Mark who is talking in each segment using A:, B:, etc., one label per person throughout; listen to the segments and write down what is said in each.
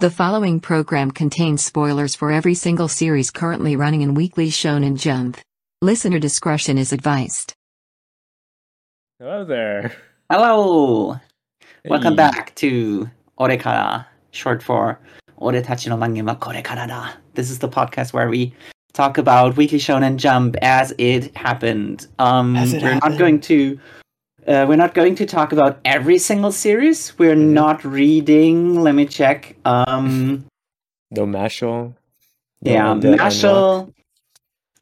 A: The following program contains spoilers for every single series currently running in Weekly Shonen Jump. Listener discretion is advised.
B: Hello there.
C: Hello! Welcome back to Orekara, short for Ore Tachi no Mangen wa Korekara da. This is the podcast where we talk about Weekly Shonen Jump as it happened. Um,
B: As it
C: we're
B: happened.
C: not going to. Uh, we're not going to talk about every single series. We're
B: Mhm.
C: not reading. Let me check. Um,
B: No Mashle. No
C: yeah,
B: Undead Unluck.
C: Mashle,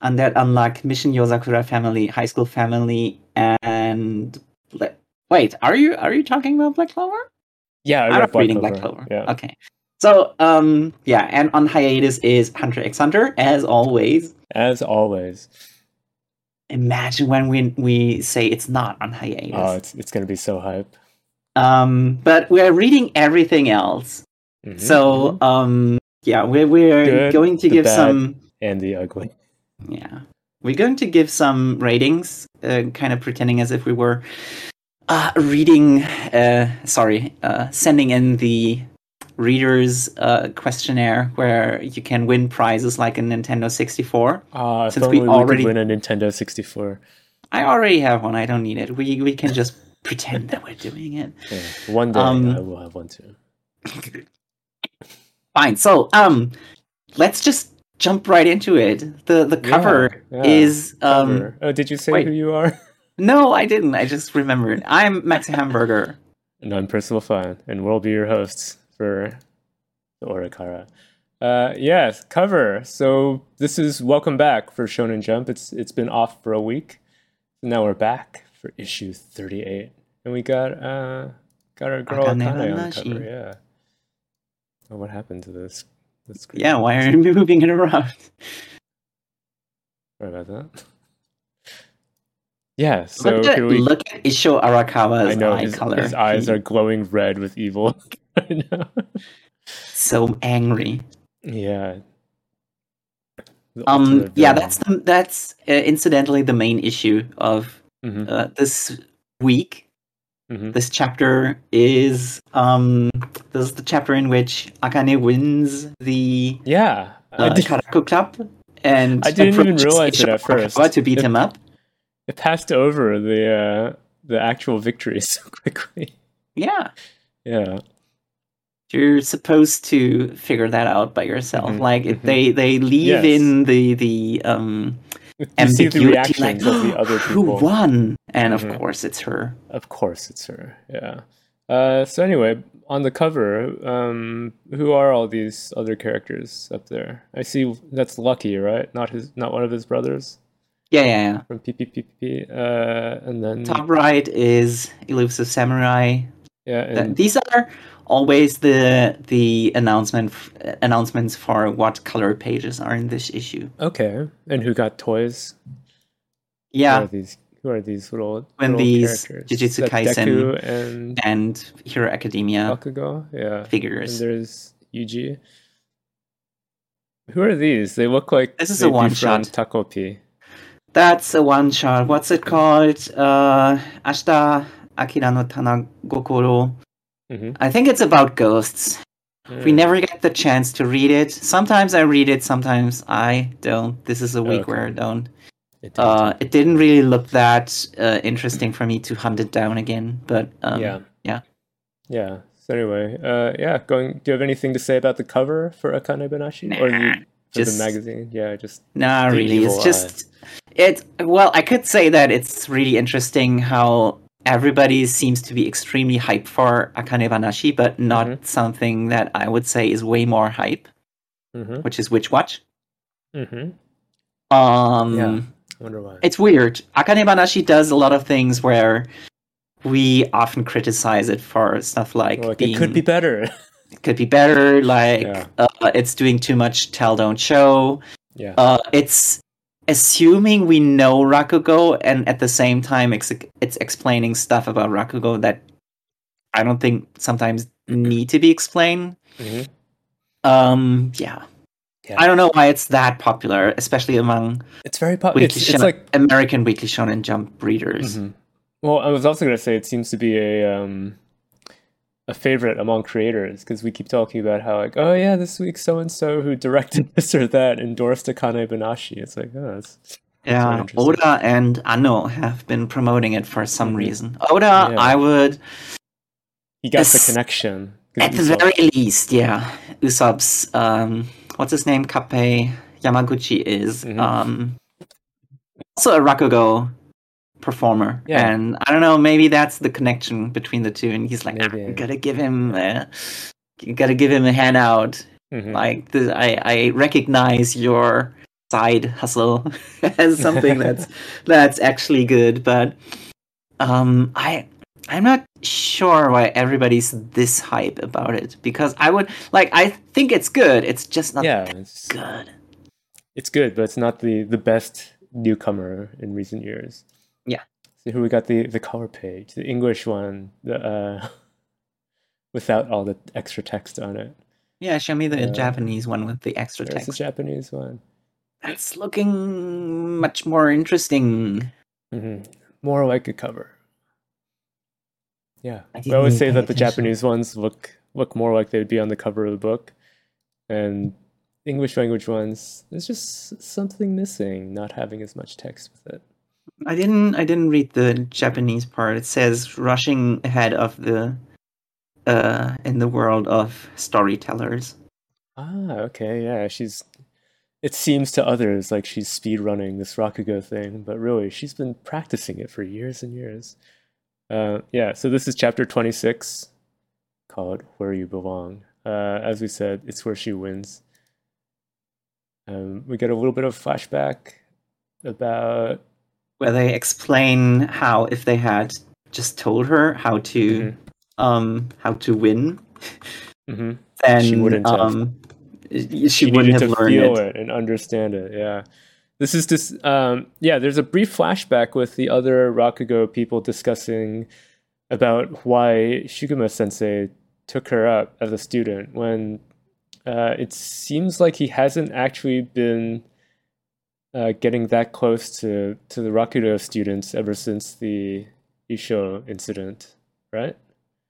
C: Undead Unluck, Mission Yozakura Family, High School Family, and wait, are you are you talking about Black Clover?
B: Yeah, I
C: I'm
B: read
C: not
B: Black
C: reading
B: Clover.
C: Black Clover.
B: Yeah.
C: Okay. So, um, yeah, and on hiatus is Hunter x Hunter, as always.
B: As always.
C: Imagine when we we say it's not on hiatus.
B: Oh, it's it's gonna be so hype.
C: um, but we're reading everything else.
B: Mhm,
C: So,
B: mhm.
C: um, yeah, we're we're
B: Good,
C: going to give
B: bad.
C: some.
B: and the ugly.
C: Yeah, we're going to give some ratings, uh, kind of pretending as if we were uh, reading. Uh, sorry, uh, sending in the readers uh, questionnaire where you can win prizes like a Nintendo 64.
B: Ah, if
C: Since we
B: we,
C: already-
B: could win a Nintendo 64.
C: I already have one. I don't need it. We we can just pretend that we're doing it.
B: Yeah. One day
C: Um,
B: I will have one too.
C: Fine. So, um, let's just jump right into it. the The cover
B: yeah.
C: is um.
B: Cover. oh, did you say
C: wait.
B: who you are?
C: No, I didn't. I just remembered. I'm Maxi Hamburger.
B: And I'm Percival Fine, and we'll be your hosts for the Orekara. Uh, yes, cover. So this is welcome back for Shonen Jump. It's it's been off for a week. Now we're back for issue 38, and we got uh got our girl
C: Akane
B: on cover. Yeah. Oh, what happened to this? this screen?
C: Yeah, why are you moving it around?
B: Sorry about that. Yeah. So
C: look, at,
B: we.
C: look at Isho Arakawa's
B: I know
C: eye
B: his,
C: color.
B: his eyes are glowing red with evil. I know.
C: so angry.
B: Yeah.
C: Um, yeah, that's the, that's uh, incidentally the main issue of
B: Mhm,
C: uh, this week.
B: mhm.
C: This chapter is um, this is the chapter in which Akane wins the
B: Yeah,
C: uh, Karaku Club, and
B: I didn't even realize it at first.
C: To beat
B: It-
C: him up.
B: it passed over the uh, the actual victory so quickly.
C: Yeah,
B: Yeah,
C: you're supposed to figure that out by yourself.
B: Mhm,
C: Like
B: mhm.
C: they they leave
B: Yes.
C: in the the um
B: see the
C: ambiguity, like,
B: of the other
C: who won? And of
B: Mhm.
C: course, it's her.
B: Of course, it's her. Yeah. Uh, so anyway, on the cover, um, who are all these other characters up there? I see that's Lucky, right? Not his, not one of his brothers
C: Yeah, yeah, yeah.
B: from PPPP. Uh, and then
C: Top right is Elusive Samurai.
B: yeah, and
C: These are always the the announcement announcements for what color pages are in this issue.
B: okay, and who got toys? Who
C: Yeah,
B: are these? Who are these little,
C: When
B: little
C: these
B: characters?
C: Jujutsu Kaisen
B: Deku and
C: and Hero Academia
B: Bakugo? Yeah. And
C: figures.
B: there's Yuji. Who are these? They look like
C: This is a one-shot.
B: from Takopi.
C: That's a one shot. What's it called? Uh, Ashita Akira no Tanagokoro.
B: Hmm
C: I think it's about ghosts. We never get the chance to read it. Sometimes I read it, sometimes I don't. This is a week
B: Okay.
C: where I don't.
B: It didn't.
C: Uh, it didn't really look that uh, interesting for me to hunt it down again. But um,
B: yeah.
C: yeah.
B: Yeah. So anyway, uh, yeah. Going. Do you have anything to say about the cover for Akane Banashi or
C: Nah,
B: the, for
C: just-
B: the magazine? Yeah. Just
C: Nah, really. It's just it. Well, I could say that it's really interesting how everybody seems to be extremely hyped for Akane Banashi, but not
B: Mhm.
C: something that I would say is way more hype,
B: mm-hmm.
C: which is Witch Watch.
B: Mm-hmm.
C: Um,
B: Yeah. I wonder why.
C: it's weird. Akane Banashi does a lot of things where we often criticize it for stuff like,
B: Like,
C: being,
B: it could be better.
C: it could be better, like
B: Yeah.
C: uh, it's doing too much tell don't show.
B: yeah.
C: Uh, it's assuming we know Rakugo, and at the same time, ex- it's explaining stuff about Rakugo that I don't think sometimes need to be explained.
B: Mhm.
C: Um, yeah.
B: Yeah.
C: I don't know why it's that popular, especially among
B: It's very popular. It's, it's like.
C: American Weekly Shonen Jump readers.
B: Mhm. Well, I was also gonna say it seems to be a um, a favorite among creators because we keep talking about how like oh yeah this week so and so who directed this or that endorsed Akane Banashi. It's like oh that's, that's
C: Yeah. Oda and Anno have been promoting it for some
B: Mhm.
C: reason. Oda,
B: Yeah.
C: I would,
B: he got the connection.
C: at the very least, yeah, Usopp's, um, what's his name? Kappei Yamaguchi is
B: Mhm.
C: um, also a Rakugo performer.
B: Yeah.
C: And I don't know, maybe that's the connection between the two. And he's like, ah,
B: Maybe.
C: you gotta give him, uh, you gotta give him a handout.
B: Mhm.
C: like the, I, I recognize your side hustle as something that's that's actually good but um i i'm not sure why everybody's this hype about it because i would like i think it's good it's just not
B: yeah, it's,
C: good
B: it's good, but it's not the the best newcomer in recent years.
C: Yeah.
B: So here we got the the cover page, the English one, the uh, without all the extra text on it.
C: yeah show me the
B: Uh,
C: japanese one with the extra
B: There's the Japanese one.
C: that's looking much more interesting
B: Mm-hmm. More like a cover. Yeah,
C: I
B: we always say
C: pay
B: that the
C: attention.
B: Japanese ones look look more like they'd be on the cover of the book, and English language ones. There's just something missing, not having as much text with it.
C: I didn't I didn't read the Japanese part. It says rushing ahead of the uh in the world of storytellers.
B: Ah, okay, yeah, she's. It seems to others like she's speed running this Rakugo thing, but really she's been practicing it for years and years. Uh, yeah, so this is chapter 26 called Where You Belong. Uh, as we said, it's where she wins. Um, we get a little bit of flashback about.
C: Where they explain how if they had just told her how to
B: Mhm.
C: um how to win,
B: Mhm.
C: then
B: She wouldn't have.
C: um she,
B: she
C: wouldn't have
B: to
C: learned
B: feel
C: it.
B: it. and understand it. Yeah, this is just um, yeah. There's a brief flashback with the other Rakugo people discussing about why Shiguma Sensei took her up as a student when uh, it seems like he hasn't actually been uh, getting that close to to the Rakugo students ever since the Isho incident, right?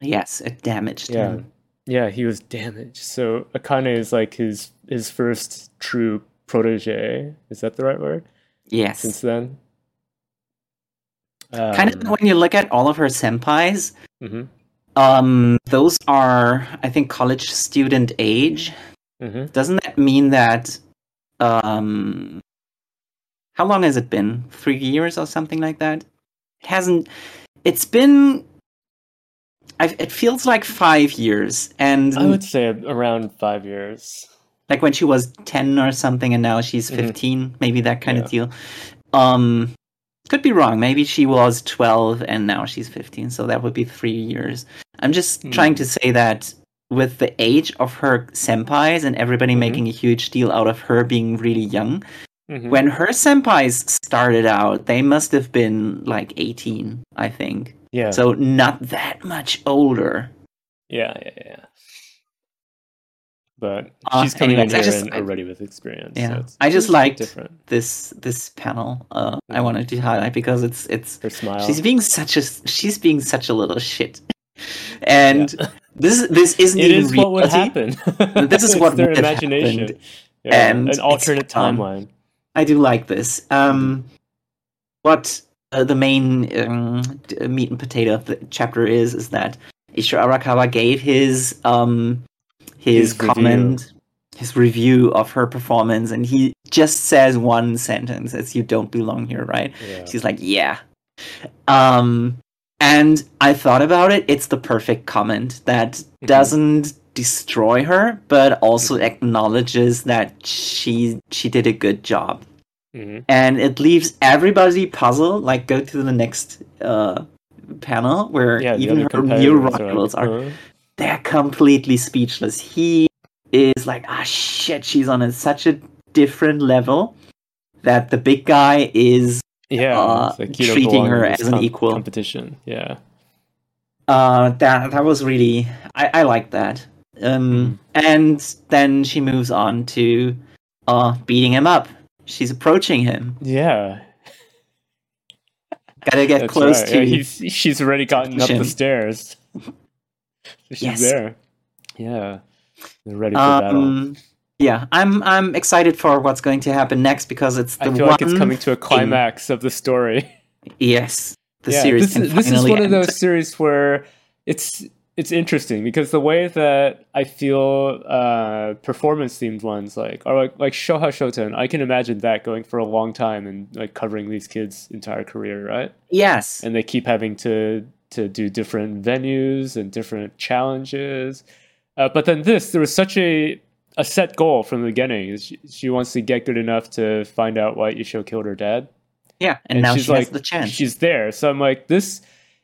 C: Yes, it damaged
B: Yeah.
C: him.
B: Yeah, he was damaged. So Akane is like his his first true protege. Is that the right word?
C: Yes.
B: Since then,
C: kind of when you look at all of her senpais,
B: hmm
C: um those are I think college student age.
B: hmm
C: Doesn't that mean that um how long has it been? 3 years or something like that? It hasn't it's been I, it feels like 5 years and
B: I would say around five years.
C: like when she was 10 or something and now she's
B: Mhm.
C: 15 maybe that kind
B: Yeah.
C: of deal um could be wrong maybe she was 12 and now she's 15 so that would be three years i'm just
B: Hmm.
C: trying to say that with the age of her senpais and everybody
B: Mhm.
C: making a huge deal out of her being really young
B: Mhm.
C: when her senpais started out they must have been like 18 i think
B: yeah,
C: so not that much older
B: yeah, yeah, yeah. But
C: Uh,
B: she's coming
C: anyways,
B: in here
C: just-
B: and already with experience. so
C: Yeah.
B: it's-
C: I just liked-
B: different.
C: this this panel uh, i
B: Mhm.
C: wanted to highlight because it's it's
B: Her smile.
C: She's being such a she's being such a little shit, and
B: Yeah.
C: this this isn't
B: it
C: even
B: is what would happen.
C: This is what
B: their imagination. Yeah,
C: And
B: an alternate timeline.
C: I do like this. Um, what uh, the main um, meat and potato of the chapter is is that Isho Arakawa gave his um his,
B: His review.
C: comment, his review of her performance, and he just says one sentence: "As you don't belong here, right?"
B: Yeah.
C: She's like, yeah. Um, and I thought about it. It's the perfect comment that doesn't destroy her, but also acknowledges that she she did a good job,
B: Mhm.
C: and it leaves everybody puzzled. Like, go to the next uh, panel where
B: Yeah,
C: even her new rivals are they're completely speechless. He is like, ah, shit, she's on a, such a different level that the big guy is
B: Yeah,
C: uh,
B: like
C: treating her as an equal.
B: competition. Yeah,
C: Uh, that that was really I I like that. Um, and then she moves on to uh beating him up. She's approaching him.
B: yeah,
C: Gotta get
B: that's
C: close
B: right.
C: to.
B: Yeah, he's, she's already gotten up the stairs. She's
C: Yes.
B: there. Yeah. They're ready for battle.
C: Um, yeah, I'm I'm excited for what's going to happen next because it's the
B: I feel
C: one
B: like it's coming to a
C: thing-
B: climax of the story.
C: Yes, the
B: yeah,
C: series
B: this is, this is one of those series where it's it's interesting because the way that I feel uh, performance themed ones like or like like Shoha Shoten, I can imagine that going for a long time and like covering these kids' entire career, right?
C: Yes,
B: And they keep having to to do different venues and different challenges. Uh, but then this, there was such a a set goal from the beginning. She, she wants to get good enough to find out why Isho killed her dad
C: yeah, and,
B: and
C: now
B: she's
C: she
B: like
C: the chance.
B: she's there so i'm like this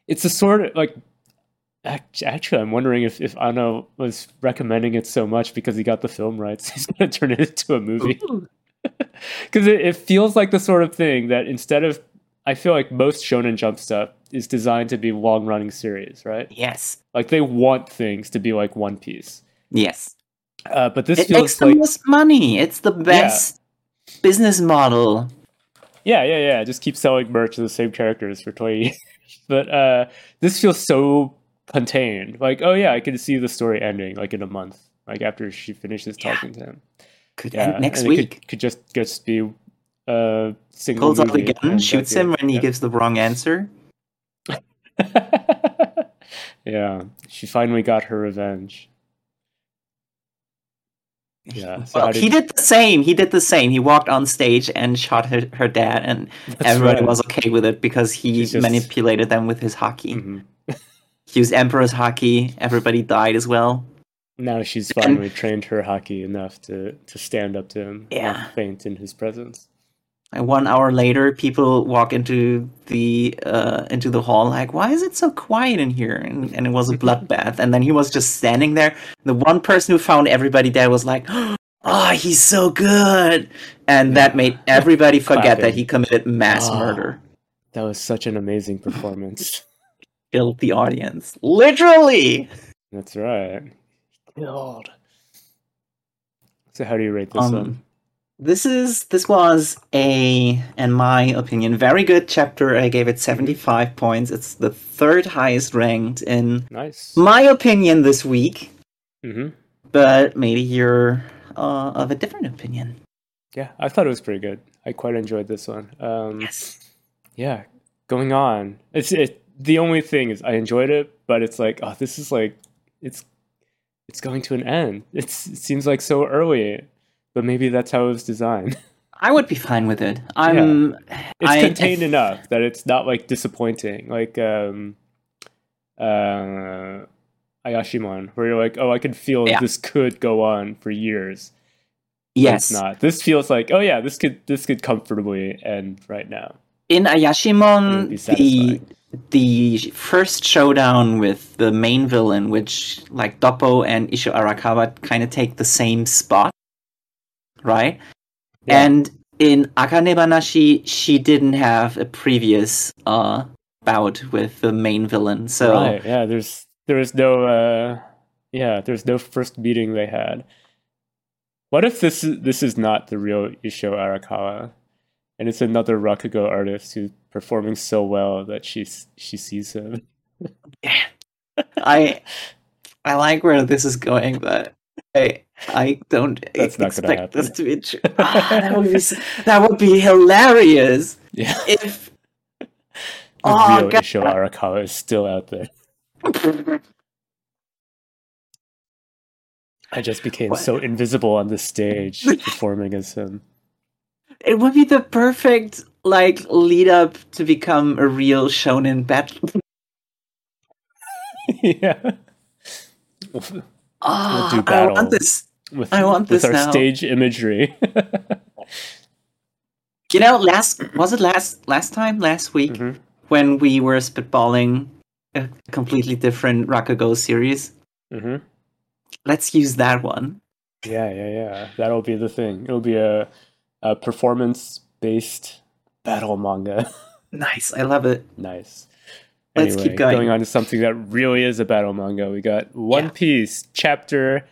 B: it's a sort of like actually i'm wondering if, if Anno was recommending it so much because he got the film rights he's going to turn it into a movie because it, it feels like the sort of thing that instead of i feel like most shonen jump stuff is designed to be long running series right
C: Yes,
B: like they want things to be like one piece
C: yes.
B: uh, but this
C: It makes
B: feels
C: the
B: like
C: most money. It's the best business model.
B: Yeah, yeah, yeah. Just keep selling merch to the same characters for 20 years. But uh, this feels so contained. Like, oh yeah, I can see the story ending like in a month, like after she finishes
C: Yeah.
B: talking to him.
C: Could
B: Yeah,
C: end next week.
B: could, could just just be a single
C: Pulls out the gun, shoots him when he
B: Yeah.
C: gives the wrong answer.
B: yeah, she finally got her revenge. Yeah, so
C: well,
B: did
C: he did the same. He did the same. He walked on stage and shot her, her dad, and
B: That's
C: everybody
B: right.
C: was okay with it because he
B: just-
C: manipulated them with his haki.
B: Mhm.
C: He was Emperor's haki. Everybody died as well.
B: Now she's finally trained her haki enough to to stand up to him,
C: Yeah.
B: not faint in his presence.
C: And one hour later, people walk into the uh, into the hall like, "Why is it so quiet in here?" And, and it was a bloodbath. and then he was just standing there. The one person who found everybody dead was like, "Oh, he's so good," and that made everybody forget that he committed mass
B: Oh.
C: murder.
B: That was such an amazing performance.
C: Killed the audience, literally.
B: That's right. Killed. So how do you rate this
C: Um,
B: one?
C: This is this was a, in my opinion, very good chapter. I gave it seventy five points. It's the third highest ranked in
B: Nice.
C: my opinion this week.
B: Mm-hmm.
C: but maybe you're uh, of a different opinion.
B: Yeah, I thought it was pretty good. I quite enjoyed this one. Um,
C: Yes.
B: Yeah, going on. It's it. The only thing is I enjoyed it, but it's like oh, this is like it's it's going to an end. It's it seems like so early, but maybe that's how it was designed.
C: I would be fine with it. I'm.
B: it's
C: I-
B: contained enough that it's not like disappointing like um uh ayashimon where you're like oh i can feel
C: Yeah.
B: this could go on for years
C: Yes.
B: it's not this feels like oh yeah this could this could comfortably end right now
C: In Ayashimon, the. The first showdown with the main villain, which like Doppo and Isho Arakawa kind of take the same spot, right?
B: Yeah.
C: And in Akane Banashi, she didn't have a previous uh bout with the main villain, so
B: right yeah there's there is no uh yeah there's no first meeting they had what if this this is not the real isho arakawa and it's another rakugo artist who's performing so well that she she sees him
C: I I like where this is going, but I I don't
B: That's not gonna
C: expect this
B: happen.
C: to be true. Ah, that would be that would be hilarious
B: yeah
C: if.
B: the
C: Oh
B: real
C: god!
B: isho arakawa is still out there i just became
C: What?
B: so invisible on the stage performing as him
C: It would be the perfect like lead up to become a real shonen battle.
B: yeah
C: Oh,
B: do
C: I want this.
B: with,
C: I want
B: with
C: this
B: our
C: now.
B: stage imagery
C: You know, last was it last last time last week
B: Mhm.
C: when we were spitballing a completely different Rakugo series.
B: hmm
C: Let's use that one.
B: Yeah, yeah, yeah. That'll be the thing. It'll be a, a performance-based battle manga.
C: Nice, I love it.
B: nice.
C: Let's
B: anyway,
C: keep going.
B: Going on to something that really is a battle manga. We got One
C: Yeah.
B: Piece chapter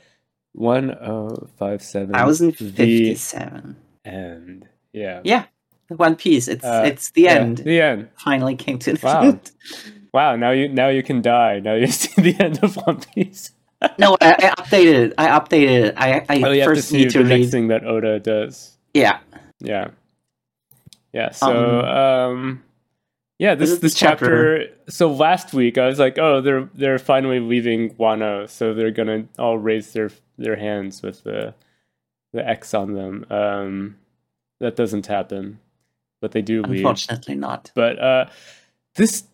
B: one oh five seven.
C: Thousand
B: the
C: fifty-seven.
B: end. Yeah.
C: Yeah. One Piece. It's
B: Uh,
C: it's the
B: Yeah,
C: end.
B: The end.
C: Finally came to the
B: Wow.
C: end.
B: Wow. Now you now you can die. Now you see the end of One Piece.
C: No, I, I updated it. I updated it. I, I
B: Oh, you have to
C: first need
B: the
C: to
B: next thing that Oda does.
C: Yeah,
B: Yeah. Yeah. So um, yeah, this
C: This
B: this
C: chapter.
B: chapter. So last week I was like, oh, they're they're finally leaving Wano, so they're gonna all raise their their hands with the the X on them. Um, that doesn't happen, but they do leave.
C: unfortunately not.
B: But uh, this,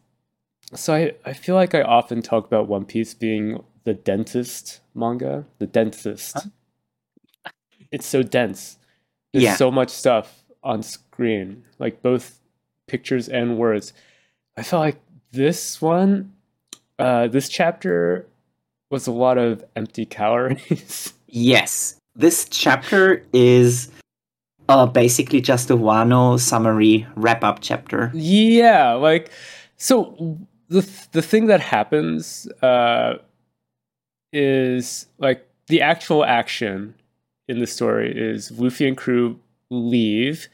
B: so I I feel like I often talk about One Piece being the dentist manga, the dentist. It's so dense. There's
C: Yeah.
B: so much stuff on screen, like both pictures and words. I felt like this one, uh, this chapter was a lot of empty calories.
C: Yes, this chapter is uh, basically just a Wano summary wrap up chapter.
B: Yeah, like so the the thing that happens uh is like the actual action in the story is Luffy and crew leave.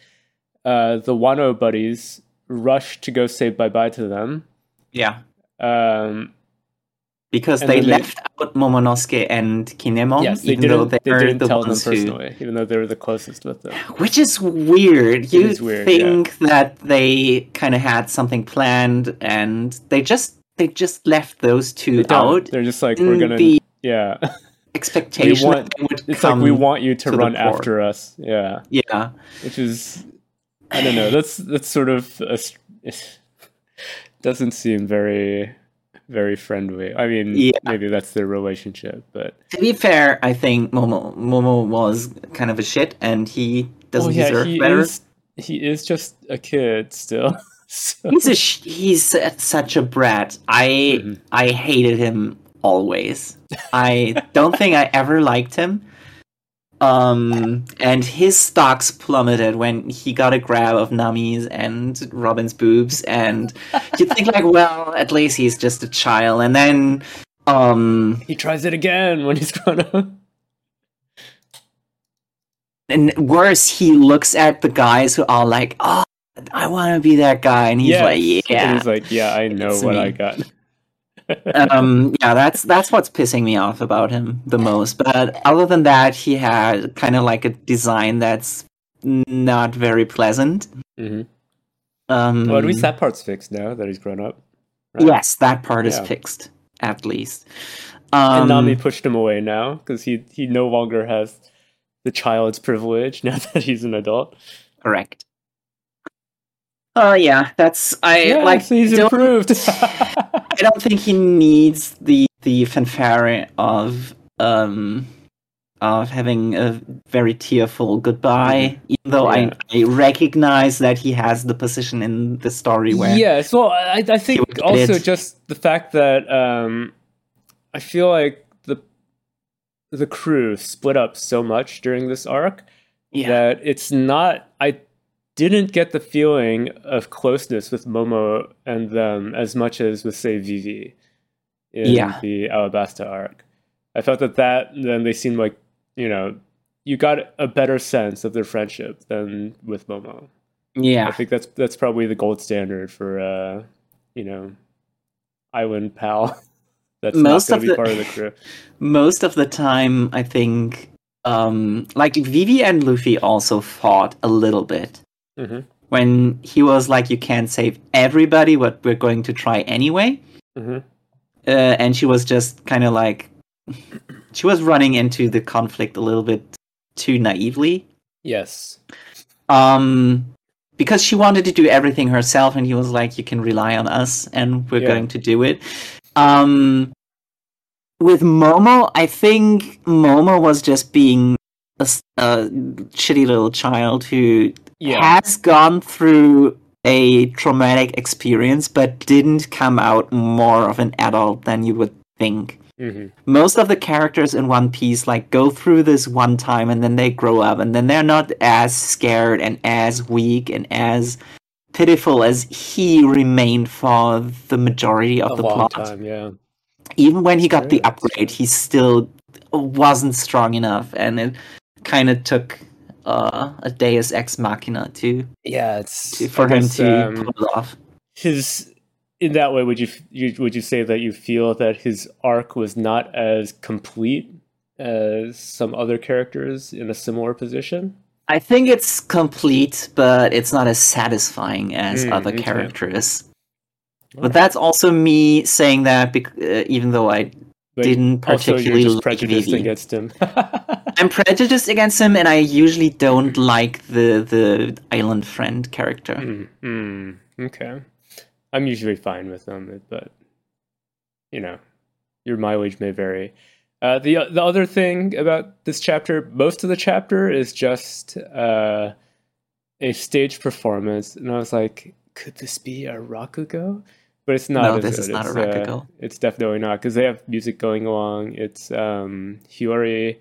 B: Uh the Wano buddies rush to go say bye-bye to them.
C: Yeah,
B: Um
C: because they
B: then they-
C: left out Momonosuke and Kinemon,
B: yes, they
C: even though
B: didn't they
C: they're
B: didn't
C: the
B: tell them
C: ones who.
B: personally, even though they were the closest with them.
C: Which is weird. You
B: is weird,
C: think that they kind of had something planned, and they just they just left those two
B: They
C: out.
B: They're just like we're gonna
C: the
B: yeah.
C: expectation
B: want- It's like we want you to,
C: to
B: run after us. Yeah.
C: yeah,
B: which is I don't know. That's that's sort of a, doesn't seem very very friendly. I mean,
C: Yeah.
B: maybe that's their relationship, but
C: to be fair, I think Momo Momo was kind of a shit, and he doesn't
B: oh yeah,
C: deserve
B: he
C: better.
B: is he is just a kid still. so,
C: He's a sh- he's su- such a brat. I
B: Mhm.
C: I hated him always. I don't think I ever liked him. Um, and his stocks plummeted when he got a grab of Nami's and Robin's boobs, and you think like, well, at least he's just a child. And then, um,
B: he tries it again when he's grown up.
C: and worse, he looks at the guys who are like, oh, I want to be that guy, and he's
B: Yes.
C: like,
B: And
C: yeah.
B: he's like, yeah, I know
C: It's
B: what
C: me.
B: I got.
C: Um yeah that's that's what's pissing me off about him the most but other than that he had kind of like a design that's not very pleasant
B: Mhm.
C: um
B: Well, at least that part's fixed now that he's grown up. right?
C: yes that part is fixed at least um
B: And Nami pushed him away now because he he no longer has the child's privilege now that he's an adult.
C: correct oh yeah that's i
B: Yeah,
C: like
B: so he's improved.
C: i don't think he needs the the fanfare of um of having a very tearful goodbye, even though
B: Mm-hmm. Yeah.
C: I, I recognize that he has the position in the story where
B: Yes, well, I, I think also
C: it.
B: just the fact that um, I feel like the the crew split up so much during this arc
C: yeah,
B: that it's not. I didn't get the feeling of closeness with Momo and them as much as with say Vivi in
C: Yeah.
B: the Alabasta arc. I felt that that then they seemed like you know you got a better sense of their friendship than with Momo.
C: Yeah, I
B: think that's that's probably the gold standard for uh, you know, island pal. that's
C: Most
B: not
C: of
B: going to be
C: the-
B: part of the crew.
C: most of the time I think um like Vivi and Luffy also fought a little bit
B: hmm
C: when he was like you can't save everybody but we're going to try anyway.
B: Hmm
C: uh, and she was just kind of like she was running into the conflict a little bit too naively.
B: Yes.
C: um because she wanted to do everything herself and he was like you can rely on us and we're
B: Yeah.
C: going to do it. Um with momo i think momo was just being a shitty little child who
B: Yeah.
C: has gone through a traumatic experience but didn't come out more of an adult than you would think
B: hmm
C: most of the characters in One Piece like go through this one time and then they grow up and then they're not as scared and as weak and as pitiful as he remained for the majority of
B: A
C: the plot.
B: time. Yeah.
C: Even when he got the upgrade, he still wasn't strong enough and it kind of took uh, a Deus Ex Machina to,
B: Yeah, it's
C: to for him to
B: um,
C: pull it off.
B: his in that way would you, you would you say that you feel that his arc was not as complete as some other characters in a similar position
C: I think it's complete, but it's not as satisfying as
B: Mm,
C: other characters. But
B: Alright.
C: that's also me saying that, bec- uh, even though I
B: But
C: didn't
B: also
C: particularly like
B: prejudiced
C: Vivi.
B: against him
C: I'm prejudiced against him, and I usually don't like the the island friend character.
B: Mm, mm, okay i'm usually fine with them but you know your mileage may vary uh, the the other thing about this chapter, most of the chapter is just uh, a stage performance, and I was like, could this be a Rakugo? But it's not.
C: No,
B: is
C: this
B: it?
C: is not a
B: It's,
C: Rakugo.
B: Uh, it's definitely not because they have music going along. It's um, Hiyori,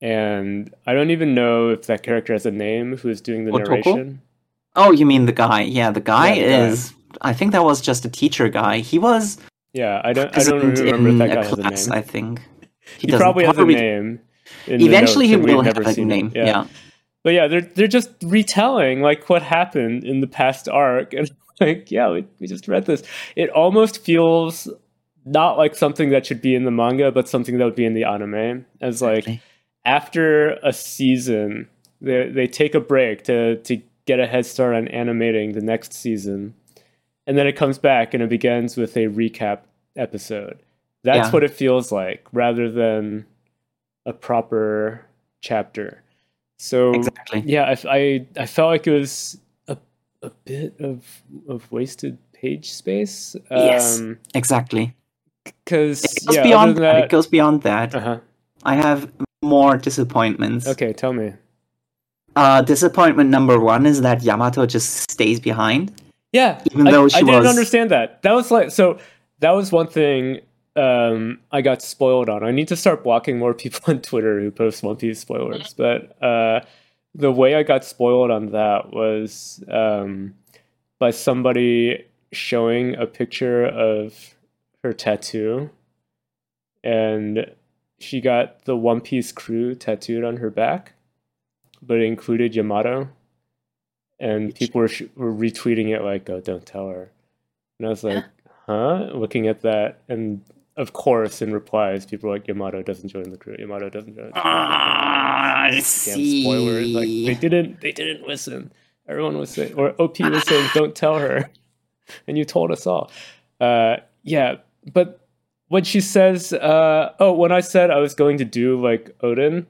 B: and I don't even know if that character has a name. Who is doing the
C: Otoko?
B: narration?
C: Oh, you mean the guy? Yeah, the guy
B: Yeah, the guy.
C: is. I think that was just a teacher guy. He was.
B: Yeah, I don't. I don't remember if that
C: a
B: guy has a
C: class,
B: name.
C: I think.
B: He,
C: doesn't.
B: probably has a name.
C: Eventually, he
B: notes, and we've
C: will have a name. Yeah.
B: But yeah, they're they're just retelling like what happened in the past arc, and like yeah, we, we just read this. It almost feels not like something that should be in the manga, but something that would be in the anime. As like after a season, they they take a break to to get a head start on animating the next season, and then it comes back and it begins with a recap episode. That's
C: Yeah.
B: what it feels like, rather than a proper chapter. So
C: Exactly.
B: yeah, I, I I felt like it was a bit of of wasted page space.
C: Yes.
B: Um,
C: Exactly.
B: because
C: It goes
B: yeah,
C: beyond that. It goes beyond that.
B: Uh huh.
C: I have more disappointments.
B: Okay, tell me.
C: Uh, disappointment number one is that Yamato just stays behind.
B: Yeah,
C: Even
B: I,
C: though she
B: I didn't
C: was-
B: understand that. That was like so. That was one thing um, I got spoiled on. I need to start blocking more people on Twitter who post One Piece spoilers. But uh, the way I got spoiled on that was um, by somebody showing a picture of her tattoo, and she got the One Piece crew tattooed on her back, but it included Yamato and people were, were retweeting it like, "Oh, don't tell her." And I was like, "Huh?" Looking at that, and of course, in replies, people were like, "Yamato doesn't join the crew. Yamato doesn't join." The crew.
C: Ah, I see.
B: spoilers! Like they didn't, they didn't listen. Everyone was saying, or OP was saying, "Don't tell her," and you told us all. Uh, yeah, but when she says, uh, "Oh, when I said I was going to do like Oden,"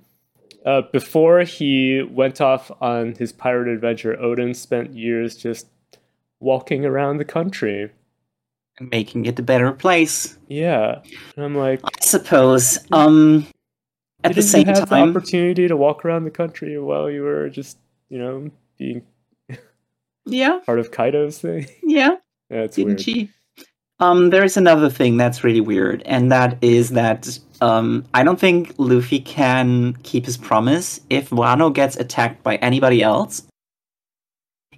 B: uh, before he went off on his pirate adventure, Oden spent years just walking around the country.
C: Making it a better place.
B: Yeah, and I'm like,
C: I suppose. Um, at the
B: didn't
C: same
B: have the
C: time,
B: opportunity to walk around the country while you were just, you know, being
C: yeah,
B: part of Kaido's thing?
C: yeah.
B: Yeah, it's
C: Didn't
B: weird.
C: she? Um, there's another thing that's really weird, and that is that um, I don't think Luffy can keep his promise if Wano gets attacked by anybody else.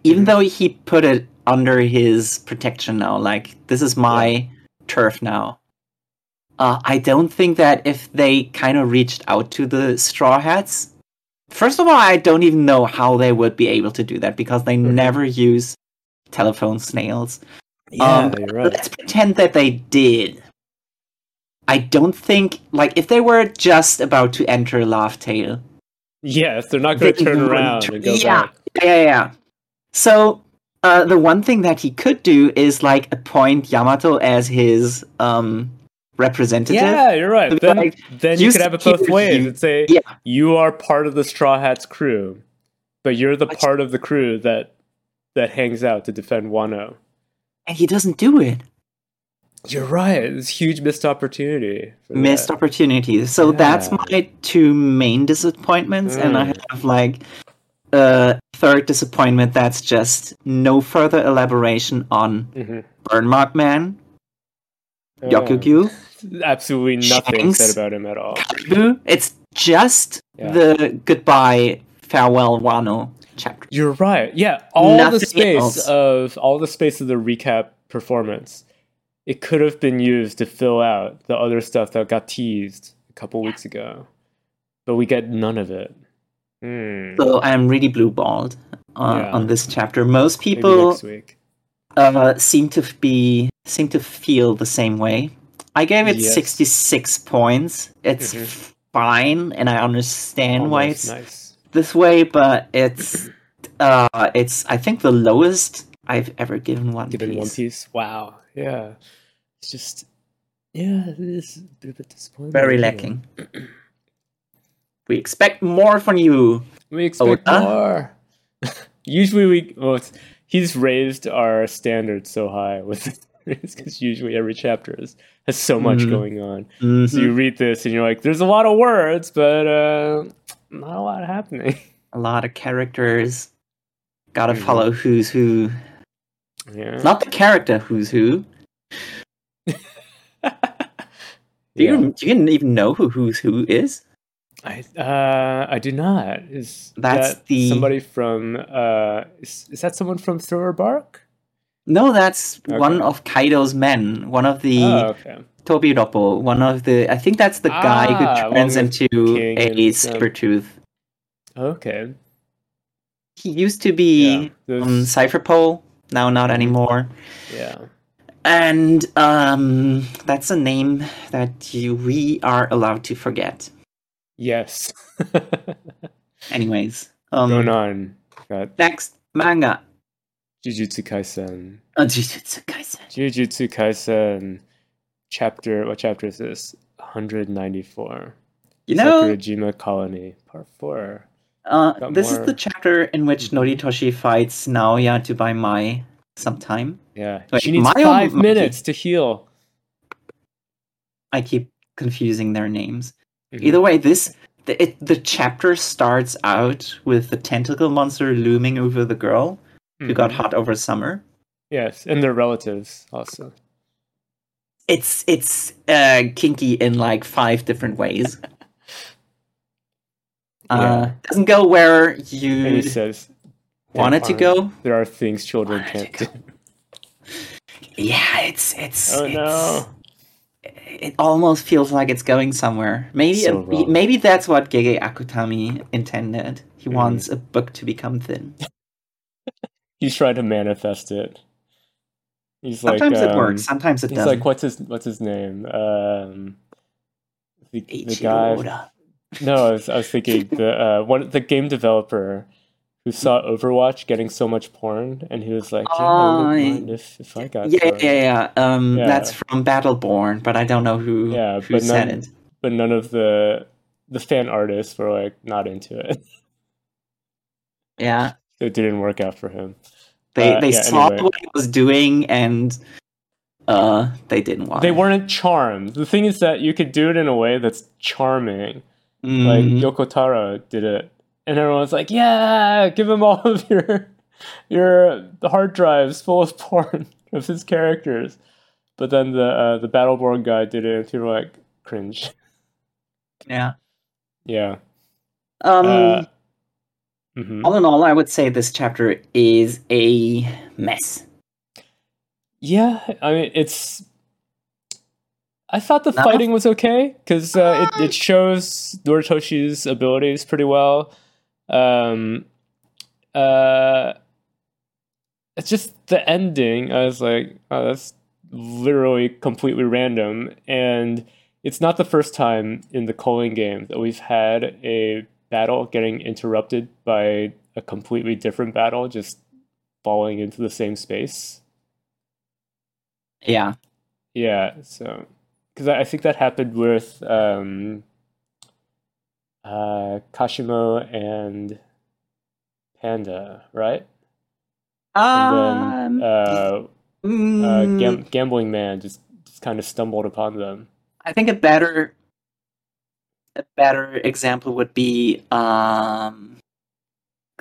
C: Even
B: Mhm.
C: though he put it under his protection now, like this is my turf now. Uh, I don't think that if they kind of reached out to the Straw Hats, first of all, I don't even know how they would be able to do that because they
B: Mhm.
C: never use telephone snails.
B: Yeah,
C: Um,
B: right.
C: Let's pretend that they did. I don't think, like, if they were just about to enter Laugh Tale.
B: Yes, they're not going to turn around and go
C: yeah.
B: back.
C: Yeah, yeah, yeah. So, uh, the one thing that he could do is, like, appoint Yamato as his um, representative.
B: Yeah, you're right. Then,
C: like,
B: then you could have it both ways
C: you-
B: and say,
C: Yeah.
B: you are part of the Straw Hats crew, but you're the part of the crew that that hangs out to defend Wano.
C: And he doesn't do it.
B: You're right. It's a huge missed opportunity.
C: Missed
B: that.
C: opportunities. So that's my two main disappointments, and I
B: Mm.
C: have like a third disappointment that's just no further elaboration on
B: Mhm.
C: Burnmark Man,
B: Oh.
C: Yakugyu,
B: Absolutely nothing
C: Shanks.
B: said about him at all.
C: Karibu. It's just
B: Yeah.
C: the goodbye, farewell, Wano chapter.
B: You're right. Yeah, all
C: Nothing
B: the space
C: else.
B: of all the space of the recap performance, it could have been used to fill out the other stuff that got teased a couple weeks ago, but we get none of it. Hmm.
C: So I'm really blue balled uh,
B: Yeah.
C: on this chapter. Most people uh, seem to be seem to feel the same way. I gave it
B: Yes.
C: 66 points. It's
B: Mhm.
C: fine, and I understand why it's
B: nice.
C: this way, but it's uh, it's I think the lowest I've ever given One
B: Given
C: Piece.
B: One Piece. Wow. Yeah. It's just yeah, it is a bit disappointment.
C: Very lacking. we expect more from you.
B: We expect
C: Oda?
B: more. usually we well it's, he's raised our standards so high with because usually every chapter is, has so much
C: Mhm.
B: going on. So
C: Mhm.
B: you read this and you're like, there's a lot of words, but uh, not a lot happening.
C: A lot of characters. Gotta
B: Mhm.
C: follow who's who.
B: Yeah.
C: Not the character who's who. Do
B: Yeah.
C: you do you even know who who's who is?
B: I uh I do not. Is
C: That's
B: that
C: the-
B: somebody from uh is, is that someone from Thriller Bark?
C: No, that's one of Kaido's men. One of the
B: Oh, okay.
C: Tobiroppo. One of the. I think that's the guy
B: Ah,
C: who turns into
B: King
C: a saber tooth.
B: Okay.
C: He used to be
B: Yeah. Cipher
C: Pol. Now not anymore.
B: yeah.
C: And um, that's a name that you, we are allowed to forget.
B: Yes.
C: Anyways, um,
B: Going on. Got
C: next manga.
B: Jujutsu Kaisen.
C: Oh, Jujutsu Kaisen.
B: Jujutsu Kaisen chapter what chapter is this? 194.
C: You know,
B: Sakurajima Colony, part four.
C: uh, this is the chapter in which Noritoshi fights Naoya to buy Mai sometime.
B: Yeah.
C: Wait,
B: she needs
C: Mayo
B: five minutes to heal.
C: I keep confusing their names.
B: Mhm.
C: Either way, this the, it, the chapter starts out with the tentacle monster looming over the girl who got
B: Mhm.
C: hot over summer.
B: Yes, and their relatives also.
C: It's it's uh, kinky in like five different ways. Uh, doesn't go where you
B: says
C: want it to go.
B: There are things children can't do.
C: Yeah, it's it's.
B: Oh
C: it's,
B: no.
C: It almost feels like it's going somewhere. Maybe
B: So
C: a- maybe that's what Gege Akutami intended. He
B: Mhm.
C: wants a book to become thin.
B: He's trying to manifest it. He's like
C: Sometimes it
B: um,
C: works. Sometimes it
B: He's
C: doesn't.
B: He's like what's his what's his name? Um the, the guy No, I was, I was thinking the uh, one the game developer who saw Overwatch getting so much porn, and he was like, "Yeah, mind if, if I got
C: Yeah,
B: porn."
C: yeah, yeah. Um,
B: Yeah.
C: that's from Battleborn, but I don't know who
B: Yeah,
C: who
B: but
C: said
B: none-
C: it.
B: But none of the the fan artists were like not into it.
C: Yeah,
B: it didn't work out for him.
C: they
B: Uh,
C: they
B: yeah,
C: saw
B: anyway.
C: what he was doing and uh, they didn't want.
B: They
C: it.
B: weren't charmed. The thing is that you could do it in a way that's charming. Like
C: Mhm.
B: Yoko Taro did it, and everyone's like, "Yeah, give him all of your your hard drives full of porn of his characters." But then the uh, the Battleborn guy did it, and people were like, "Cringe."
C: yeah.
B: Yeah.
C: Um,
B: Uh, mhm.
C: all in all, I would say this chapter is a mess.
B: Yeah, I mean, it's. I thought the
C: No?
B: fighting was okay because uh, it it shows Noritoshi's abilities pretty well. Um, uh, it's just the ending. I was like, oh, that's literally completely random, and it's not the first time in the Culling game that we've had a battle getting interrupted by a completely different battle just falling into the same space.
C: Yeah.
B: Yeah, so because I think that happened with um, uh, Kashimo and Panda, right? And
C: Um,
B: then uh, uh,
C: mm,
B: gam- gambling man just, just kind of stumbled upon them.
C: I think a better a better example would be um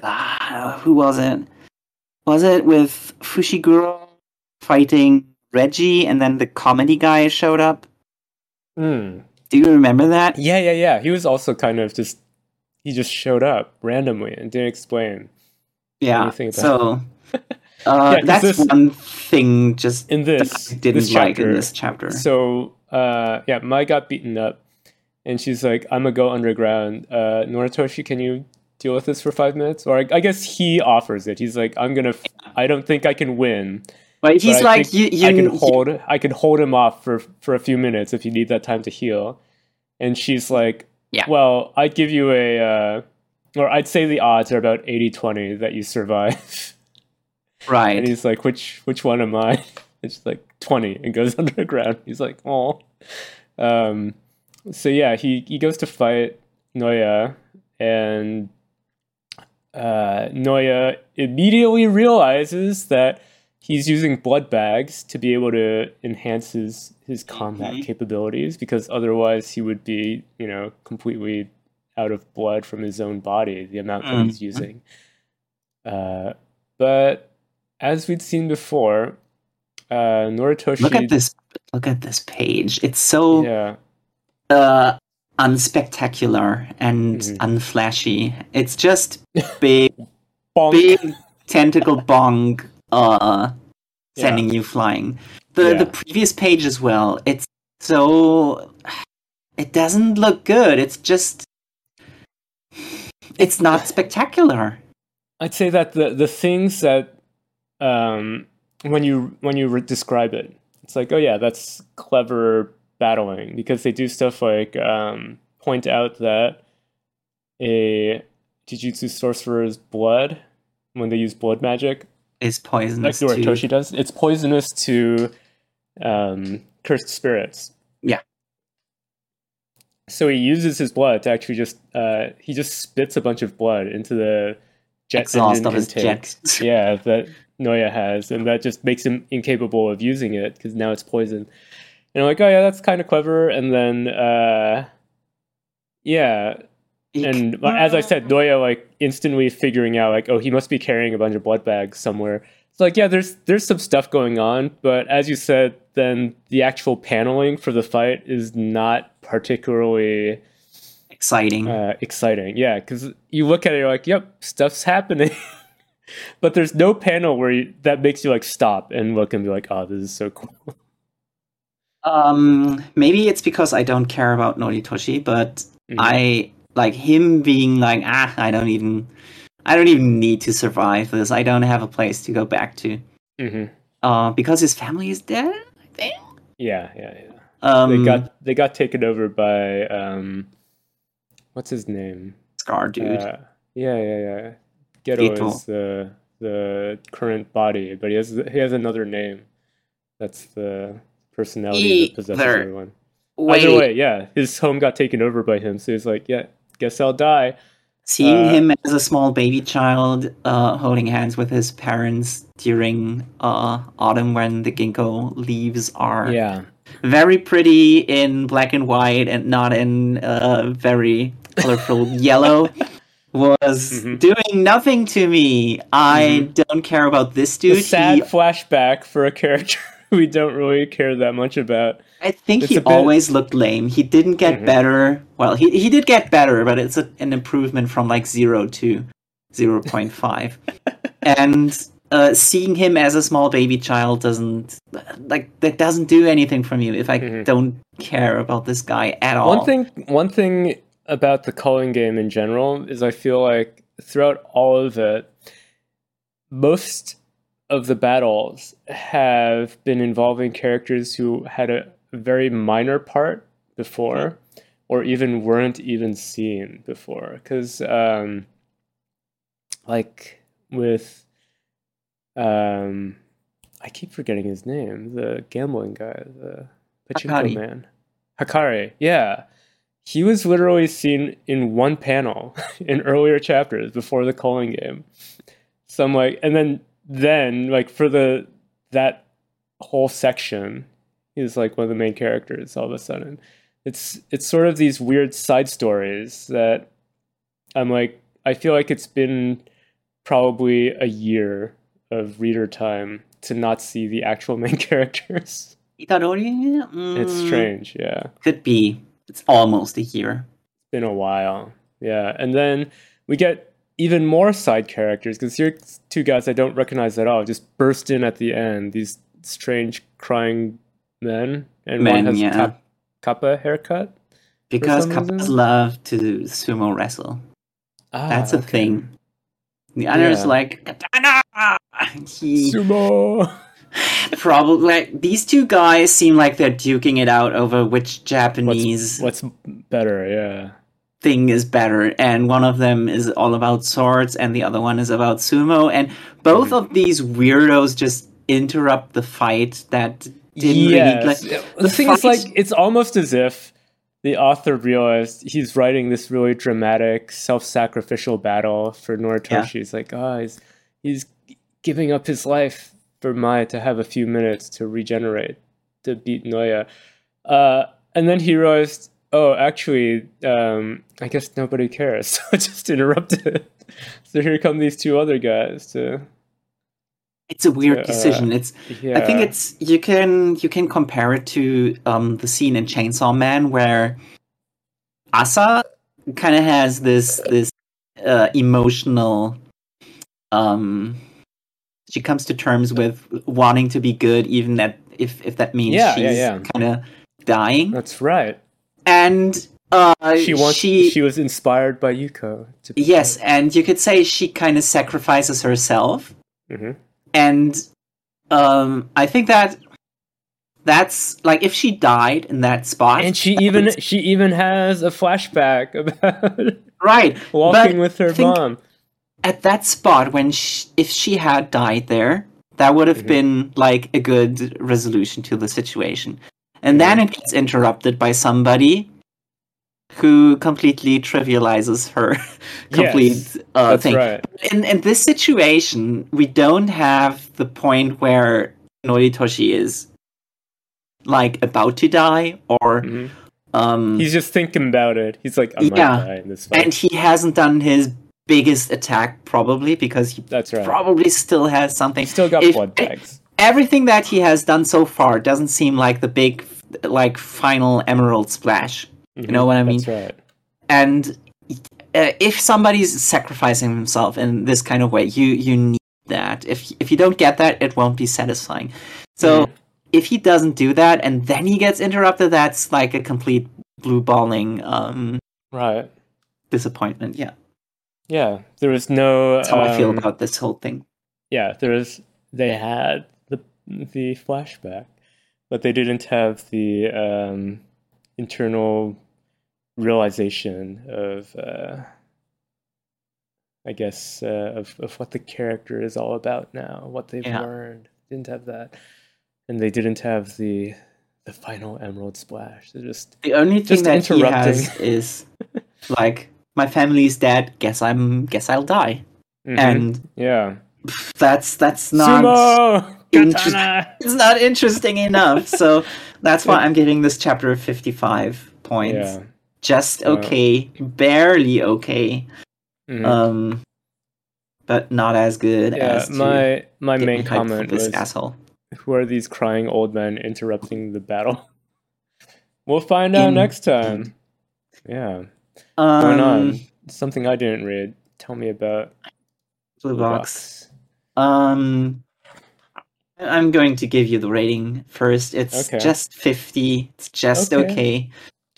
C: ah, who was it? Was it with Fushiguro fighting Reggie and then the comedy guy showed up?
B: Hmm.
C: Do you remember that?
B: Yeah, yeah, yeah. He was also kind of just he just showed up randomly and didn't explain.
C: Yeah. So uh,
B: Yeah,
C: that's
B: this-
C: one thing just
B: In this,
C: I didn't
B: this
C: like
B: chapter,
C: in this chapter.
B: So uh, yeah, Mai got beaten up, and she's like, "I'm gonna go underground." Uh, Noritoshi, can you deal with this for five minutes? Or I, I guess he offers it. He's like, I'm gonna. F- I don't think I can win.
C: But he's like, you, you,
B: I can
C: you-
B: hold. I can hold him off for for a few minutes if you need that time to heal. And she's like,
C: Yeah.
B: Well, I'd give you a, uh, or I'd say the odds are about 80-20 that you survive.
C: Right.
B: And he's like, which which one am I? It's like twenty and goes underground. He's like, oh. Um, so yeah, he he goes to fight Naoya, and uh, Naoya immediately realizes that he's using blood bags to be able to enhance his his combat
C: Mhm.
B: capabilities because otherwise he would be you know completely out of blood from his own body the amount that he's
C: Mhm.
B: using uh, but as we'd seen before uh, Noritoshi
C: Look at this. Look at this page. It's so
B: yeah
C: uh, unspectacular and
B: Mhm.
C: unflashy. It's just big, big tentacle bong uh, sending you flying. The
B: Yeah.
C: the previous page as well. It's so it doesn't look good. It's just it's not spectacular.
B: I'd say that the the things that um, when you when you re- describe it, it's like, oh yeah, that's clever battling because they do stuff like um, point out that a Jujutsu sorcerer's blood, when they use blood magic,
C: Is
B: like
C: poisonous to
B: Noritoshi does, it's poisonous to um, cursed spirits.
C: Yeah.
B: So he uses his blood to actually just uh, he just spits a bunch of blood into the jet
C: exhaust
B: engine
C: of his
B: intake.
C: jet.
B: Yeah, that Naoya has, and that just makes him incapable of using it because now it's poison. And I'm like, oh yeah, that's kind of clever. And then, uh, yeah, And as I said, Naoya like instantly figuring out like, oh, he must be carrying a bunch of blood bags somewhere. It's like, yeah, there's there's some stuff going on, but as you said, then the actual paneling for the fight is not particularly
C: exciting.
B: uh, exciting. Yeah, because you look at it, you're like, yep, stuff's happening. but there's no panel where you, that makes you like stop and look and be like, oh, this is so cool.
C: Um, maybe it's because I don't care about Noritoshi, but
B: Mhm.
C: I like him being like, ah, I don't even, I don't even need to survive this. I don't have a place to go back to.
B: Mhm.
C: Uh, because his family is dead. I think.
B: Yeah, yeah, yeah.
C: Um,
B: they got they got taken over by um, what's his name?
C: Scar dude.
B: Uh, yeah, yeah, yeah. Geto
C: Geto.
B: is the the current body, but he has he has another name. That's the personality that possesses everyone.
C: Wait,
B: Either way, yeah, his home got taken over by him, so he's like, yeah, guess I'll die.
C: seeing
B: uh,
C: him as a small baby child, uh, holding hands with his parents during uh autumn when the ginkgo leaves are
B: Yeah,
C: very pretty in black and white and not in uh, very colorful yellow was
B: Mhm.
C: doing nothing to me. I don't care about this dude.
B: sad
C: He,
B: flashback for a character we don't really care that much about.
C: I think
B: it's
C: he
B: bit-
C: always looked lame. He didn't get
B: Mhm.
C: better. Well, he he did get better, but it's a, an improvement from like zero to zero point five. and uh, seeing him as a small baby child doesn't like that doesn't do anything for me if I
B: Mhm.
C: don't care about this guy at all.
B: One thing, one thing about the culling game in general is I feel like throughout all of it, most of the battles have been involving characters who had a very minor part before, or even weren't even seen before. Because, um, like with, um, I keep forgetting his name, the gambling guy, the pachinko
C: Hakari.
B: man, Hakari. Yeah, he was literally seen in one panel in earlier chapters before the culling game. So I'm like, and then then like for the that whole section, he's like one of the main characters. All of a sudden, it's it's sort of these weird side stories that I'm like, I feel like it's been probably a year of reader time to not see the actual main characters.
C: Itadori?
B: It's
C: Mm,
B: strange, yeah.
C: Could be. It's almost a year.
B: It's been a while. Yeah. And then we get even more side characters because here two guys I don't recognize at all just burst in at the end. These strange crying men. And one has
C: yeah.
B: cap- kappa haircut.
C: Because
B: kappas
C: love to sumo wrestle.
B: Ah,
C: That's a
B: okay.
C: thing. The other is
B: Yeah.
C: like katana. He
B: Sumo.
C: probably like these two guys seem like they're duking it out over which Japanese
B: What's better? Yeah.
C: thing is better, and one of them is all about swords, and the other one is about sumo, and both
B: Mm-hmm.
C: of these weirdos just interrupt the fight that didn't really like.
B: the,
C: the
B: thing is, like, it's almost as if the author realized he's writing this really dramatic, self-sacrificial battle for Noritoshi.
C: Yeah.
B: He's like, oh, he's he's giving up his life for Maya to have a few minutes to regenerate to beat Naoya, uh, and then he realized. Oh, actually, um, I guess nobody cares. So I just interrupted. So here come these two other guys to.
C: It's a weird
B: Uh,
C: decision. It's
B: Yeah.
C: I think it's you can you can compare it to um, the scene in Chainsaw Man where Asa kind of has this this uh, emotional um she comes to terms with wanting to be good even that if if that means
B: Yeah,
C: she's
B: yeah,
C: kind of dying
B: That's right.
C: and uh
B: She wants.
C: she,
B: She, was inspired by Yuko. To be
C: yes and you could say she kind of sacrifices herself
B: hmm
C: and um i think that that's like if she died in that spot
B: And she even she even has a flashback about
C: right
B: walking with her mom.
C: at that spot when she, if she had died there that would have
B: Mhm.
C: been like a good resolution to the situation and then
B: Mm-hmm.
C: it gets interrupted by somebody who completely trivializes her complete
B: Yes,
C: uh,
B: That's
C: thing
B: right.
C: in in this situation, we don't have the point where Noritoshi is like about to die, or
B: Mhm.
C: um,
B: He's just thinking about it. He's like, I might
C: Yeah,
B: die in this fight.
C: and he hasn't done his biggest attack probably because he
B: That's right.
C: probably still has something.
B: He still got
C: If-
B: blood bags.
C: Everything that he has done so far doesn't seem like the big, like final emerald splash.
B: You
C: know what I mean?
B: That's right.
C: and uh, if somebody's sacrificing himself in this kind of way you you need that if if you don't get that it won't be satisfying so
B: Mhm.
C: if he doesn't do that and then he gets interrupted that's like a complete blue balling um
B: Right.
C: disappointment yeah
B: Yeah. There was no.
C: that's how i feel
B: um,
C: about this whole thing
B: yeah, there was they had the the flashback, but they didn't have the um, internal realization of, uh, I guess, uh, of of what the character is all about now, what they've
C: Yeah.
B: learned. Didn't have that, and they didn't have the the final emerald splash. They just
C: the only thing that he has is like my family's dead guess i'm guess i'll die
B: Mhm.
C: and
B: yeah,
C: that's that's not
B: sumo katana.
C: it's not interesting enough. So that's why I'm giving this chapter 55 points.
B: Yeah.
C: Just
B: Yeah.
C: okay, barely okay,
B: Mhm.
C: um, but not as good
B: yeah,
C: as
B: my my main comment
C: this
B: was
C: asshole.
B: who are these crying old men interrupting the battle? We'll find out
C: Indeed.
B: next time. Yeah. Going
C: Um,
B: on. Something I didn't read. Tell me about
C: Blue
B: the
C: box. Um, I'm going to give you the rating first. It's
B: Okay.
C: just 50. It's just
B: Okay.
C: okay.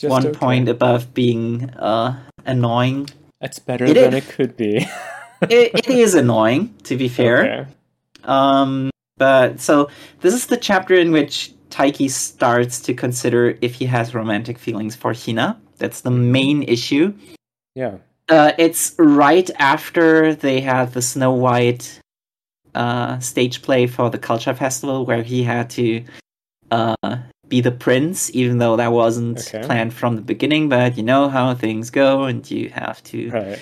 B: Just
C: One
B: okay.
C: point above being uh annoying.
B: That's better
C: It
B: than
C: is.
B: it could be.
C: it, it is annoying, to be fair.
B: Okay.
C: Um, but so this is the chapter in which Taiki starts to consider if he has romantic feelings for Hina. That's the main issue.
B: Yeah.
C: Uh, it's right after they have the Snow White uh, stage play for the Culture Festival, where he had to uh, be the prince, even though that wasn't
B: Okay.
C: planned from the beginning. But you know how things go, and you have to
B: Right.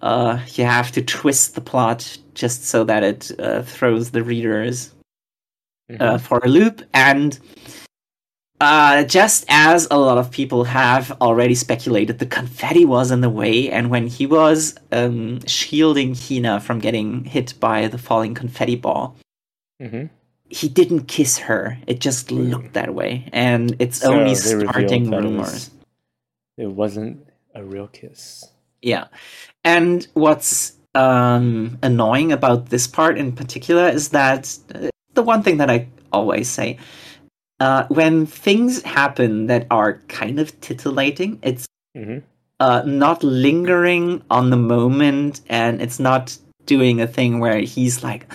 C: uh, you have to twist the plot just so that it uh, throws the readers
B: Mhm.
C: uh, for a loop. And uh, just as a lot of people have already speculated, the confetti was in the way, and when he was um, shielding Hina from getting hit by the falling confetti ball,
B: Mhm.
C: He didn't kiss her. It just looked that way, and it's
B: So
C: only starting
B: that it was-
C: rumors.
B: It wasn't a real kiss.
C: Yeah. And what's um, annoying about this part in particular is that uh, the one thing that I always say uh, when things happen that are kind of titillating, it's
B: hmm
C: uh, not lingering on the moment, and it's not doing a thing where he's like,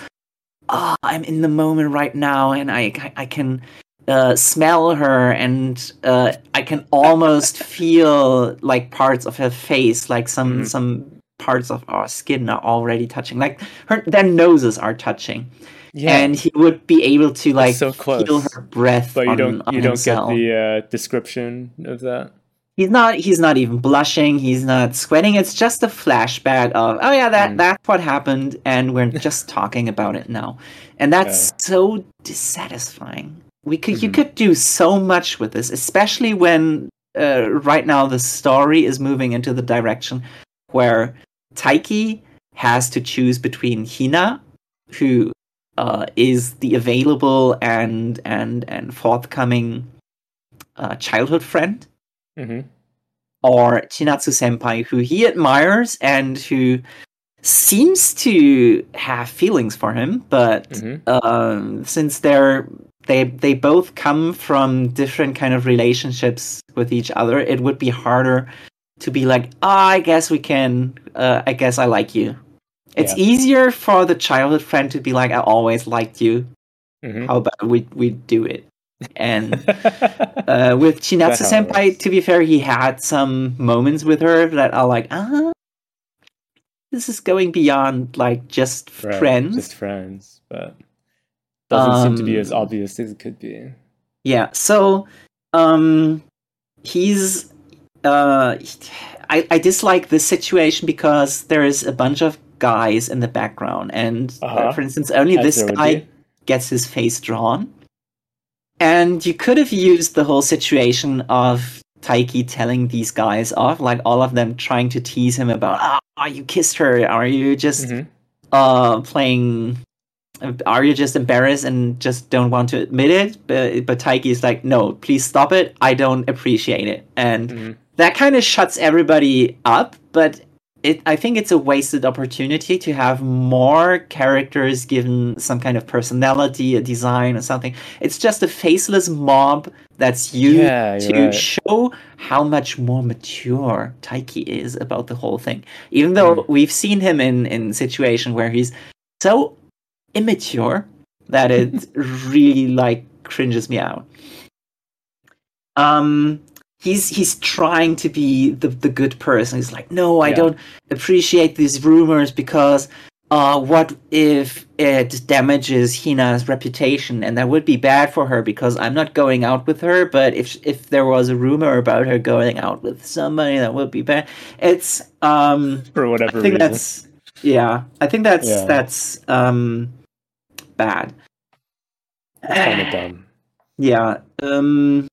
C: "Oh, I'm in the moment right now, and I I can uh, smell her, and uh, I can almost feel like parts of her face, like some
B: Mhm.
C: some parts of our skin are already touching, like her their noses are touching,
B: Yeah,
C: and he would be able to like
B: so close.
C: feel her breath.
B: but you
C: on-
B: don't
C: on
B: you don't
C: himself.
B: get the uh, description of that.
C: He's not. He's not even blushing. He's not sweating. It's just a flashback of, oh yeah, that
B: Mm.
C: that's what happened, and we're just talking about it now, and that's so dissatisfying. We could you
B: Mhm.
C: could do so much with this, especially when uh, right now the story is moving into the direction where Taiki has to choose between Hina, who uh, is the available and and and forthcoming uh, childhood friend
B: hmm
C: or Chinatsu Senpai, who he admires and who seems to have feelings for him, but
B: hmm
C: um, since they're they they both come from different kind of relationships with each other, it would be harder to be like, ah, I guess we can. Uh, I guess I like you. It's
B: Yeah.
C: easier for the childhood friend to be like, I always liked you.
B: hmm
C: How about we we do it? And uh, with Chinatsu
B: That's
C: Senpai, to be fair, he had some moments with her that are like, ah, this is going beyond like just
B: Right,
C: friends.
B: just friends, but doesn't seem to be as
C: Um,
B: obvious as it could be.
C: Yeah. So, um, he's uh, I I dislike this situation because there is a bunch of guys in the background, and uh,
B: Uh-huh.
C: for instance, only
B: As
C: this guy
B: be.
C: gets his face drawn. And you could have used the whole situation of Taiki telling these guys off, like all of them trying to tease him about, ah, you kissed her. Are you just
B: Mhm.
C: uh playing? Are you just embarrassed and just don't want to admit it? But but Taiki is like, no, please stop it. I don't appreciate it, and
B: Mhm.
C: that kind of shuts everybody up. But it, I think it's a wasted opportunity to have more characters given some kind of personality, a design, or something. It's just a faceless mob that's used
B: Yeah,
C: to
B: right.
C: show how much more mature Taiki is about the whole thing. Even though
B: Mm.
C: we've seen him in in situation where he's so immature that it really like cringes me out. Um he's he's trying to be the the good person. He's like, "No, I
B: Yeah.
C: don't appreciate these rumors because uh what if it damages Hina's reputation and that would be bad for her because I'm not going out with her, but if if there was a rumor about her going out with somebody that would be bad. It's um
B: for whatever.
C: I think
B: reason.
C: that's yeah. I think that's
B: Yeah.
C: that's um bad.
B: kind of dumb.
C: Yeah. Um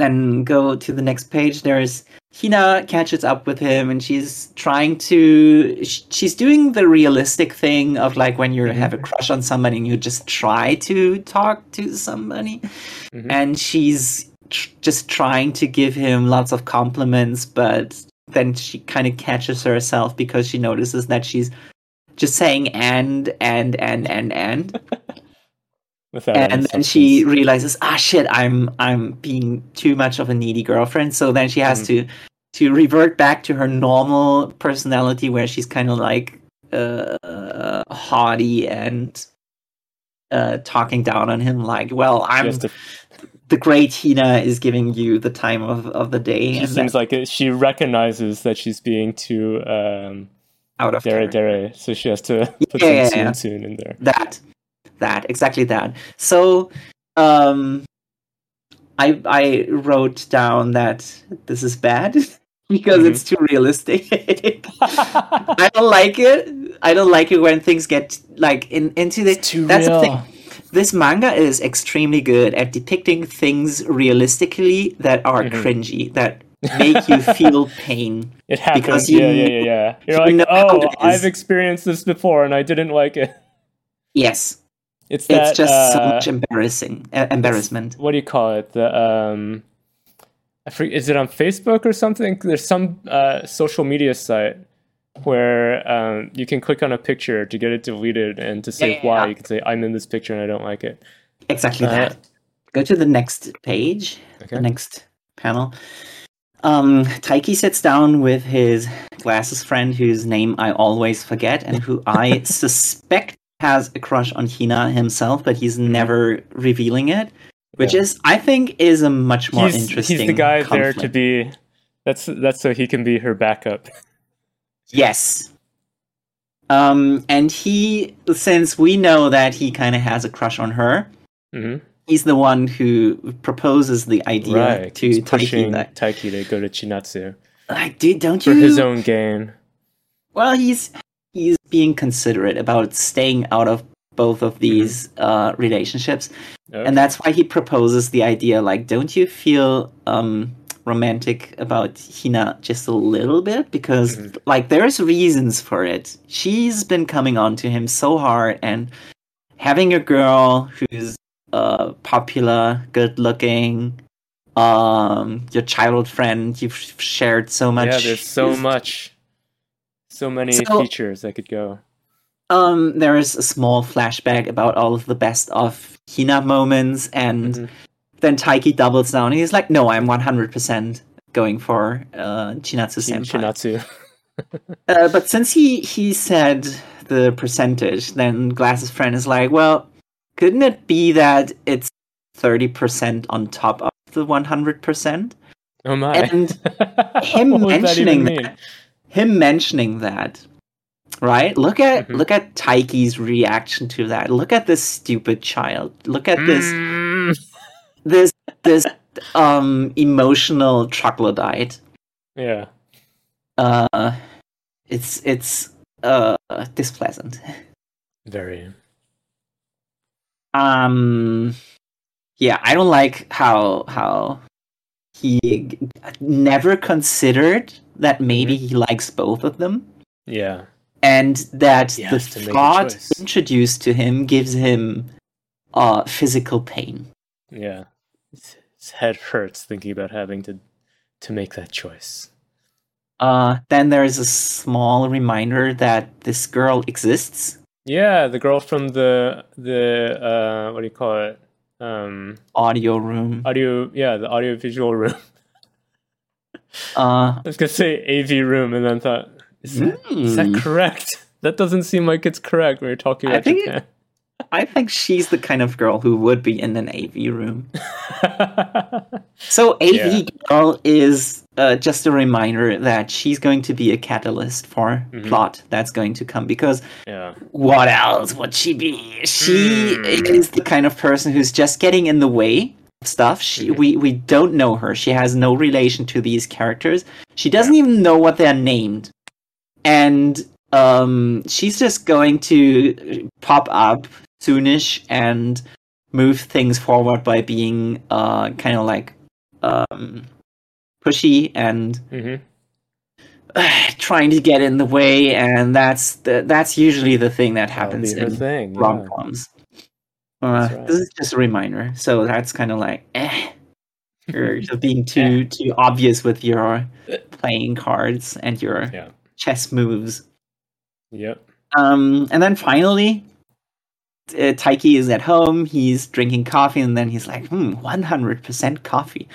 C: then go to the next page. There's Hina catches up with him and she's trying to she's doing the realistic thing of like when you have a crush on somebody and you just try to talk to somebody
B: Mhm.
C: and she's tr- just trying to give him lots of compliments but then she kind of catches herself because she notices that she's just saying and and and and and
B: Without
C: and then she realizes ah shit i'm i'm being too much of a needy girlfriend. So then she has to to revert back to her normal personality where she's kind of like uh haughty and uh talking down on him like well i'm
B: to-
C: the great hina is giving you the time of of the day.
B: She seems
C: that-
B: like it, she recognizes that she's being too um,
C: out of
B: dere dere, so she has to put
C: Yeah,
B: some
C: yeah,
B: tune
C: yeah.
B: tune in there.
C: that that exactly that so um i i wrote down that this is bad because
B: Mhm.
C: it's too realistic i don't like it i don't like it when things get like in into the
B: too
C: that's the thing
B: real.
C: this manga is extremely good at depicting things realistically that are
B: Mhm.
C: cringy that make you feel pain
B: It happens.
C: because you
B: yeah, yeah, yeah, yeah. You're
C: you
B: like, oh. I've experienced this before and I didn't like it.
C: yes
B: It's that.
C: it's just so
B: uh,
C: much embarrassing uh, embarrassment
B: what do you call it? The um, I forget, is it on Facebook or something? There's some uh, social media site where um, you can click on a picture to get it deleted and to say
C: Yeah, yeah,
B: why.
C: yeah.
B: You can say I'm in this picture and I don't like it.
C: exactly that go to the next page
B: Okay.
C: the next panel. um, Taiki sits down with his glasses friend, whose name I always forget, and who I suspect has a crush on Hina himself, but he's never revealing it. Which
B: Yeah.
C: is, I think, is a much more
B: he's,
C: interesting.
B: he's the guy there to be. That's that's so he can be her backup.
C: Yes. Um, and he, since we know that he kind of has a crush on her,
B: hmm
C: he's the one who proposes the idea
B: Right,
C: to
B: he's
C: Taiki that,
B: Taiki to go to Chinatsu
C: like, dude, don't
B: for
C: you?
B: his own gain.
C: Well, he's he's being considerate about staying out of both of these uh, relationships,
B: Okay.
C: and that's why he proposes the idea. Like, don't you feel um, romantic about Hina just a little bit? Because
B: Mhm.
C: like, there's reasons for it. She's been coming on to him so hard, and having a girl who's uh, popular, good looking. Um, your childhood friend you've shared so much.
B: yeah, there's so much, so many
C: So-
B: features that could go.
C: Um, there is a small flashback about all of the best of Hina moments, and
B: Mhm.
C: then Taiki doubles down. He's like, "No, I'm 100% going for uh, Chinatsu Senpai."
B: Chinatsu.
C: Uh, but since he he said the percentage, then Glass's friend is like, "Well, couldn't it be that it's 30% on top of the 100%?"
B: Oh my!
C: And him
B: what would that even
C: mentioning
B: mean?
C: that, him mentioning that, right? Look at
B: Mhm.
C: look at Taiki's reaction to that. Look at this stupid child. Look at this
B: Mm,
C: this this um emotional troglodyte.
B: yeah,
C: Uh, it's it's uh displeasant.
B: very.
C: Um, yeah, I don't like how how he never considered that maybe
B: Mm-hmm.
C: he likes both of them.
B: Yeah,
C: and that
B: He
C: the
B: has to make a
C: thought introduced to him gives him uh, physical pain.
B: yeah. His, his head hurts thinking about having to to make that choice.
C: Uh, then there's a small reminder that this girl exists.
B: Yeah, the girl from the the uh, what do you call it? Um,
C: Audio room.
B: audio. Yeah, the audio visual room.
C: Uh,
B: I was gonna say AV room, and then thought, is that, is that
C: Hmm.
B: correct? That doesn't seem like it's correct when you're talking
C: I
B: about
C: think it-
B: Japan.
C: I think she's the kind of girl who would be in an AV room. So AV
B: Yeah.
C: girl is uh, just a reminder that she's going to be a catalyst for
B: Mhm.
C: plot that's going to come because
B: yeah,
C: what else would she be? She
B: Hmm.
C: is the kind of person who's just getting in the way of stuff. She, we, we don't know her. She has no relation to these characters. She doesn't even know what they're named. And um, she's just going to pop up soonish and move things forward by being uh, kind of like um, pushy and
B: hmm
C: trying to get in the way, and that's the, that's usually the thing that happens
B: That'll be her
C: in
B: thing. yeah.
C: Uh,
B: right.
C: This is just a reminder, so that's kind of like, eh, you're just being too too obvious with your playing cards and your
B: Yeah.
C: chess moves.
B: Yep.
C: Um, and then finally, uh, Taiki is at home. He's drinking coffee, and then he's like, "Hmm, one hundred percent coffee,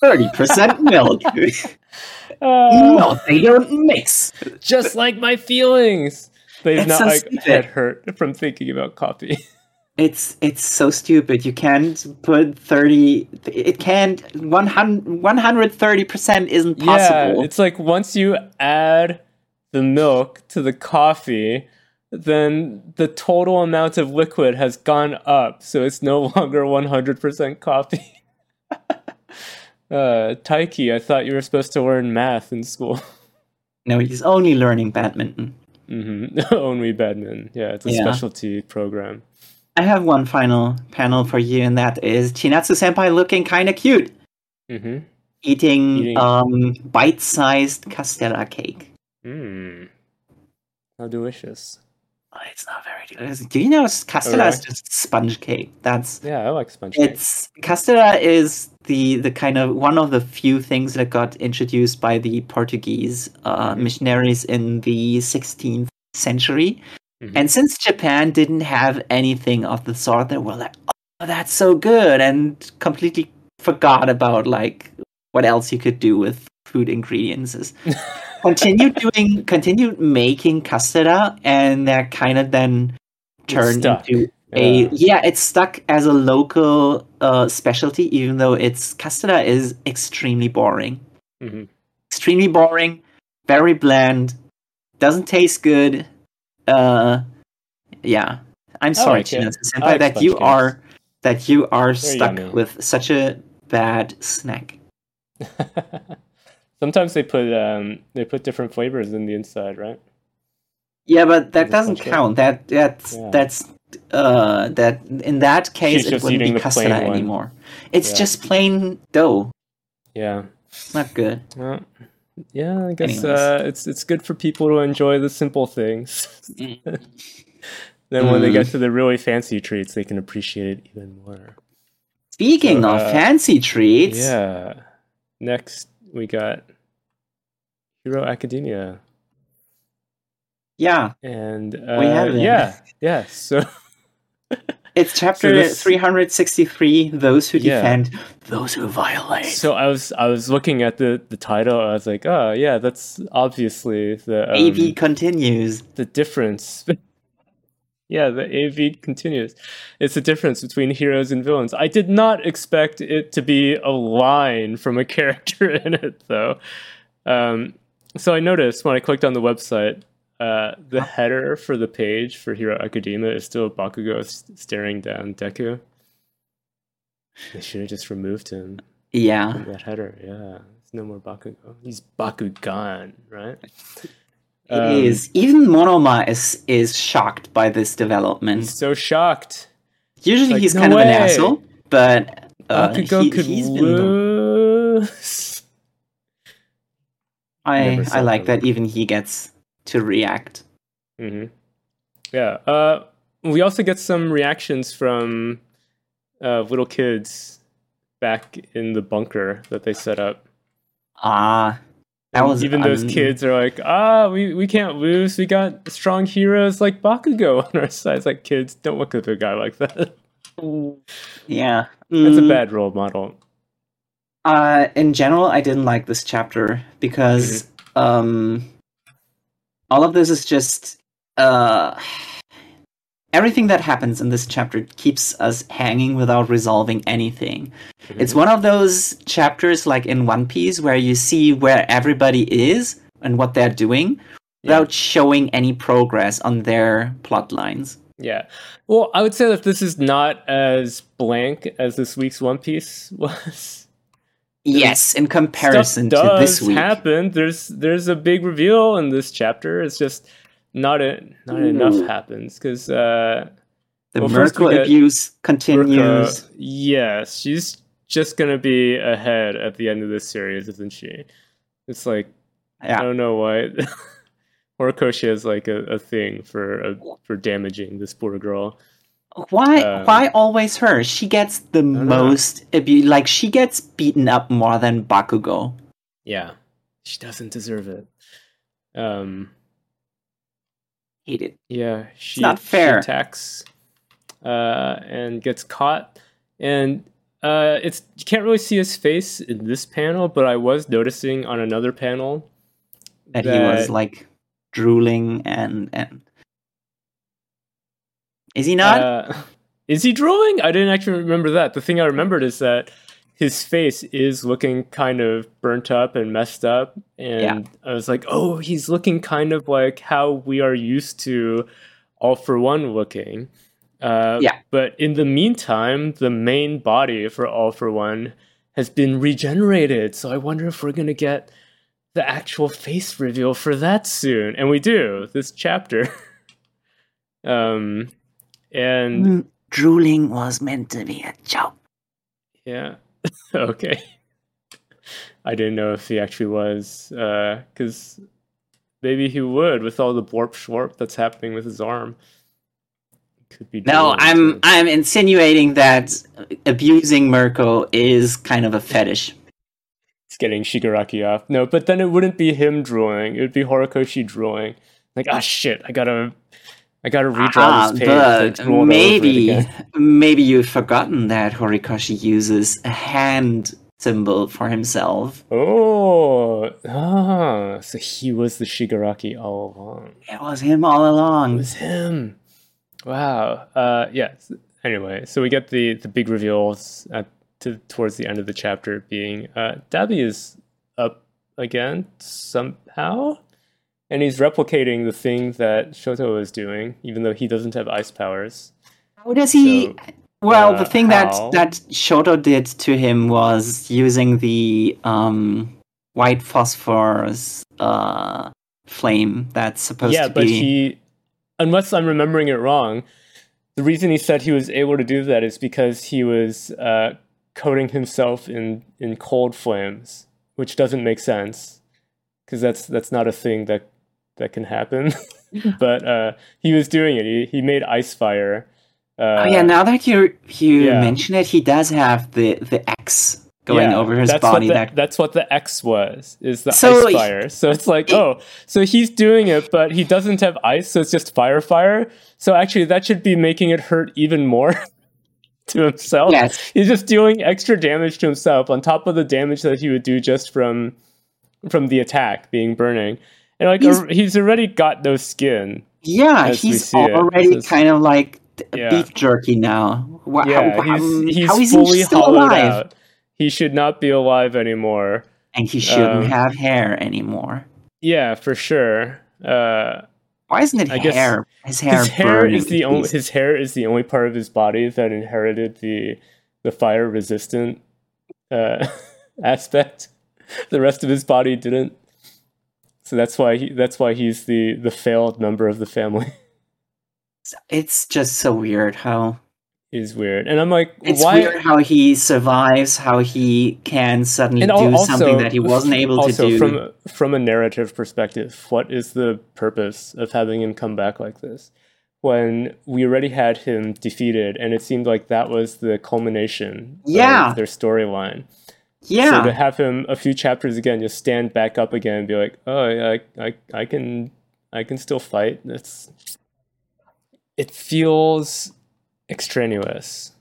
C: thirty percent milk.
B: Uh,
C: no, they don't mix."
B: just like my feelings. They've not
C: so
B: like head hurt from thinking about coffee.
C: It's it's so stupid. You can't put thirty. It can't. 130 percent isn't possible.
B: Yeah, it's like once you add the milk to the coffee, then the total amount of liquid has gone up, so it's no longer 100% coffee. uh, Taiki, I thought you were supposed to learn math in school.
C: no, he's only learning badminton.
B: Mm-hmm. Only badminton. Yeah, it's a
C: Yeah.
B: specialty program.
C: I have one final panel for you, and that is Chinatsu Senpai looking kind of cute,
B: hmm
C: eating,
B: Eating-
C: um bite-sized castella cake.
B: Mm. How delicious.
C: Oh, it's not very delicious. Do you know castella is just sponge cake? That's
B: Yeah, I like sponge cake.
C: It's castella is the the kind of one of the few things that got introduced by the Portuguese uh, missionaries in the 16th century.
B: Mhm.
C: And since Japan didn't have anything of the sort, they were like, "Oh, that's so good," and completely forgot about like what else you could do with food ingredients continue doing continue making castella and that kind of then turned into a
B: Yeah.
C: yeah it's stuck as a local uh, specialty even though its castella is extremely boring
B: Mhm.
C: extremely boring very bland doesn't taste good uh yeah i'm sorry
B: like.
C: Chinatsu senpai that you
B: cakes.
C: are that you are
B: They're
C: stuck
B: yummy.
C: with such a bad snack
B: Sometimes they put um they put different flavors in the inside, right?
C: Yeah, but that doesn't count. That that's
B: Yeah.
C: that's uh that in that case
B: She's
C: it wouldn't be
B: castella
C: anymore. It's
B: Yeah.
C: just plain dough.
B: Yeah.
C: Not good.
B: Well, yeah, I guess uh, it's it's good for people to enjoy the simple things. then when they get to the really fancy treats, they can appreciate it even more.
C: Speaking
B: So,
C: of
B: uh,
C: fancy treats,
B: Yeah. Next, we got Hero Academia,
C: yeah,
B: and uh,
C: We have it.
B: yeah, yeah. So
C: it's chapter
B: this-
C: 363. Those who
B: Yeah.
C: defend, those who violate.
B: so I was I was looking at the the title. I was like, oh yeah, that's obviously the um,
C: AV continues.
B: the difference. yeah, the AV continues. It's the difference between heroes and villains. I did not expect it to be a line from a character in it, though. Um, so I noticed when I clicked on the website, uh, the header for the page for Hero Academia is still Bakugo staring down Deku. They should have just removed him
C: Yeah,
B: that header. Yeah, It's no more Bakugo. He's Bakugan, right?
C: it is. Even Monoma is is shocked by this
B: He's
C: development.
B: so shocked.
C: Usually
B: like,
C: he's
B: no
C: kind of an asshole, but uh,
B: Bakugo
C: he,
B: could
C: he's been.
B: lose.
C: I I like that even he gets to react.
B: hmm Yeah. Uh, we also get some reactions from uh, little kids back in the bunker that they set up.
C: Ah, that was
B: even those
C: um,
B: kids are like, ah, we, we can't lose. We got strong heroes like Bakugo on our side. It's like, kids, don't look at a guy like that.
C: Yeah,
B: That's a
C: Mm,
B: bad role model.
C: Uh, in general, I didn't like this chapter because
B: Mm-hmm.
C: um, all of this is just uh, everything that happens in this chapter keeps us hanging without resolving anything. It's
B: Mm-hmm.
C: one of those chapters like in One Piece where you see where everybody is and what they're doing
B: Yeah.
C: without showing any progress on their plot lines.
B: Yeah. Well, I would say that this is not as blank as this week's One Piece was.
C: Yes, in comparison to this week.
B: happen. There's there's a big reveal in this chapter. It's just not a, not enough happens because uh,
C: The
B: Well, first we
C: Mirko
B: get
C: abuse continues.
B: Yes, she's just gonna be ahead at the end of this series, isn't she? It's like I don't know why. Horikoshi has like a, a thing for uh for damaging this poor girl.
C: Why?
B: Um,
C: why always her? She gets the most abu- Like she gets beaten up more than Bakugo.
B: Yeah, she doesn't deserve it. Um,
C: Hate it.
B: yeah, she
C: not
B: she
C: fair.
B: attacks, uh, and gets caught, and uh, it's you can't really see his face in this panel, but I was noticing on another panel
C: That, he was like drooling and and. Is he not?
B: Uh, is he drooling? I didn't actually remember that. The thing I remembered is that his face is looking kind of burnt up and messed up, and I was like, "Oh, he's looking kind of like how we are used to All for One looking." Uh,
C: Yeah.
B: But in the meantime, the main body for All for One has been regenerated. So I wonder if we're gonna get the actual face reveal for that soon, and we do this chapter. um, and
C: Mm, drooling was meant to be a joke.
B: Yeah. okay. I didn't know if he actually was, because maybe he would with all the blorp schwarp that's happening with his arm. Could be.
C: No, I'm
B: too.
C: I'm insinuating that abusing Mirko is kind of a fetish.
B: It's getting Shigaraki off. No, but then it wouldn't be him drooling. It would be Horikoshi drooling. Like, ah, shit! I gotta, I gotta redraw
C: Ah,
B: this page.
C: but
B: drool it over it
C: maybe maybe you've forgotten that Horikoshi uses a hand symbol for himself.
B: Oh, ah, so he was the Shigaraki all along.
C: It was him all along.
B: It was him. Wow. Uh, yeah. Anyway, so we get the the big reveals at to towards the end of the chapter, being uh, Dabi is up again somehow, and he's replicating the thing that Shoto is doing, even though he doesn't have ice powers.
C: How does he?
B: So,
C: well,
B: uh,
C: the thing
B: how?
C: that that Shoto did to him was using the um, white phosphorus uh, flame that's supposed
B: yeah,
C: to
B: but he, unless I'm remembering it wrong, the reason he said he was able to do that is because he was uh, coating himself in in cold flames, which doesn't make sense because that's that's not a thing that that can happen. but uh, he was doing it. He he made ice fire. Uh,
C: oh yeah, now that you you
B: yeah.
C: mention it, he does have the the X going
B: yeah,
C: over his
B: that's
C: body.
B: What the,
C: that
B: That's what the X was, is the
C: So
B: ice fire. So it's like, oh, so he's doing it, but he doesn't have ice, so it's just fire fire. So actually, that should be making it hurt even more to himself.
C: Yes.
B: He's just doing extra damage to himself on top of the damage that he would do just from from the attack being burning. And like
C: He's-
B: he's already got no skin.
C: yeah, he's already kind of like
B: Yeah.
C: beef jerky now.
B: Yeah,
C: how,
B: he's he's
C: how is
B: fully
C: he still alive?
B: out. He should not be alive anymore.
C: And he shouldn't
B: Um,
C: have hair anymore.
B: Yeah, for sure. Uh,
C: Why isn't it
B: I
C: hair? His hair,
B: his hair is the only his hair is the only part of his body that inherited the the fire resistant uh, aspect. The rest of his body didn't. So that's why he that's why he's the the failed member of the family.
C: It's just so weird how
B: he's weird, and I'm like,
C: it's
B: why?
C: weird how he survives, how he can suddenly
B: and
C: do
B: also,
C: something that he wasn't able
B: also
C: to do.
B: from a- from a narrative perspective, what is the purpose of having him come back like this? When we already had him defeated, and it seemed like that was the culmination
C: Yeah.
B: of their storyline.
C: Yeah,
B: So to have him a few chapters again, just stand back up again and be like, "Oh, yeah, I, I, I can, I can still fight." It's, it feels extraneous.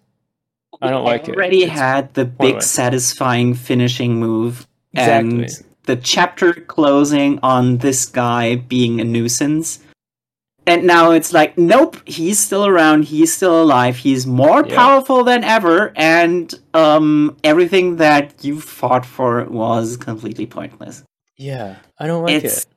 B: I don't like it.
C: already
B: It's-
C: had the big satisfying finishing move
B: Exactly.
C: and the chapter closing on this guy being a nuisance and now it's like nope he's still around he's still alive he's more
B: Yeah.
C: powerful than ever and um everything that you fought for was completely pointless
B: yeah, I don't like
C: it's
B: it.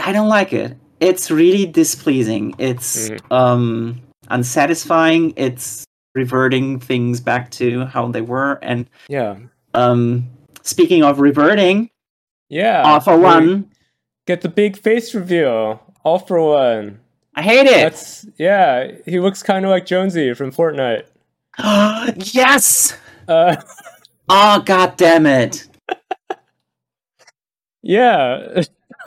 C: i don't like it it's really displeasing it's
B: Mhm.
C: um unsatisfying it's reverting things back to how they were and
B: Yeah,
C: um speaking of reverting
B: yeah.
C: all for one
B: Get the big face reveal. All for one.
C: I hate it
B: That's yeah. He looks kind of like Jonesy from Fortnite.
C: yes
B: Uh,
C: oh god damn it
B: Yeah.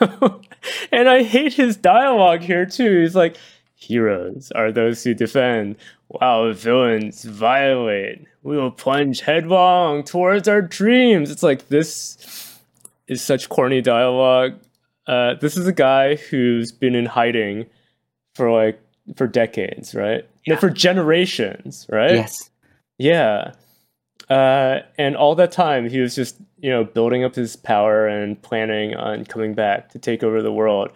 B: and I hate his dialogue here too. He's like, heroes are those who defend, while villains violate. We will plunge headlong towards our dreams. It's like this is such corny dialogue. Uh, this is a guy who's been in hiding for like for decades, right? No, for generations, right?
C: yes
B: Yeah. Uh, and all that time, he was just, you know, building up his power and planning on coming back to take over the world.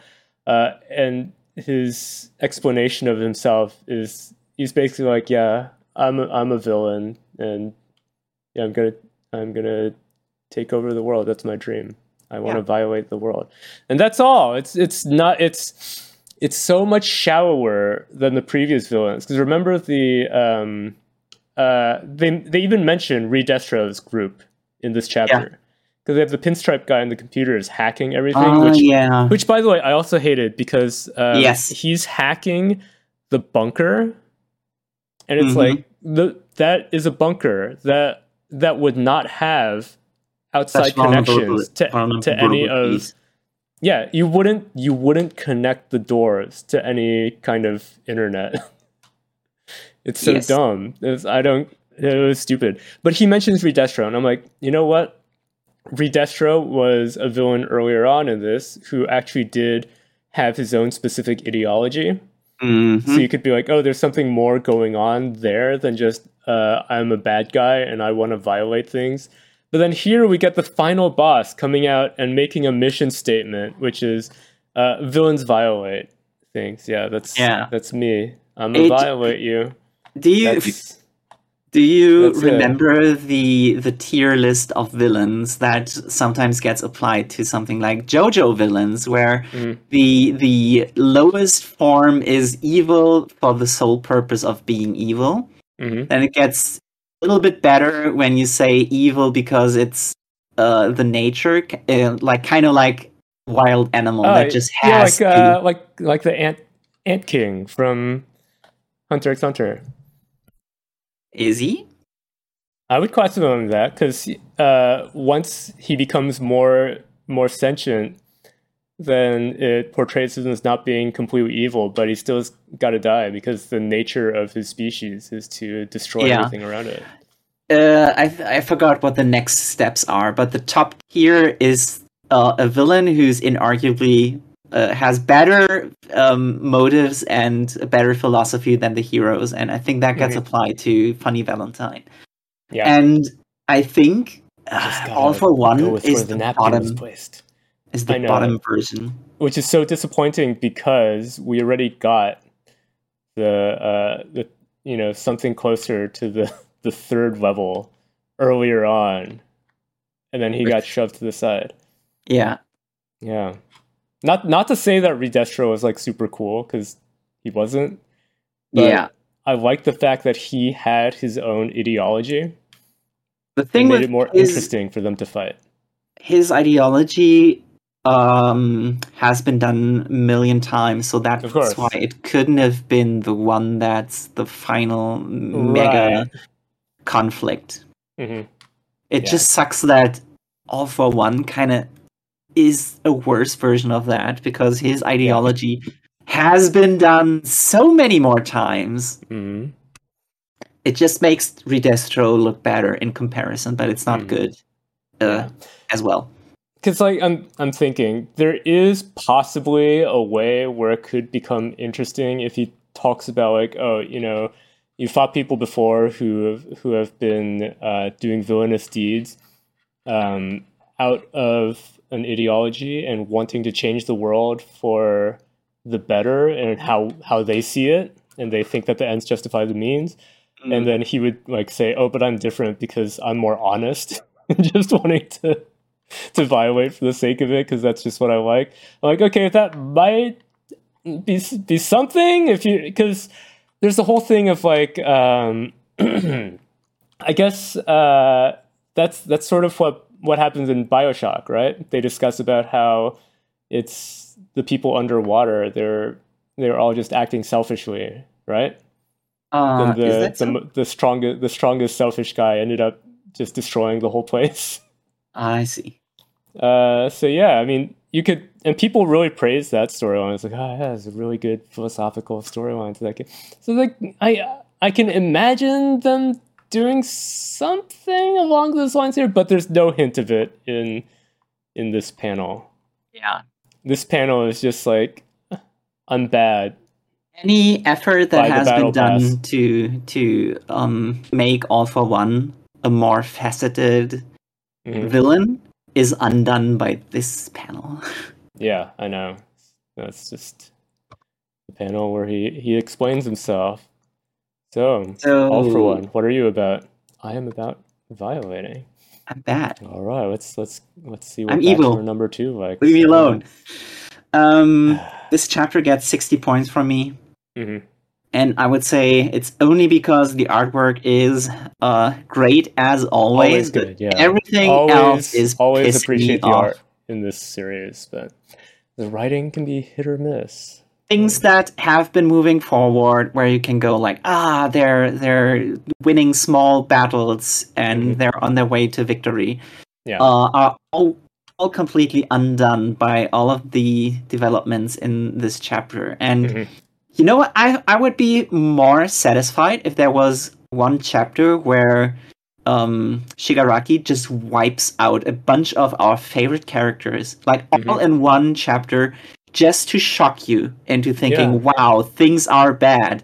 B: Uh, and his explanation of himself is he's basically like, yeah, I'm a, I'm a villain, and yeah, I'm gonna I'm gonna take over the world. That's my dream. I want to
C: Yeah.
B: violate the world, and that's all. It's it's not it's it's so much shallower than the previous villains. Because remember the um, uh, they they even mention Redestro's group in this chapter because they have the pinstripe guy on the computer is hacking everything,
C: oh
B: which
C: yeah
B: which by the way I also hated because um,
C: Yes.
B: he's hacking the bunker, and it's
C: Mhm.
B: like the that is a bunker that that would not have outside
C: vulnerable-
B: connections to, to any of. Yeah you wouldn't you wouldn't connect the doors to any kind of internet. It's so
C: Yes.
B: dumb. It's- i don't it was stupid. But he mentions redestro and i'm like you know what? Redestro was a villain earlier on in this who actually did have his own specific ideology.
C: Mhm.
B: so you could be like oh there's something more going on there than just uh, i'm a bad guy and i want to violate things But then here we get the final boss coming out and making a mission statement, which is uh, villains violate things. Yeah, that's
C: Yeah.
B: that's me. I'm gonna
C: It-
B: violate you.
C: Do you
B: That's,
C: do you
B: that's it.
C: remember the the tier list of villains that sometimes gets applied to something like JoJo villains, where
B: Mhm.
C: the the lowest form is evil for the sole purpose of being evil.
B: Mhm.
C: Then it gets little bit better when you say evil because it's uh, the nature, uh, like kind of like wild animal
B: Oh,
C: that just
B: yeah,
C: has
B: like
C: to.
B: uh, like like the ant ant king from Hunter x Hunter.
C: Is he?
B: I would classify him that because uh, once he becomes more more sentient, then it portrays him as not being completely evil, but he still has got to die because the nature of his species is to destroy
C: Yeah.
B: everything around it.
C: Uh, I I forgot what the next steps are, but the top tier is uh, a villain who's inarguably uh, has better um, motives and a better philosophy than the heroes, and I think that gets
B: Mhm.
C: applied to Funny Valentine.
B: Yeah,
C: And I think uh, All for One is the,
B: the
C: bottom
B: placed,
C: is the
B: know.
C: bottom version.
B: which is so disappointing because we already got the uh, the you know something closer to the the third level earlier on, and then he got shoved to the side.
C: Yeah,
B: Yeah. Not not to say that Redestro was like super cool because he wasn't. but
C: yeah.
B: I like the fact that he had his own ideology.
C: The
B: It
C: thing
B: made
C: with
B: it more
C: his,
B: interesting for them to fight.
C: his ideology um has been done a million times so that's why it couldn't have been the one that's the final mega
B: Right.
C: conflict
B: hmm
C: it
B: Yeah.
C: just sucks that all for one kind of is a worse version of that because his ideology has been done so many more times
B: hmm
C: it just makes redestro look better in comparison but it's not
B: Mhm.
C: good uh,
B: Yeah.
C: as well
B: Because like I'm I'm thinking there is possibly a way where it could become interesting if he talks about like oh you know you fought people before who have who have been uh, doing villainous deeds um, out of an ideology and wanting to change the world for the better and how how they see it and they think that the ends justify the means
C: Mm.
B: and then he would like say oh but i'm different because i'm more honest and just wanting to to violate for the sake of it because that's just what i like I'm like okay that might be be something if you because there's the whole thing of like um i guess uh that's that's sort of what what happens in bioshock right they discuss about how it's the people underwater they're they're all just acting selfishly right
C: uh,
B: the
C: so?
B: the, the strongest the strongest selfish guy ended up just destroying the whole place.
C: i see
B: Uh, so yeah, I mean, you could, and people really praise that storyline. It's like, oh yeah, it's a really good philosophical storyline to that game. So like, I I can imagine them doing something along those lines here, but there's no hint of it in in this panel.
C: yeah
B: This panel is just like, I'm bad.
C: any effort that has been done
B: pass.
C: to to um make all for one a more faceted
B: Mhm.
C: villain is undone by this panel
B: Yeah, I know. That's just the panel where he he explains himself. So,
C: so
B: all for one. What are you about? I am about violating.
C: i'm bad
B: All right, let's let's let's see what
C: I'm evil.
B: number two like.
C: leave me alone um this chapter gets 60 points from me
B: hmm
C: and i would say it's only because the artwork is uh great as always,
B: Always good, yeah.
C: everything else is
B: always appreciate the
C: off.
B: art in this series, but the writing can be hit or miss.
C: things that have been moving forward where you can go like ah they're they're winning small battles and
B: Mhm.
C: they're on their way to victory
B: Yeah.
C: uh, are all, all completely undone by all of the developments in this chapter and
B: Mhm.
C: You know what I, I would be more satisfied if there was one chapter where um, Shigaraki just wipes out a bunch of our favorite characters, like all in one chapter, just to shock you into thinking,
B: Yeah.
C: "Wow, things are bad."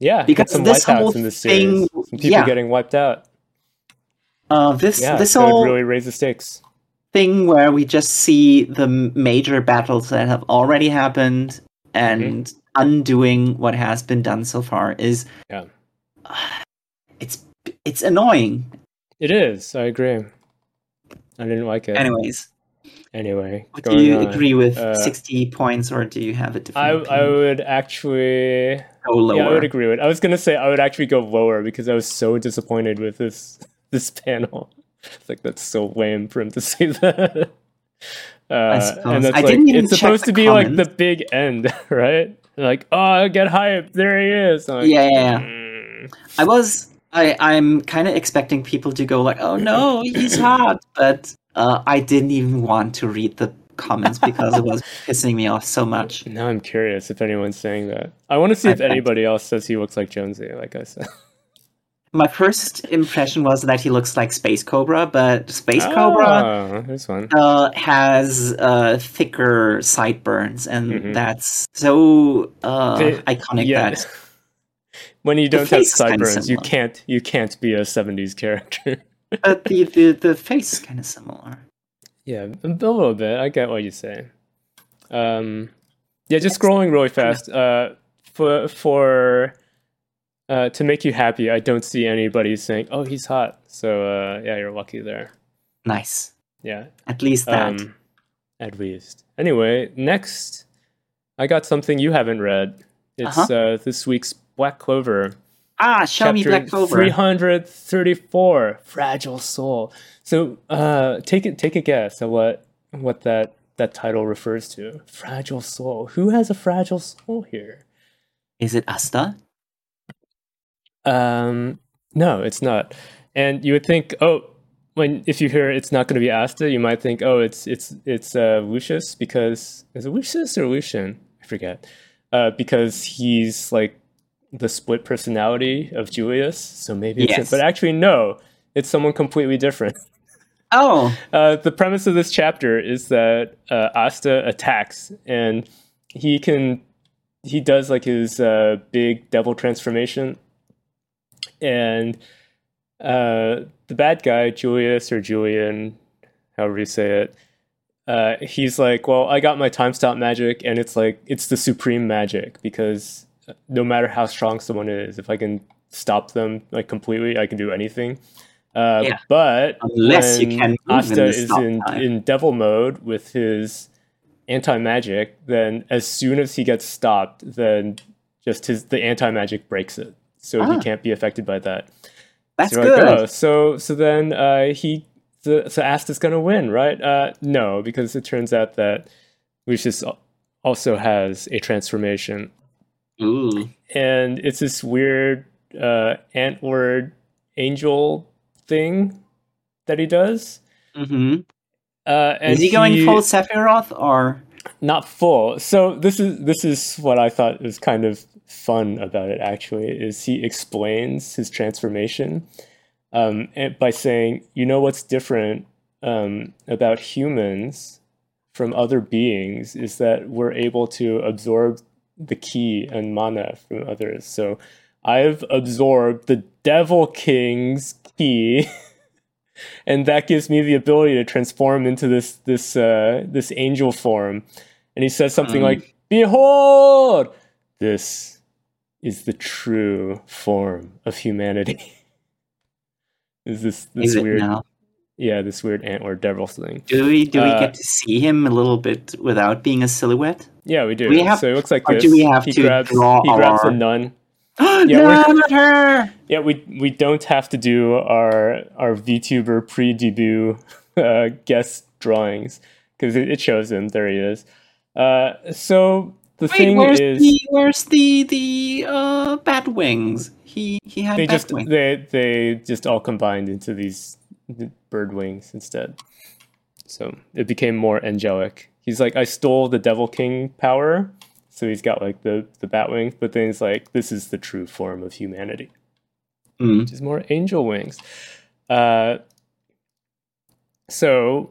B: Yeah,
C: Because this whole
B: in this
C: thing-
B: series. Some people
C: yeah.
B: getting wiped out.
C: Uh, this
B: Yeah,
C: this whole
B: really raise the stakes.
C: thing where we just see the major battles that have already happened and undoing what has been done so far is
B: Yeah.
C: it's it's annoying.
B: It is. I agree. I didn't like it.
C: Anyways,
B: Anyway,
C: do you
B: on.
C: agree with
B: uh,
C: 60 points or do you have a different
B: I I would actually
C: go lower?
B: yeah I would agree with. I was gonna say I would actually go lower because I was so disappointed with this this panel. It's like that's so lame for him to say that. Uh,
C: suppose.
B: and that's
C: I
B: like
C: didn't even
B: it's supposed to be like the big end, right? Like oh get hype, there he is. Like,
C: Yeah, yeah, yeah.
B: "Mm."
C: I was I I'm kind of expecting people to go like, "Oh no, he's hot," but uh, I didn't even want to read the comments because it was pissing me off so much.
B: Now I'm curious if anyone's saying that. I want to see if anybody else says he looks like Jonesy. Like I said,
C: My first impression was that he looks like Space Cobra, but Space Cobra
B: Oh, there's one.
C: uh, has uh, thicker sideburns, and
B: Mhm.
C: that's so uh,
B: The-
C: iconic
B: yeah.
C: that
B: when you don't have sideburns, you can't you can't be a '70s character.
C: but the, the, the face is kind of similar.
B: yeah, a little bit. I get what you say. Um, yeah, just scrolling really fast. Uh, for for uh, to make you happy, I don't see anybody saying, "Oh, he's hot." So uh, yeah, you're lucky there.
C: Nice.
B: Yeah,
C: At least that.
B: um, at least. Anyway, next, I got something you haven't read. It's
C: Uh-huh.
B: uh, this week's Black Clover.
C: ah, show me Black Clover.
B: 334 fragile soul so uh take it take a guess at what what that that title refers to fragile soul who has a fragile soul here
C: Is it Asta?
B: Um no it's not. And you would think oh when if you hear it's not going to be asta you might think oh it's it's it's uh lucius because is it lucius or lucian? I forget. Uh because he's like the split personality of julius so maybe it's
C: Yes.
B: but actually no it's someone completely different.
C: Oh,
B: uh, the premise of this chapter is that uh, Asta attacks, and he can he does like his uh, big devil transformation, and uh, the bad guy Julius or Julian, however you say it, uh, he's like, well, I got my time stop magic, and it's like it's the supreme magic because no matter how strong someone is, if I can stop them like completely, I can do anything. Uh,
C: Yeah.
B: But
C: Unless you can
B: Asta is in,
C: time.
B: in devil mode with his anti magic, then as soon as he gets stopped, then just his the anti magic breaks it, so he
C: Ah.
B: can't be affected by that.
C: that's
B: so
C: good.
B: like, oh, so so then uh, he the, so Asta's gonna win, right? Uh, no, because it turns out that Lucius al- also has a transformation,
C: Ooh.
B: and it's this weird uh, antword angel thing that he does.
C: hmm
B: Uh, and
C: Is he going full Sephiroth or?
B: not full. So this is this is what I thought was kind of fun about it. Actually, is he explains his transformation um, by saying, you know, what's different um, about humans from other beings is that we're able to absorb the ki and mana from others. So I've absorbed the Devil King's ki. And that gives me the ability to transform into this this uh, this angel form, and he says something
C: Mm.
B: like, "Behold, this is the true form of humanity." is this this
C: Is
B: weird?
C: now?
B: Yeah, this weird antler devil thing.
C: Do we do we
B: Uh,
C: get to see him a little bit without being a silhouette?
B: Yeah, we do.
C: we have-
B: so it looks like this.
C: do we have
B: he
C: to
B: grabs
C: draw
B: he grabs
C: our-
B: the nun.
C: no, not her.
B: Yeah, we we don't have to do our our VTuber pre-debut uh, guest drawings because it, it shows him. There he is. Uh, so the
C: Wait,
B: thing
C: where's
B: is,
C: the where's the the uh bat wings? He he had
B: they
C: bat
B: just
C: wings.
B: they they just all combined into these bird wings instead. So it became more angelic. He's like, I stole the Devil King power, so he's got like the the bat wings, but then he's like, this is the true form of humanity.
C: Mm.
B: which is more angel wings. Uh, so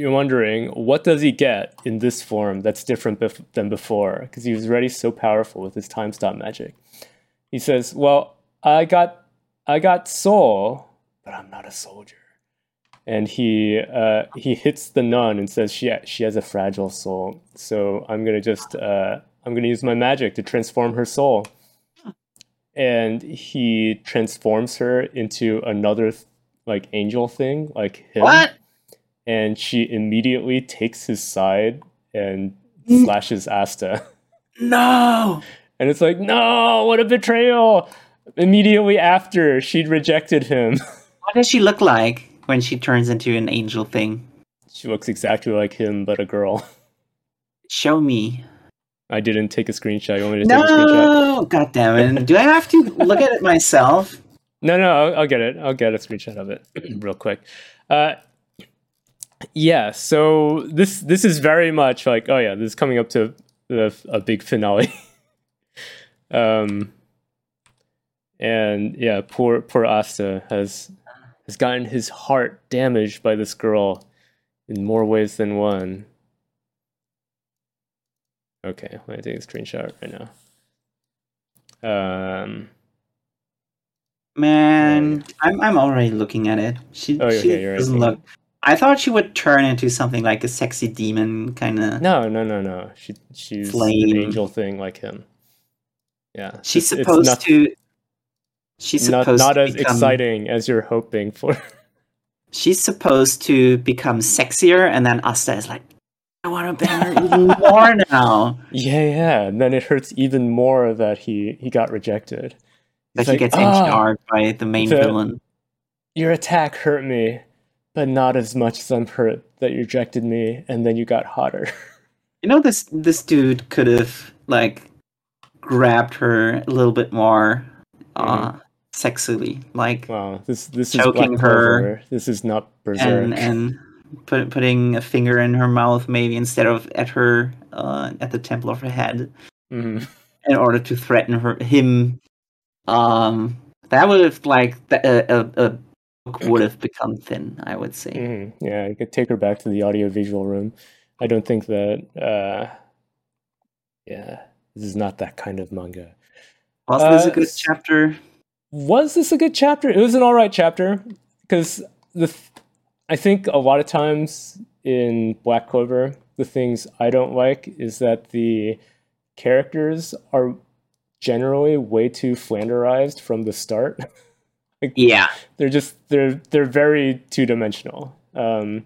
B: you're wondering what does he get in this form that's different bef- than before? Because he was already so powerful with his time stop magic. He says, "Well, I got I got soul, but I'm not a soldier. And he uh, he hits the nun and says she she has a fragile soul. So I'm gonna just uh, I'm gonna use my magic to transform her soul. And he transforms her into another like angel thing, like him.
C: What?
B: And she immediately takes his side and
C: Mm.
B: slashes Asta.
C: No.
B: And it's like, no, what a betrayal! Immediately after she'd rejected him.
C: What does she look like when she turns into an angel thing?
B: she looks exactly like him, but a girl.
C: Show me.
B: I didn't take a screenshot. You want me to take a screenshot?
C: No, god damn it! Do I have to look at it myself?
B: No, no, I'll, I'll get it. I'll get a screenshot of it real quick. Uh, yeah, so this this is very much like, oh yeah, this is coming up to the, a big finale. um, and yeah, poor poor Asta has has gotten his heart damaged by this girl in more ways than one. Okay, let me take a screenshot right now. Um,
C: Man, I'm I'm already looking at it. She,
B: Oh,
C: she
B: okay, you're
C: doesn't look. I thought she would turn into something like a sexy demon kind of.
B: No, no, no, no. She she's
C: Flame.
B: an angel thing like him. Yeah,
C: She's
B: it's- it's
C: supposed
B: not,
C: to. She's
B: not
C: supposed
B: not as
C: become,
B: exciting as you're hoping for.
C: She's supposed to become sexier, and then Asta is like, I want to bang her even more now.
B: yeah, yeah. And then it hurts even more that he he got rejected. That
C: he
B: like,
C: gets
B: "Ah,
C: injured by the main
B: the-
C: villain.
B: Your attack hurt me, but not as much as I'm hurt that you rejected me, and then you got hotter.
C: You know, this this dude could have like grabbed her a little bit more uh, sexily, like
B: wow, this this is
C: Choking her.
B: This is not Berserk.
C: and and put, putting a finger in her mouth maybe instead of at her uh, at the temple of her head
B: Mhm.
C: in order to threaten her him. Um, that would have like a, a, a book would have become thin. I would say.
B: Mhm. Yeah, you could take her back to the audiovisual room. I don't think that. Uh, yeah, this is not that kind of manga.
C: Was this a
B: Uh,
C: good chapter?
B: Was this a good chapter? It was an all right chapter because the. th- I think a lot of times in Black Clover, the things I don't like is that the characters are generally way too flanderized from the start.
C: Yeah.
B: they're just they're they're very two dimensional. Um,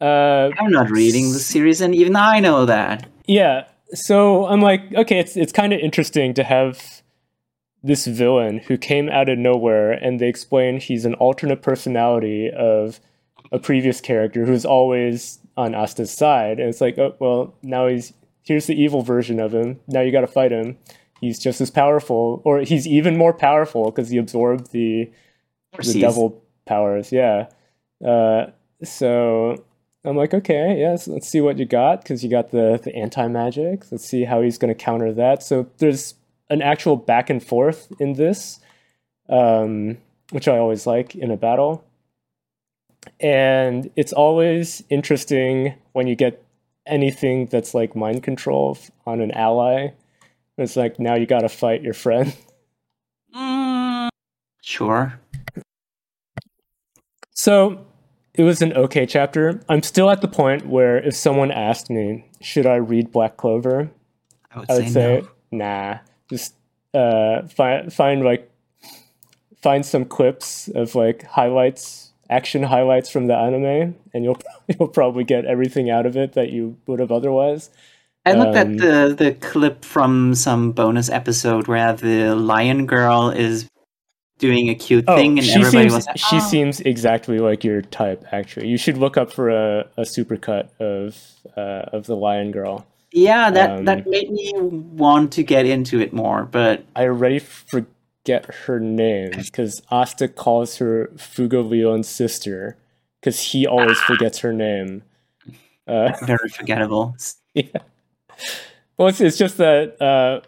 B: uh,
C: I'm not reading the series, and even I know that.
B: Yeah. So I'm like, okay, it's it's kind of interesting to have this villain who came out of nowhere and they explain he's an alternate personality of a previous character who's always on Asta's side. And it's like, oh well, now he's here's the evil version of him. Now you got to fight him. He's just as powerful, or he's even more powerful because he absorbed the the devil powers. Yeah. Uh, so I'm like, okay, yes, let's see what you got because you got the the anti magic. Let's see how he's going to counter that. So there's an actual back and forth in this, um, which I always like in a battle. And it's always interesting when you get anything that's like mind control on an ally. It's like now you got to fight your friend.
C: Mm, sure.
B: So it was an okay chapter. I'm still at the point where if someone asked me, should I read Black Clover?
C: I would,
B: I would
C: say,
B: say,
C: no.
B: nah. Just uh, find find like find some clips of like highlights, action highlights from the anime, and you'll you'll probably get everything out of it that you would have otherwise.
C: I looked
B: um,
C: at the the clip from some bonus episode where the lion girl is doing a cute thing, and
B: Oh, she
C: everybody
B: seems
C: was like,
B: she
C: "Oh."
B: seems exactly like your type. Actually, you should look up for a, a supercut of uh, of the Lion Girl.
C: Yeah, that
B: um,
C: that made me want to get into it more, but
B: I already forget her name because Asta calls her Fuegoleon's sister because he always forgets her name. Uh,
C: very forgettable.
B: yeah. Well, it's, it's just that uh,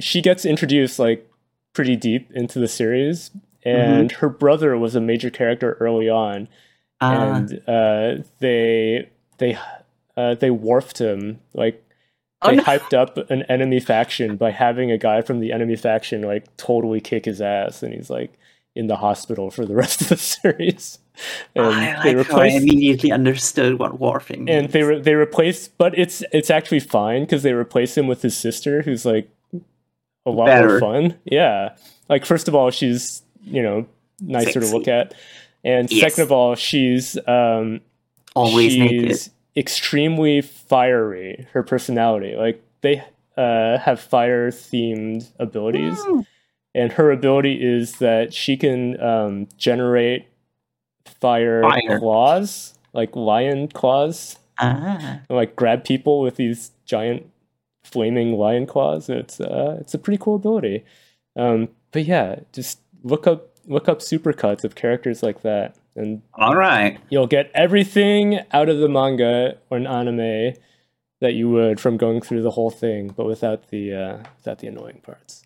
B: she gets introduced like pretty deep into the series, and her brother was a major character early on,
C: Uh,
B: and uh, they they uh, they Worfed him like
C: Oh,
B: they
C: no.
B: hyped up an enemy faction by having a guy from the enemy faction like totally kick his ass and he's like in the hospital for the rest of the series.
C: And I like how I immediately understood what Worfing means.
B: And they re- they replace, but it's it's actually fine because they replace him with his sister, who's like a lot Better. more fun. Yeah, like first of all, she's you know nicer Sexy. to look at, and yes. second of all, she's um,
C: always she's naked.
B: extremely fiery. Her personality, like they uh, have fire themed abilities. Mm. And her ability is that she can um, generate fire, fire, claws, like lion claws,
C: ah.
B: and, like grab people with these giant flaming lion claws. It's uh, it's a pretty cool ability. Um, but yeah, just look up look up supercuts of characters like that, and
C: all right,
B: you'll get everything out of the manga or an anime that you would from going through the whole thing, but without the uh, without the annoying parts.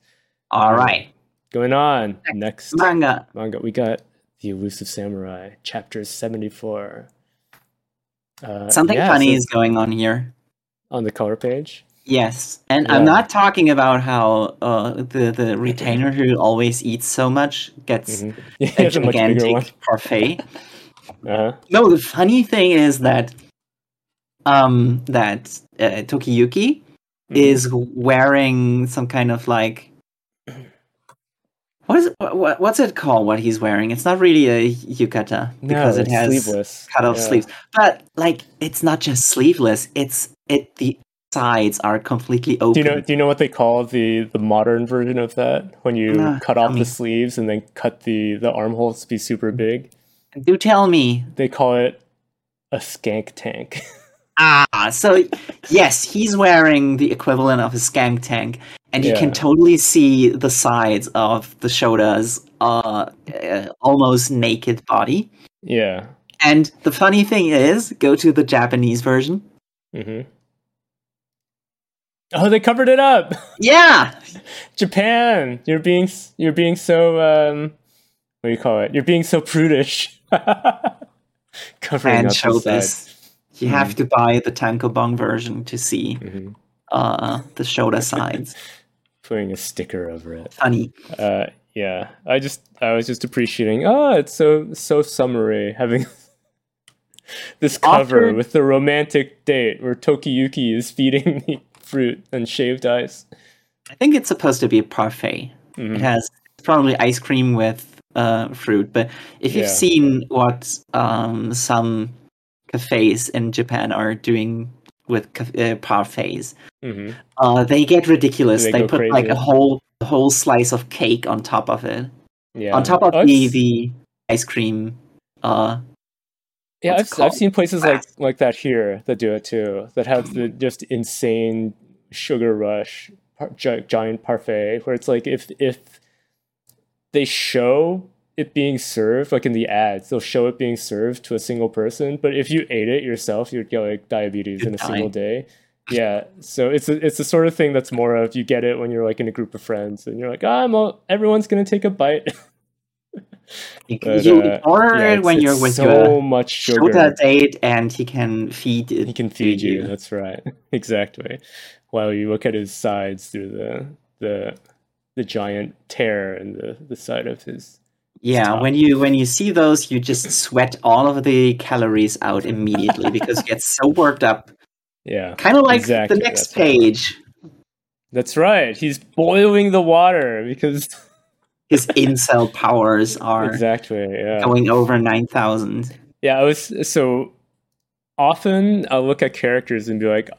C: All um, right,
B: going on next
C: manga.
B: Manga, we got the Elusive Samurai, chapter seventy-four.
C: Uh, Something yeah, funny so is going on here
B: on the color page.
C: Yes, and yeah. I'm not talking about how uh, the the retainer who always eats so much gets mm-hmm. yeah, a gigantic parfait.
B: Uh-huh.
C: No, the funny thing is that um that uh, Tokiyuki mm-hmm. is wearing some kind of like what is it, what, what's it called? What he's wearing? It's not really a yukata because
B: no,
C: it has
B: sleeveless.
C: cut off yeah. sleeves. But like, it's not just sleeveless. It's it the sides are completely open.
B: Do you know? Do you know what they call the the modern version of that? When you uh, cut off me. the sleeves and then cut the the armholes to be super big.
C: Do tell me.
B: They call it a skank tank.
C: ah, so yes, he's wearing the equivalent of a skank tank, and you yeah. can totally see the sides of the Shota's uh, uh, almost naked body.
B: Yeah.
C: And the funny thing is, go to the Japanese version.
B: Mm-hmm. Oh, they covered it up.
C: Yeah.
B: Japan, you're being you're being so um, what do you call it? You're being so prudish.
C: Covering and up show this. You mm-hmm. have to buy the tankobon version to see mm-hmm. uh, the Shota sides
B: putting a sticker over it.
C: Funny.
B: Uh, yeah, I just I was just appreciating. Oh, it's so so summery having this cover with the romantic date where Tokiyuki is feeding the fruit and shaved ice.
C: I think it's supposed to be a parfait. Mm-hmm. It has probably ice cream with uh, fruit, but if you've yeah. seen what um, some cafes in Japan are doing with uh, parfaits.
B: Mm-hmm.
C: Uh, they get ridiculous. They, they put crazy. like a whole a whole slice of cake on top of it.
B: Yeah.
C: On top of the the ice cream. Uh,
B: yeah, I've, I've seen places like like that here that do it too. That have the just insane sugar rush giant parfait where it's like if if they show it being served, like in the ads, they'll show it being served to a single person. But if you ate it yourself, you'd get like diabetes You're in a dying. single day. Yeah, so it's a, it's the sort of thing that's more of you get it when you're like in a group of friends and you're like, oh, everyone's gonna take a bite.
C: but, you uh, order yeah, it when you're with
B: so
C: your
B: much sugar.
C: date, and he can feed it.
B: He can feed you. you. That's right, exactly. While you look at his sides through the the the giant tear in the the side of his
C: yeah, when you when you see those, you just sweat all of the calories out immediately because you get so worked up.
B: Yeah,
C: kind of like exactly. the next That's page.
B: Right. That's right. He's boiling the water because
C: his incel powers are
B: exactly yeah.
C: going over nine thousand.
B: Yeah, I was so often I'll look at characters and be like,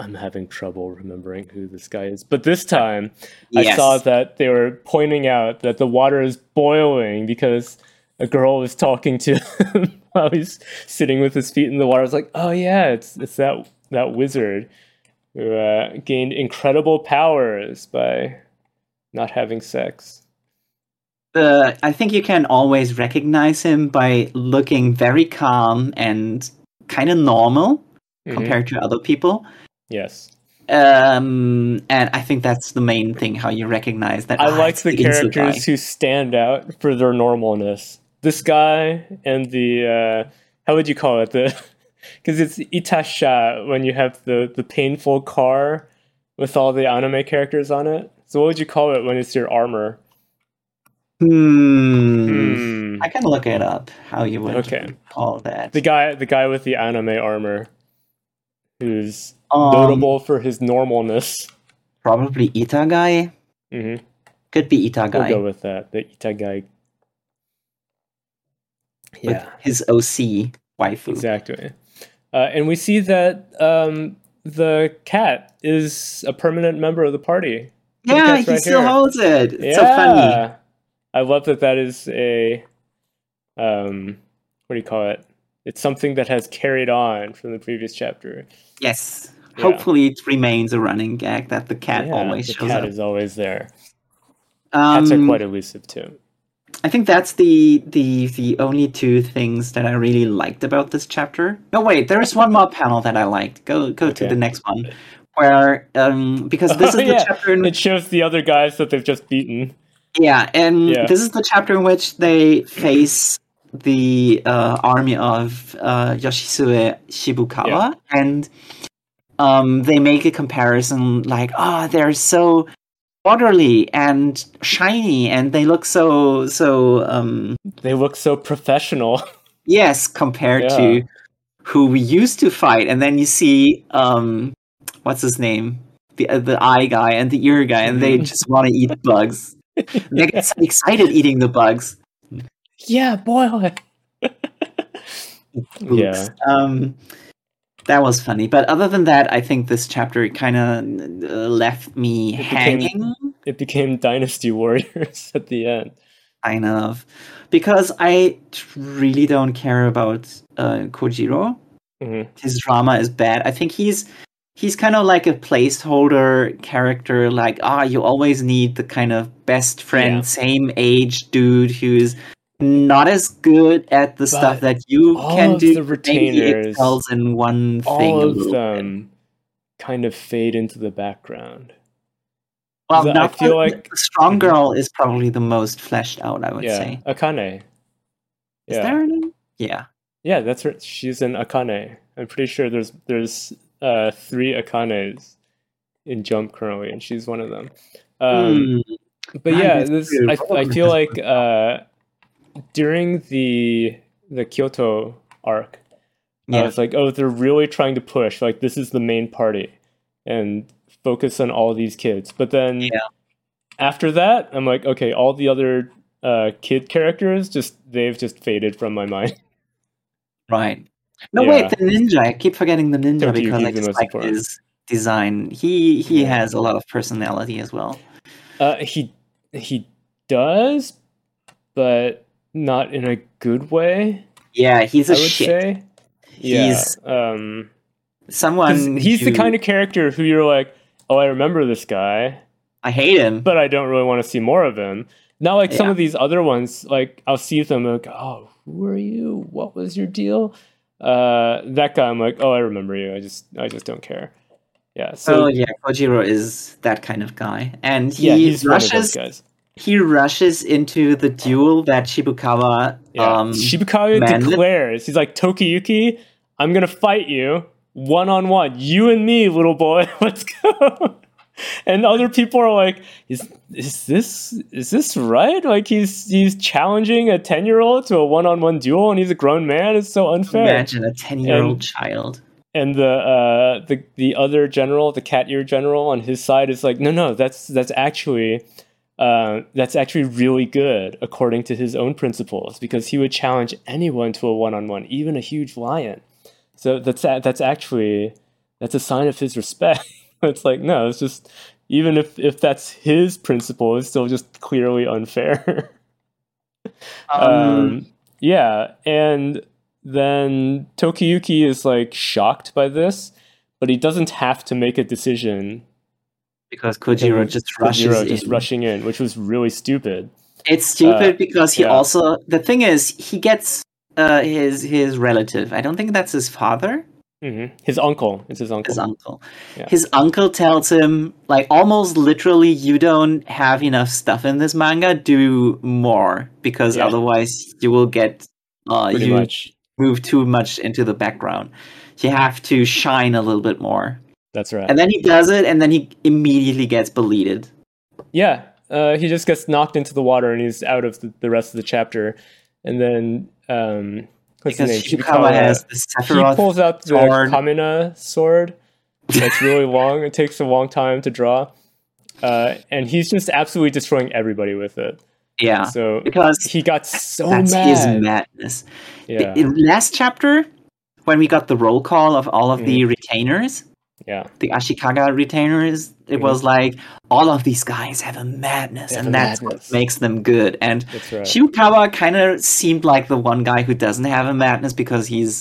B: I'm having trouble remembering who this guy is. But this time, yes. I saw that they were pointing out that the water is boiling because a girl was talking to him while he's sitting with his feet in the water. I was like, oh yeah, it's it's that that wizard who uh, gained incredible powers by not having sex.
C: Uh, I think you can always recognize him by looking very calm and kind of normal mm-hmm. compared to other people.
B: Yes.
C: Um, and I think that's the main thing how you recognize that.
B: I ah, like the, the characters who stand out for their normalness. This guy and the uh, how would you call it the because it's Itasha when you have the the painful car with all the anime characters on it. So what would you call it when it's your armor?
C: Hmm.
B: Hmm.
C: I can look it up. How you would
B: Okay.
C: call that?
B: The guy, the guy with the anime armor, who's
C: Um,
B: notable for his normalness.
C: Probably Itagai.
B: hmm
C: Could be Itagai.
B: We'll go with that. The Itagai.
C: with
B: Yeah,
C: His OC waifu.
B: exactly. Uh, and we see that um, the cat is a permanent member of the party. The
C: Yeah,
B: cat's
C: he
B: right
C: still
B: here.
C: holds it. It's
B: yeah.
C: so funny.
B: I love that that is a um what do you call it? It's something that has carried on from the previous chapter.
C: Yes.
B: Yeah.
C: Hopefully it remains a running gag that the cat
B: yeah,
C: always
B: the
C: shows
B: cat
C: up.
B: is always there. Cats are
C: Um,
B: quite elusive too.
C: I think that's the the the only two things that I really liked about this chapter. No, wait, there is one more panel that I liked. Go go to the next one, where um because this
B: Oh,
C: is the
B: yeah.
C: chapter in
B: It shows the other guys that they've just beaten.
C: yeah, and
B: Yeah.
C: this is the chapter in which they face the uh, army of uh, Yoshisue Shibukawa, and um they make a comparison like, oh, they're so orderly and shiny, and they look so so um
B: They look so professional.
C: Yes, compared
B: Yeah.
C: to who we used to fight, and then you see um, what's his name, the uh, the eye guy and the ear guy, and they
B: Mhm.
C: just want to eat bugs. They get so excited eating the bugs.
B: yeah, boy. yeah.
C: Um, that was funny, but other than that, I think this chapter kind of uh, left me
B: It became-
C: hanging.
B: It became Dynasty Warriors at the end.
C: Kind of, because I really don't care about uh, Kojiro.
B: hmm
C: his drama is bad. I think he's he's kind of like a placeholder character. Like ah, you always need the kind of best friend,
B: Yeah.
C: same age dude who's not as good at the stuff that you can do.
B: the retainers-
C: excels in one thing.
B: All of
C: little bit.
B: them kind of fade into the background.
C: Well,
B: I feel like-
C: the strong
B: Mhm.
C: girl is probably the most fleshed out. I would
B: yeah,
C: say.
B: Akane.
C: Is
B: Yeah,
C: there any? Yeah.
B: yeah, that's her. She's an Akane. I'm pretty sure there's there's uh, three Akanes in Jump currently, and she's one of them. Um,
C: Hmm.
B: but yeah, this. I, I feel like uh, during the the Kyoto arc, I
C: Yeah.
B: was like, oh, they're really trying to push like this is the main party and focus on all these kids. But then
C: Yeah.
B: after that, I'm like, okay, all the other uh, kid characters just they've just faded from my mind.
C: Right. No,
B: Yeah.
C: wait, the ninja. I keep forgetting the ninja
B: Tokiyuki's
C: because I just like
B: important.
C: his design. He he has a lot of personality as well.
B: Uh, he he does, but not in a good way.
C: Yeah, he's a
B: I would
C: shit.
B: say. Yeah.
C: He's
B: um,
C: Someone.
B: he's the kind of character who you're like, oh, I remember this guy,
C: I hate him.
B: but I don't really want to see more of him. Not like some of these other ones. Like I'll see them like, oh, who are you? What was your deal? Uh, that guy, I'm like, oh, I remember you. I just, I just don't care. Yeah. So
C: oh yeah, Kojiro is that kind of guy, and he
B: yeah, he's one of those
C: rushes. He rushes into the duel that Shibukawa.
B: Yeah.
C: Um,
B: Shibukawa
C: man-
B: declares, he's like, Tokiyuki, I'm gonna fight you one on one. You and me, little boy. Let's go. And other people are like, is is this is this right? Like he's he's challenging a ten year old to a one on one duel and he's a grown man. It's so unfair.
C: imagine a ten-year-old child.
B: And the uh the the other general, the cat ear general on his side is like, no no, that's that's actually uh, that's actually really good according to his own principles because he would challenge anyone to a one-on-one, even a huge lion. So that's that's actually that's a sign of his respect. it's like no, it's just even if if that's his principle, it's still just clearly unfair.
C: Um,
B: um, yeah, and then Tokiyuki is like shocked by this, but he doesn't have to make a decision.
C: Because Kojiro just rushes
B: Kojiro
C: in.
B: just rushing in, which was really stupid.
C: It's stupid
B: Uh,
C: because he
B: yeah.
C: also the thing is he gets uh, his his relative. I don't think that's his father.
B: hmm His uncle, it's his uncle.
C: His uncle.
B: Yeah.
C: His uncle tells him like almost literally, you don't have enough stuff in this manga. Do more because
B: Yeah.
C: otherwise you will get uh,
B: Pretty
C: you
B: much.
C: move too much into the background. You have to shine a little bit more.
B: That's right.
C: And then he does it, and then he immediately gets beleted.
B: yeah, uh, he just gets knocked into the water and he's out of the, the rest of the chapter. And then um, what's
C: because
B: name?
C: Shibukawa has the
B: he pulls out the
C: sword.
B: Kamina sword. That's really long. It takes a long time to draw. Uh, and he's just absolutely destroying everybody with it.
C: yeah,
B: So
C: because
B: he got so
C: that's
B: mad.
C: his madness.
B: yeah,
C: In last chapter, when we got the roll call of all of
B: Mm-hmm.
C: the retainers,
B: yeah,
C: the Ashikaga retainers, it
B: Mhm.
C: was like all of these guys have a madness,
B: have
C: and
B: a
C: that's
B: madness.
C: what makes them good. And
B: right.
C: Kind of seemed like the one guy who doesn't have a madness because he's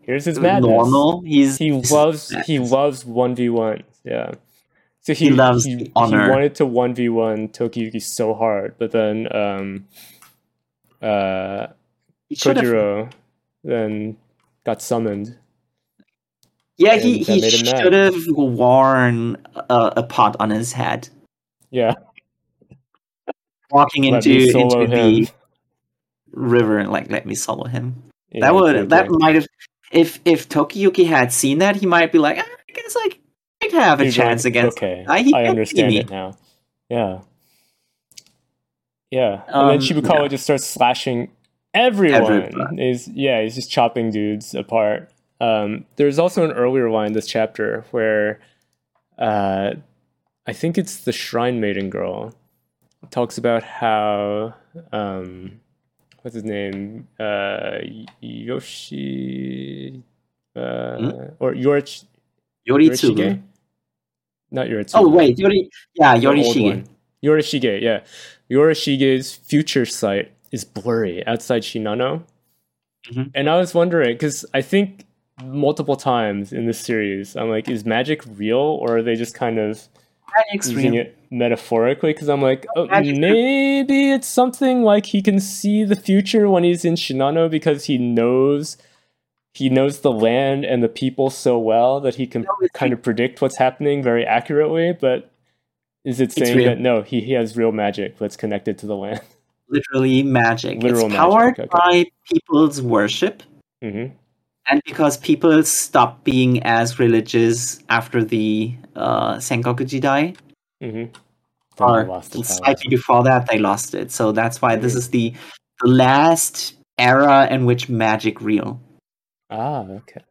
B: Here's his madness.
C: normal. He's
B: He loves he loves one v one. Yeah. So he,
C: He loves
B: he,
C: honor.
B: he wanted to one v one Tokiyuki so hard, but then um uh Kojiro then got summoned.
C: Yeah, he, he
B: made him mad.
C: should have worn a, a pot on his head,
B: Yeah.
C: walking
B: Let
C: into into
B: him.
C: the river and like let me solo him.
B: Yeah,
C: that would
B: like,
C: that
B: like,
C: might have if if Tokiyuki had seen that, he might be like, "Ah, I guess like I'd have a
B: he's
C: chance
B: like,
C: against.
B: Okay.
C: He
B: I understand it now. Yeah. Yeah. And
C: Um,
B: then Shibukawa
C: yeah.
B: just starts slashing everyone.
C: Everyone.
B: He's yeah, he's just chopping dudes apart. Um, there's also an earlier line in this chapter where uh, I think it's the Shrine Maiden girl talks about how um, what's his name uh, Yoshi uh,
C: Hmm?
B: or Yorich
C: Yoritsugu.
B: Yorishige? Not Yoritsugu.
C: Oh wait, Yori. Yeah, Yorishige.
B: Yorishige, yeah. Yorishige's future sight is blurry outside Shinano.
C: Mhm.
B: And I was wondering, because I think multiple times in this series, I'm like, is magic real or are they just kind of
C: Magic's
B: using
C: real.
B: it metaphorically? Because I'm like, oh,
C: Magic's real.
B: maybe it's something like he can see the future when he's in Shinano because he knows. He knows the land and the people so well that he can
C: No,
B: kind of predict what's happening very accurately, but is it saying that no, he, he has real magic that's connected to the land?
C: literally magic.
B: Literal
C: it's
B: magic,
C: powered
B: okay.
C: by people's worship,
B: hmm
C: and because people stopped being as religious after the uh, Sengoku Jidai,
B: hmm
C: or slightly before that, they lost it. So that's why this
B: Mhm.
C: is the the last era in which magic real.
B: Ah, okay.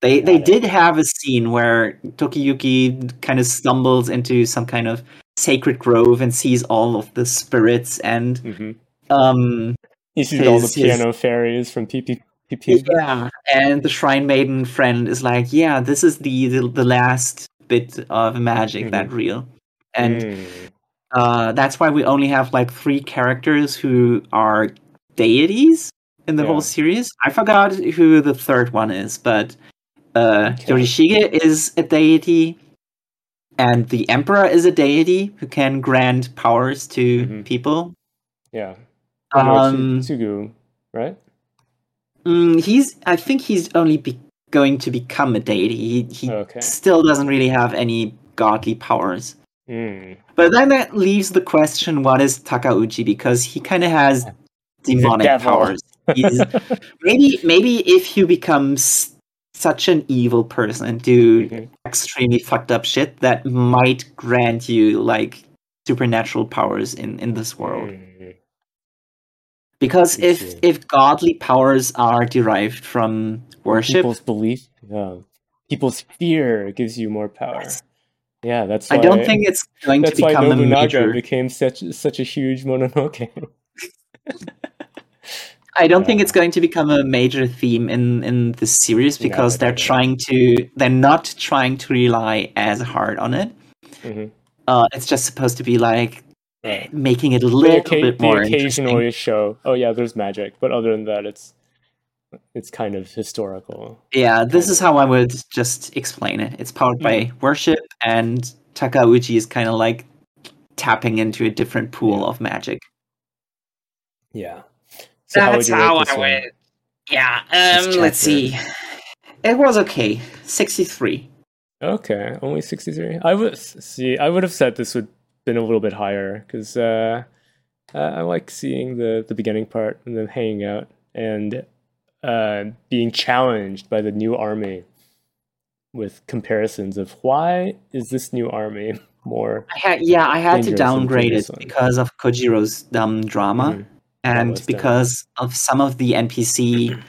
C: They
B: Got
C: they
B: it.
C: did have a scene where Tokiyuki kind of stumbles into some kind of sacred grove and sees all of the spirits and
B: hmm
C: um
B: He sees all the
C: His- his-
B: piano fairies from PPP.
C: Yeah and the shrine maiden friend is like yeah this is the the, the last bit of magic that real and
B: Mm.
C: uh that's why we only have like three characters who are deities in the
B: Yeah.
C: whole series i forgot who the third one is but uh
B: Okay.
C: yorishige is a deity and the emperor is a deity who can grant powers to
B: Mhm.
C: people
B: yeah.
C: um
B: Tsugu, right?
C: Mm, he's. I think he's only be- going to become a deity. He, he
B: Okay.
C: still doesn't really have any godly powers.
B: Mm.
C: But then that leaves the question: What is Takauji? Because he kind of has demonic powers. Maybe, maybe if you become s- such an evil person and do
B: Mhm.
C: extremely fucked up shit, that might grant you like supernatural powers in in this world.
B: Mm.
C: Because if if godly powers are derived from worship,
B: People's belief, yeah. People's fear gives you more power.
C: Yes.
B: Yeah, that's.
C: I don't think it's going to
B: why
C: become a
B: Nobunaga
C: major.
B: became such such a huge Mononoke.
C: I don't think it's going to become a major theme in in this series because
B: I
C: they're trying to they're not trying to rely as hard on it.
B: Mhm.
C: Uh, it's just supposed to be like
B: Right.
C: making it a little
B: occa-
C: bit
B: they
C: more
B: occasionally
C: interesting.
B: show, oh yeah, there's magic, but other than that, it's it's kind of historical.
C: Yeah, this is
B: of.
C: how I would just explain it. It's powered by worship, and Takauji is kind of like tapping into a different pool
B: Yeah.
C: of magic.
B: Yeah. So how I would you rate this one?
C: Yeah. Um. Let's see. It was okay. Sixty-three.
B: Okay, only 63. I would see. I would have said this would been a little bit higher because uh, I like seeing the the beginning part and then hanging out and uh, being challenged by the new army with comparisons of why is this new army more.
C: I had, yeah, I had to downgrade it because of Kojiro's dumb drama
B: Mhm.
C: and
B: was dumb.
C: because of some of the NPC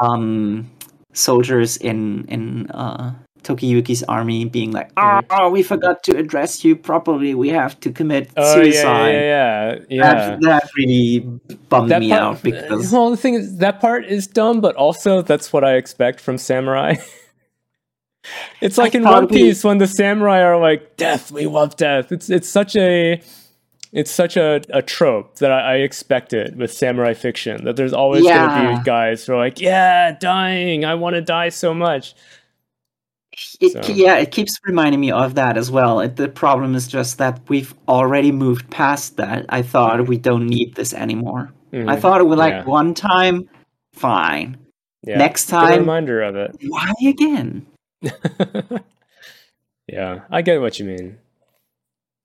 C: um, soldiers in in uh, Tokiyuki's army being like,
B: Mhm.
C: "Oh, we forgot to address you properly. We have to commit
B: Oh
C: suicide."
B: yeah, yeah, yeah, yeah.
C: That, that really bummed
B: That
C: me
B: part,
C: out because
B: well, the thing is, that part is dumb, but also that's what I expect from samurai. it's like
C: I
B: in One
C: we-
B: Piece when the samurai are like, "Death, we love death." It's it's such a it's such a, a trope that I, I expect it with samurai fiction. That there's always
C: Yeah.
B: gonna be guys who are like, "Yeah, dying, I want to die so much."
C: It,
B: So-
C: yeah, it keeps reminding me of that as well. It, the problem is just that we've already moved past that. I thought we don't need this anymore. I
B: Mhm.
C: thought it would like
B: Yeah.
C: one time, fine.
B: Yeah.
C: Next time,
B: reminder of it.
C: why again?
B: yeah, I get what you mean.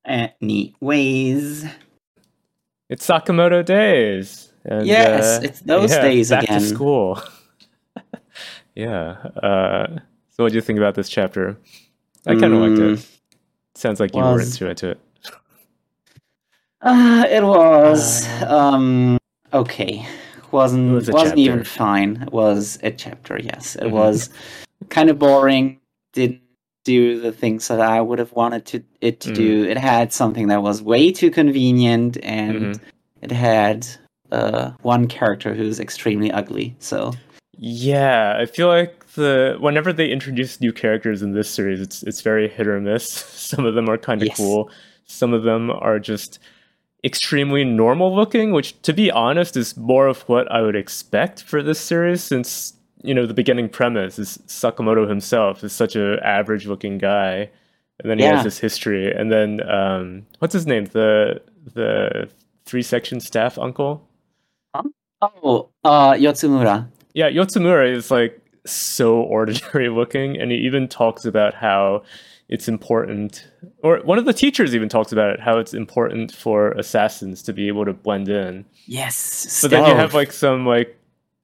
C: Eh, neat ways.
B: It's Sakamoto days. And,
C: Yes,
B: uh,
C: it's those
B: yeah,
C: days
B: back
C: again.
B: to school. yeah. Uh, so, what do you think about this chapter? I kind of liked it. Sounds like you were
C: was-
B: into into it.
C: Uh, it was
B: Uh,
C: um okay. Wasn't
B: It was
C: wasn't even fine. It was a chapter. Yes, it
B: Mhm.
C: was kind of boring. Didn't do the things that I would have wanted to it to do.
B: Mm-hmm.
C: It had something that was way too convenient, and
B: Mhm.
C: it had uh one character who's extremely ugly. So
B: Yeah, I feel like the whenever they introduce new characters in this series, it's it's very hit or miss. Some of them are kind of
C: Yes.
B: cool. Some of them are just extremely normal looking, which to be honest is more of what I would expect for this series since you know the beginning premise is Sakamoto himself is such a average looking guy and then he
C: Yeah.
B: has this history and then um what's his name the the three section staff uncle
C: oh, uh, Yotsumura.
B: yeah, Yotsumura is like so ordinary looking, and he even talks about how it's important, or one of the teachers even talks about it, how it's important for assassins to be able to blend in.
C: Yes,
B: But then you have like some like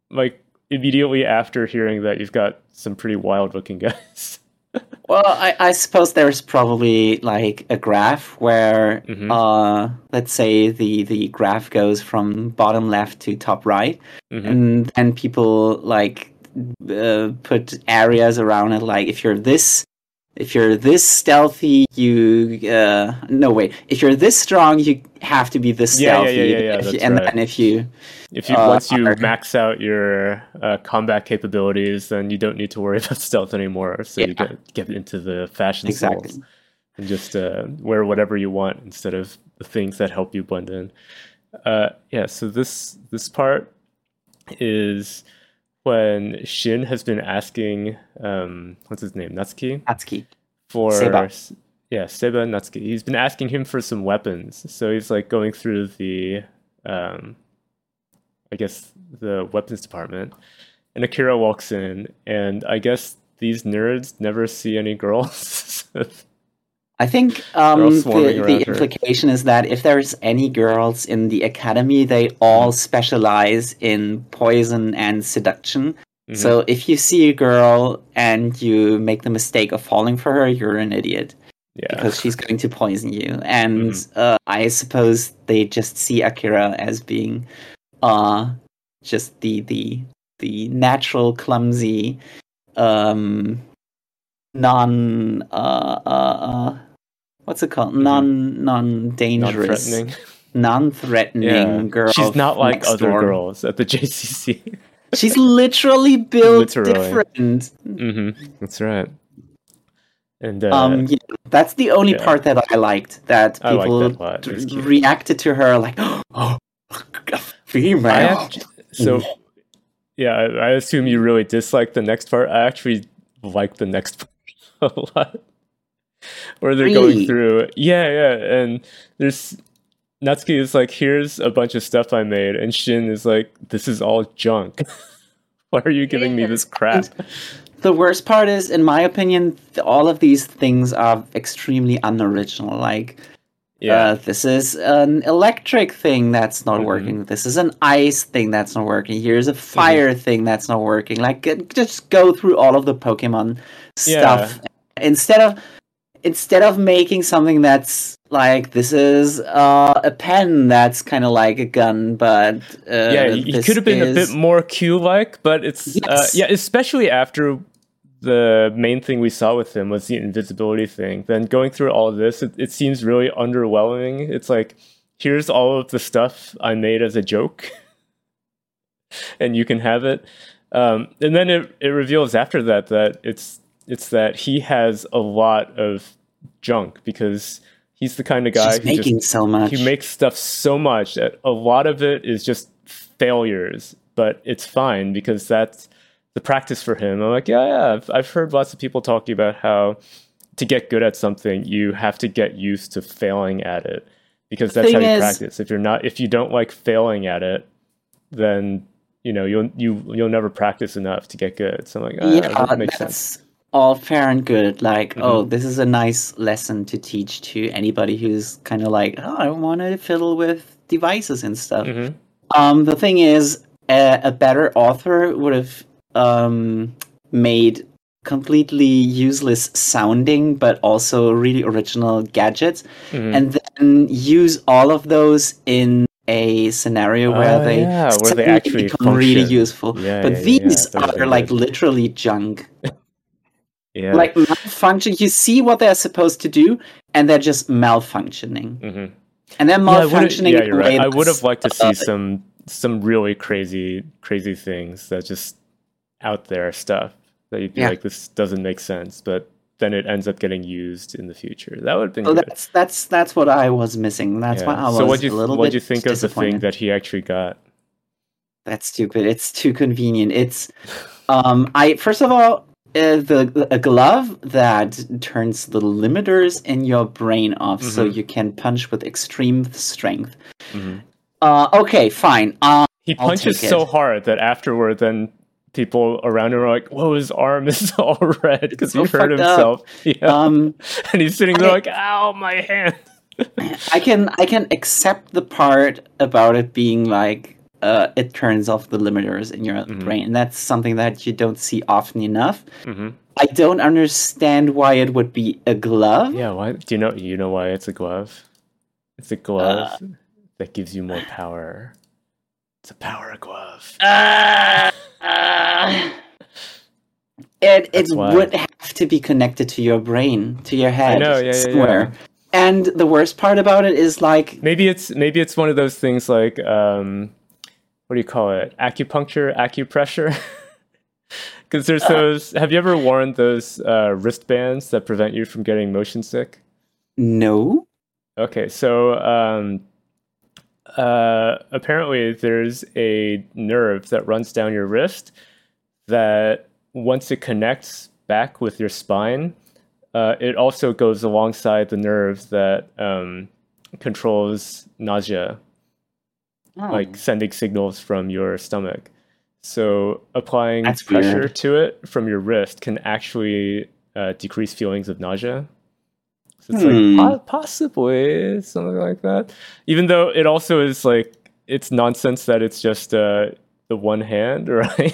B: like immediately after hearing that, you've got some pretty wild looking guys.
C: Well, I, I suppose there's probably like a graph where,
B: Mhm.
C: uh, let's say the the graph goes from bottom left to top right,
B: Mhm.
C: and then people like uh, put areas around it. Like if you're this, if you're this stealthy, you uh, no wait. If you're this strong, you have to be this
B: Yeah, yeah,
C: stealthy.
B: yeah, yeah, yeah,
C: you-
B: that's
C: and
B: right.
C: then if you
B: If you
C: Uh,
B: once you
C: are-
B: max out your uh, combat capabilities, then you don't need to worry about stealth anymore. So you get get into the fashion
C: Exactly.
B: salts and just uh, wear whatever you want instead of the things that help you blend in. Uh, yeah. So this this part is when Shin has been asking um, what's his name Natsuki
C: Atsuki.
B: for
C: Seba.
B: yeah Seba Natsuki. He's been asking him for some weapons, so he's like going through the um, I guess the weapons department, and Akira walks in, and I guess these nerds never see any girls.
C: I think um, the, the
B: around her.
C: implication is that if there's any girls in the academy, they all specialize in poison and seduction.
B: Mhm.
C: So if you see a girl and you make the mistake of falling for her, you're an idiot
B: yeah,
C: because she's going to poison you. And
B: Mm-hmm.
C: uh, I suppose they just see Akira as being uh, just the the the natural, clumsy, um, non uh, uh, uh, what's it called? Non non dangerous,
B: non-threatening.
C: non-threatening
B: Yeah,
C: girl.
B: she's not like other
C: door.
B: girls at the JCC.
C: She's literally built
B: Literally.
C: different.
B: hmm That's right. And uh,
C: um, yeah, that's the only
B: yeah.
C: part that I liked. That
B: like
C: people
B: that a lot. It was
C: d- reacted to her like, "Oh, female."
B: I act- so yeah, I, I assume you really dislike the next part. I actually like the next part a lot. Where they're
C: Really?
B: going through, yeah, yeah, and there's Natsuki is like, "Here's a bunch of stuff I made," and Shin is like, "This is all junk. Why are you giving me this crap?"
C: The worst part is, in my opinion, all of these things are extremely unoriginal. Like,
B: Yeah,
C: uh, this is an electric thing that's not
B: Mhm.
C: working. This is an ice thing that's not working. Here's
B: Mm-hmm.
C: a fire thing that's not working. Like, just go through all of the Pokemon stuff instead of instead of making something that's like this is uh, a pen that's kind of like a gun, but uh,
B: yeah,
C: this
B: could have been a bit more Q-like, but it's uh, yeah, especially after the main thing we saw with him was the invisibility thing. Then going through all this, it, it seems really underwhelming. It's like here's all of the stuff I made as a joke, and you can have it. Um, and then it, it reveals after that that it's it's that he has a lot of junk because he's the kind of guy
C: She's
B: who
C: making
B: just
C: so much.
B: he makes stuff so much that a lot of it is just failures, but it's fine because that's the practice for him. I'm like, yeah, yeah. I've, I've heard lots of people talking about how to get good at something, you have to get used to failing at it because that's how you
C: is-
B: practice. If you're not, if you don't like failing at it, then you know you'll you you'll never practice enough to get good. So I'm like, ah,
C: yeah,
B: that makes sense.
C: All fair and good. Like,
B: Mm-hmm.
C: oh, this is a nice lesson to teach to anybody who's kind of like, oh, I want to fiddle with devices and stuff.
B: hmm
C: Um, the thing is, a, a better author would have um, made completely useless sounding, but also really original gadgets,
B: hmm
C: and then use all of those in a scenario where
B: Oh,
C: they
B: yeah, where they actually
C: become really useful.
B: Yeah,
C: but
B: yeah,
C: these. Are like literally junk.
B: Yeah.
C: Like malfunction. You see what they're supposed to do, and they're just malfunctioning.
B: hmm
C: And they're
B: Yeah, I would've-
C: malfunctioning.
B: yeah,
C: in
B: you're right. I would have liked to see
C: uh,
B: some some really crazy crazy things that just out there stuff that you'd be
C: Yeah.
B: like, this doesn't make sense, but then it ends up getting used in the future. That would have been
C: So
B: good.
C: that's that's that's what I was missing. That's
B: Yeah.
C: why I was
B: so what do you
C: a little
B: what
C: bit
B: do you think of the thing that he actually got?
C: That's stupid. It's too convenient. It's um I first of all uh, the a glove that turns the limiters in your brain off so
B: Mhm.
C: you can punch with extreme strength.
B: Mhm.
C: Uh okay, fine. Um
B: He punches so hard that afterward, then people around him are like, "Whoa, his arm is all red because
C: so
B: he hurt
C: up.
B: himself." Yeah,
C: um
B: and he's sitting there
C: I-
B: like, "Ow, my hand."
C: I can I can accept the part about it being like uh, it turns off the limiters in your
B: Mhm.
C: brain. And that's something that you don't see often enough.
B: hmm
C: I don't understand why it would be a glove.
B: Yeah, why? Do you know? You know why it's a glove? It's a glove
C: Uh.
B: that gives you more power. It's a power glove.
C: Uh, uh, it it
B: why.
C: would have to be connected to your brain, to your head,
B: know, yeah, yeah,
C: somewhere.
B: yeah.
C: And the worst part about it is like
B: Maybe it's maybe it's one of those things like um, what do you call it? Acupuncture, acupressure. Because there's those. Have you ever worn those uh, wristbands that prevent you from getting motion sick?
C: no.
B: Okay, so um, uh, apparently there's a nerve that runs down your wrist that once it connects back with your spine, uh, it also goes alongside the nerve that um, controls nausea,
C: Oh.
B: like sending signals from your stomach. So applying
C: That's
B: pressure
C: weird.
B: to it from your wrist can actually uh, decrease feelings of nausea. So it's
C: Hmm.
B: like po- possibly something like that. Even though it also is like it's nonsense that it's just uh, the one hand, right?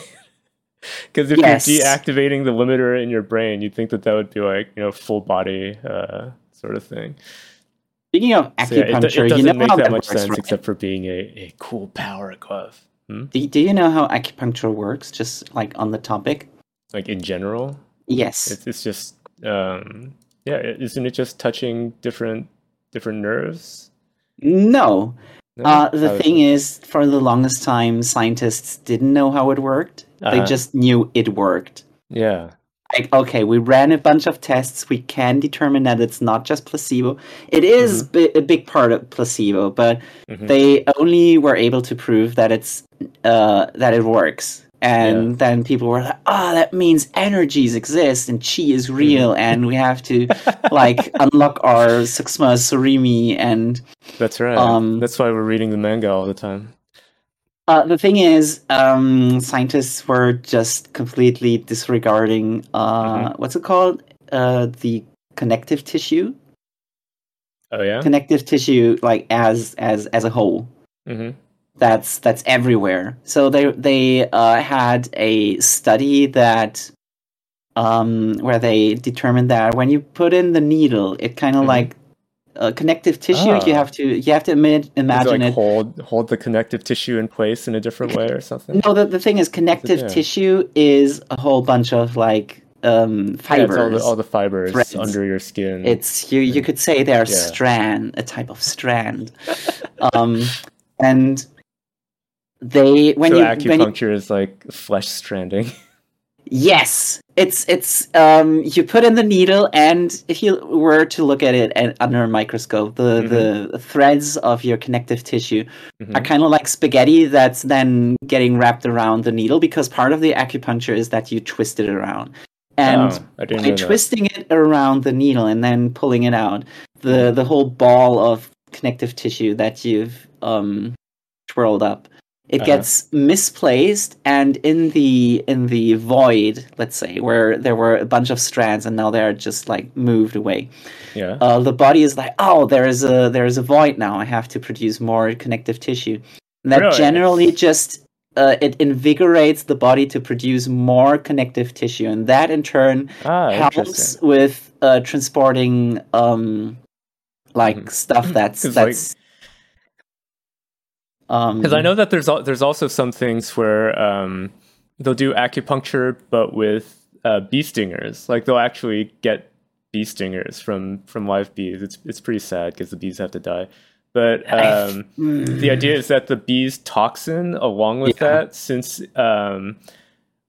B: Because if
C: Yes.
B: you're deactivating the limiter in your brain, you'd think that that would be like you know full body uh, sort of thing.
C: Speaking of
B: So, yeah, it, it doesn't
C: you know
B: make
C: how
B: that
C: that
B: much
C: works,
B: sense
C: right?
B: except for being a, a cool power glove. Hmm?
C: Do, do you know how acupuncture works? Just like on the topic.
B: Like in general,
C: Yes.
B: it's, it's just um, yeah, isn't it just touching different different nerves?
C: No.
B: No?
C: Uh, the
B: How
C: thing is, for the longest time, scientists didn't know how it worked. They
B: Uh-huh.
C: just knew it worked.
B: yeah,
C: Like, okay, we ran a bunch of tests. We can determine that it's not just placebo. It is bi- a big part of placebo, but
B: Mhm.
C: they only were able to prove that it's uh, that it works. And then people were like, "Ah, that means energies exist and chi is real, and we have to like unlock our Suksma Surimi and
B: that's right.
C: Um,
B: that's why we're reading the manga all the time.
C: Uh, the thing is, um, scientists were just completely disregarding uh,
B: Mhm.
C: what's it called? Uh, the connective tissue,
B: Oh yeah.
C: connective tissue, like as as as a whole.
B: hmm
C: That's that's everywhere. So they they uh, had a study that um, where they determined that when you put in the needle, it kind of
B: Mhm.
C: like uh, connective tissue.
B: Ah.
C: You have to you have to ima-
B: Does it,
C: imagine
B: like
C: it.
B: hold hold the connective tissue in place in a different way or something.
C: No, the, the thing is, connective
B: Yeah.
C: tissue is a whole bunch of like um, fibers.
B: it's all the, all the fibers
C: threads.
B: under your skin.
C: It's you. You could say they're
B: Yeah.
C: strand, a type of strand. um, and they when
B: so
C: you when you
B: acupuncture is like flesh stranding.
C: Yes, it's it's um you put in the needle and if you were to look at it at, under a microscope, the the threads of your connective tissue
B: Mhm.
C: are kind of like spaghetti that's then getting wrapped around the needle because part of the acupuncture is that you twist it around. And
B: oh,
C: by
B: know that.
C: twisting it around the needle and then pulling it out, the the whole ball of connective tissue that you've um twirled up, it
B: Uh-huh.
C: gets misplaced and in the in the void, let's say, where there were a bunch of strands and now they're just like moved away.
B: Yeah.
C: Uh, the body is like, oh, there is a there is a void now. I have to produce more connective tissue. And that
B: Really?
C: generally just uh, it invigorates the body to produce more connective tissue, and that in turn
B: ah,
C: helps with uh, transporting um like
B: Mhm.
C: stuff that's
B: 'Cause,
C: um
B: Because I know that there's al- there's also some things where um, they'll do acupuncture, but with uh, bee stingers. Like they'll actually get bee stingers from from live bees. It's it's pretty sad because the bees have to die. But um,
C: Mm.
B: the idea is that the bees toxin along with
C: Yeah.
B: that, since um,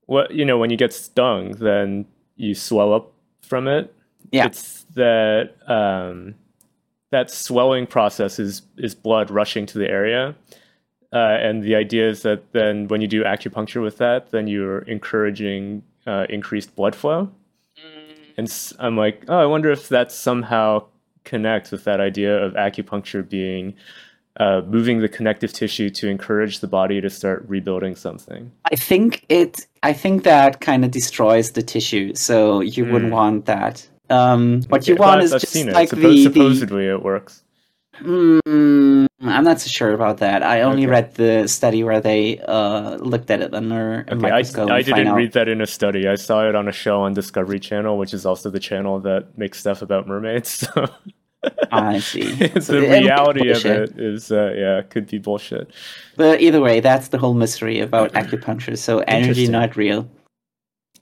B: what you know when you get stung, then you swell up from it.
C: Yeah.
B: It's that um, that swelling process is is blood rushing to the area. Uh, and the idea is that then when you do acupuncture with that, then you're encouraging uh, increased blood flow. And I'm like, oh, I wonder if that somehow connects with that idea of acupuncture being uh, moving the connective tissue to encourage the body to start rebuilding something.
C: I think it. I think that kind of destroys the tissue, so you wouldn't
B: Mm.
C: want that. Um, what you
B: Okay,
C: want
B: but
C: is
B: I've
C: just
B: seen it.
C: like
B: Suppo-
C: the, the
B: supposedly it works.
C: Mm, I'm not so sure about that. I only
B: Okay.
C: read the study where they uh, looked at it under a
B: Okay, I,
C: microscope.
B: I
C: and find
B: didn't
C: out.
B: read that in a study. I saw it on a show on Discovery Channel, which is also the channel that makes stuff about mermaids. So
C: I see.
B: the
C: So it
B: reality of it is, uh, yeah, could be bullshit.
C: But either way, that's the whole mystery about acupuncture. So energy
B: Interesting.
C: not real.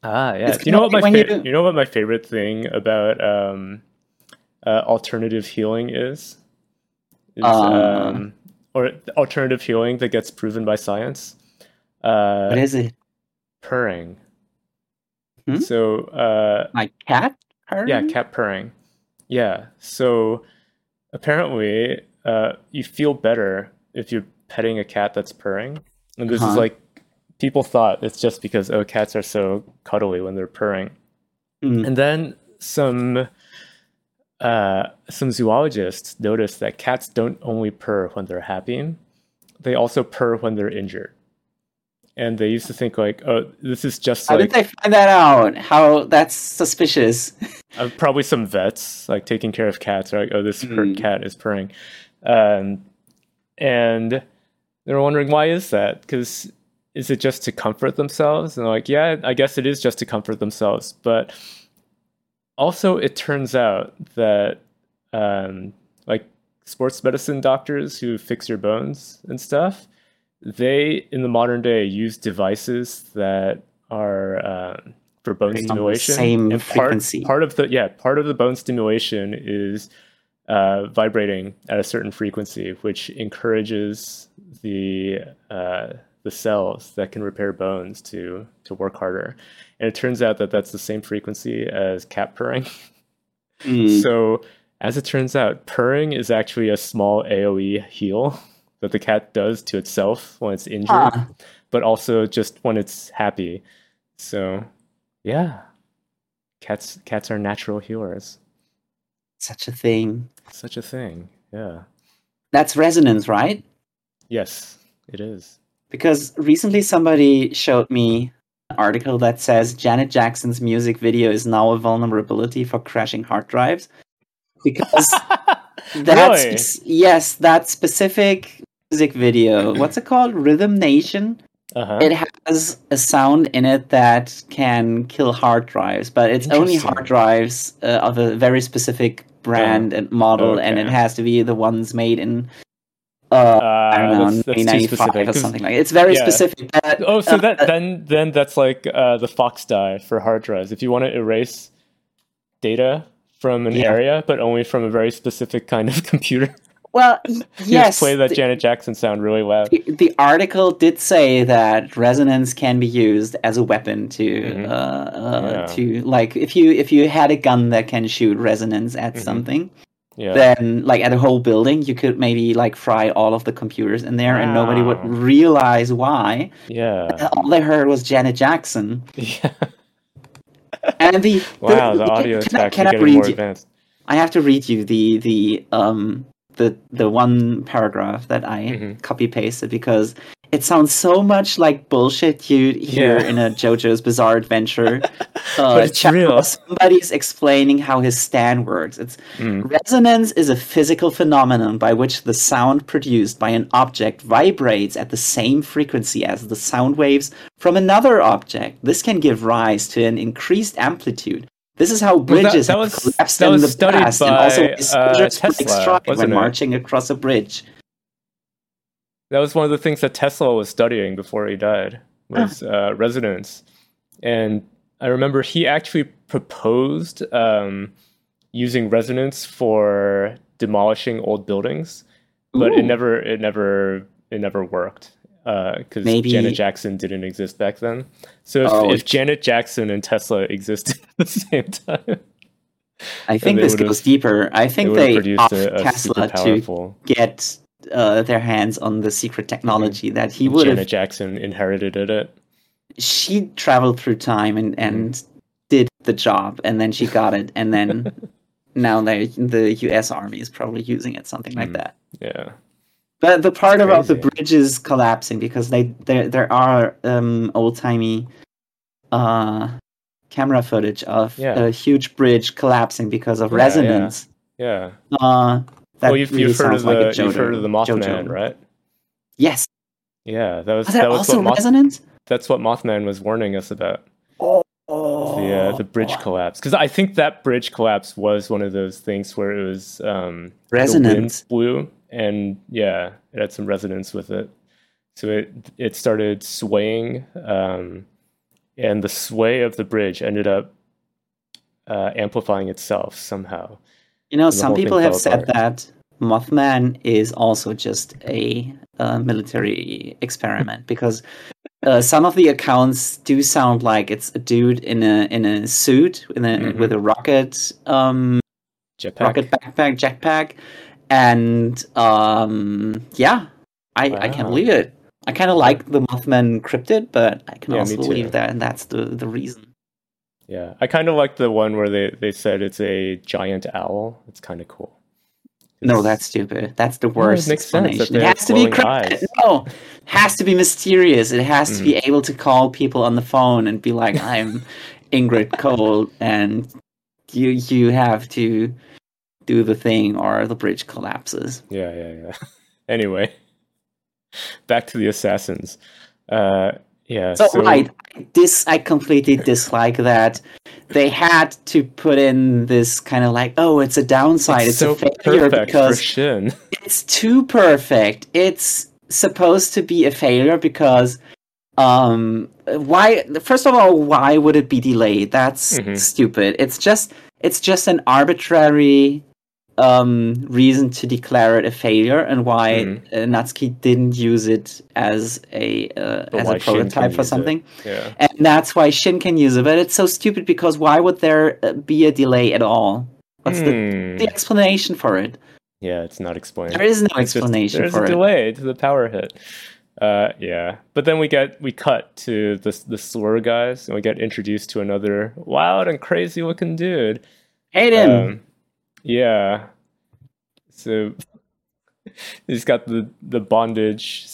B: Ah, yeah.
C: It's
B: Do you know what my
C: kinda
B: fa-
C: when you-
B: you know what my favorite thing about um, uh, alternative healing is? Is
C: Uh.
B: um, or alternative healing that gets proven by science. Uh,
C: What is it?
B: purring.
C: Hmm?
B: So uh,
C: Like cat? purring?
B: yeah, cat purring. Yeah. So apparently, uh, you feel better if you're petting a cat that's purring. And this is
C: Uh-huh.
B: like people thought it's just because oh cats are so cuddly when they're purring.
C: Mm.
B: And then some uh, some zoologists noticed that cats don't only purr when they're happy; they also purr when they're injured. And they used to think like, oh, this is just
C: How
B: like
C: did they find that out? How that's suspicious.
B: uh, probably some vets like taking care of cats are like, oh, this
C: Mm.
B: cat is purring, um, and they were wondering why is that? Because is it just to comfort themselves? And they're like, yeah, I guess it is just to comfort themselves, but also it turns out that um, like sports medicine doctors who fix your bones and stuff, they in the modern day use devices that are um, for bone
C: On the
B: stimulation.
C: same
B: and part,
C: frequency.
B: part of the yeah part of the bone stimulation is uh, vibrating at a certain frequency, which encourages the uh, the cells that can repair bones to to work harder. And it turns out that that's the same frequency as cat purring.
C: Mm.
B: So, as it turns out, purring is actually a small AOE heal that the cat does to itself when it's injured,
C: Huh.
B: but also just when it's happy. So, yeah, cats cats are natural healers.
C: Such a thing.
B: Such a thing. Yeah.
C: That's resonance, right?
B: Yes, it is.
C: Because recently somebody showed me article that says Janet Jackson's music video is now a vulnerability for crashing hard drives. Because that's
B: Really?
C: yes, that specific music video. What's it called? Rhythm Nation.
B: Uh-huh.
C: It has a sound in it that can kill hard drives, but it's only hard drives uh, of a very specific brand and model, and it has to be the ones made in. Uh,
B: Uh,
C: I don't know,
B: that's, that's too
C: 1995
B: specific.
C: or something like. That. It's very
B: yeah.
C: specific. But,
B: Oh, so
C: uh,
B: that then then that's like uh, the FOXDIE for hard drives. If you want to erase data from an
C: Yeah.
B: area, but only from a very specific kind of computer,
C: well, yes.
B: play that
C: the-
B: Janet Jackson sound really loud.
C: the, the article did say that resonance can be used as a weapon to
B: Mhm.
C: uh, uh,
B: Yeah.
C: to like if you if you had a gun that can shoot resonance at
B: Mhm.
C: something
B: Yeah.
C: then like at a whole building you could maybe like fry all of the computers in there and nobody would realize why
B: yeah.
C: all they heard was janet jackson
B: Yeah.
C: and the
B: Wow, the audio
C: can, I- can I read
B: more
C: you-
B: advanced.
C: I have to read you the the um the the one paragraph that I
B: Mhm.
C: copy pasted because it sounds so much like bullshit you'd hear
B: Yeah.
C: in a JoJo's Bizarre Adventure. Uh,
B: it's
C: chapter
B: real.
C: Somebody's explaining how his stand works. It's
B: Mm.
C: resonance is a physical phenomenon by which the sound produced by an object vibrates at the same frequency as the sound waves from another object. This can give rise to an increased amplitude. This is how
B: that-
C: bridges
B: that
C: have
B: was-
C: collapsed
B: that
C: in the past, and also
B: uh, Tesla,
C: when marching across a bridge.
B: That was one of the things that Tesla was studying before he died was uh, resonance, and I remember he actually proposed um, using resonance for demolishing old buildings, but it never, it never, it never worked because
C: Maybe-
B: Janet Jackson didn't exist back then. So if,
C: Oh.
B: if Janet Jackson and Tesla existed at the same time,
C: I think this goes deeper. I think they
B: produced
C: off
B: a, a
C: Tesla to get uh, their hands on the secret technology that he would
B: Janet. Jackson inherited it.
C: She traveled through time and and did the job, and then she got it, and then now they the U.S. Army is probably using it, something like
B: Mm.
C: that.
B: Yeah.
C: But the part about the bridges collapsing because they there there are um, old timey uh, camera footage of
B: Yeah.
C: a huge bridge collapsing because of
B: Yeah, yeah.
C: resonance.
B: Yeah.
C: Uh, that
B: well, you've,
C: really
B: you've heard of
C: sounds like
B: the you've heard of the Mothman,
C: JoJo.
B: right?
C: Yes.
B: Yeah, that was
C: Was that,
B: that was
C: also
B: what Moth,
C: resonance?
B: that's what Mothman was warning us about.
C: Oh,
B: The uh, the bridge collapse because I think that bridge collapse was one of those things where it was um,
C: resonance.
B: blew and yeah, it had some resonance with it. So it it started swaying, um, and the sway of the bridge ended up uh, amplifying itself somehow.
C: You know, some people have said
B: apart.
C: that Mothman is also just a uh, military experiment because uh, some of the accounts do sound like it's a dude in a in a suit in a,
B: Mhm.
C: with a rocket um,
B: Jetpack.
C: rocket backpack jetpack, and um, yeah, I I can't believe it. I kind of like the Mothman cryptid, but I can
B: Yeah,
C: also believe that, and that's the the reason.
B: Yeah, I kind of like the one where they, they said it's a giant owl. It's kind of cool.
C: No, that's stupid. That's the worst
B: that
C: explanation. It has to be
B: eyes.
C: No, it has to be mysterious. It has to
B: Mm.
C: be able to call people on the phone and be like, "I'm Indrid Cold," and you you have to do the thing, or the bridge collapses.
B: Yeah, yeah, yeah. anyway, back to the assassins. Uh, yeah.
C: So,
B: So,
C: right, this I completely dislike that they had to put in this kind of like, oh, it's a downside, it's,
B: so
C: a failure because
B: Shin.
C: it's too perfect. It's supposed to be a failure because um why first of all why would it be delayed? That's
B: Mhm.
C: stupid. It's just it's just an arbitrary um reason to declare it a failure and why
B: Mhm.
C: uh, Natsuki didn't use it as a uh, as a prototype for something
B: Yeah.
C: and that's why Shin can use it but it's so stupid because why would there uh, be a delay at all what's the,
B: Hmm.
C: the explanation for it
B: Yeah, it's not explained.
C: there is no
B: It's just-
C: explanation
B: there's
C: for
B: a
C: it
B: delay to the power hit. Uh, yeah, but then we get we cut to the the slur guys, and we get introduced to another wild and crazy looking dude.
C: Hayden
B: Um, yeah. So he's got the the bondage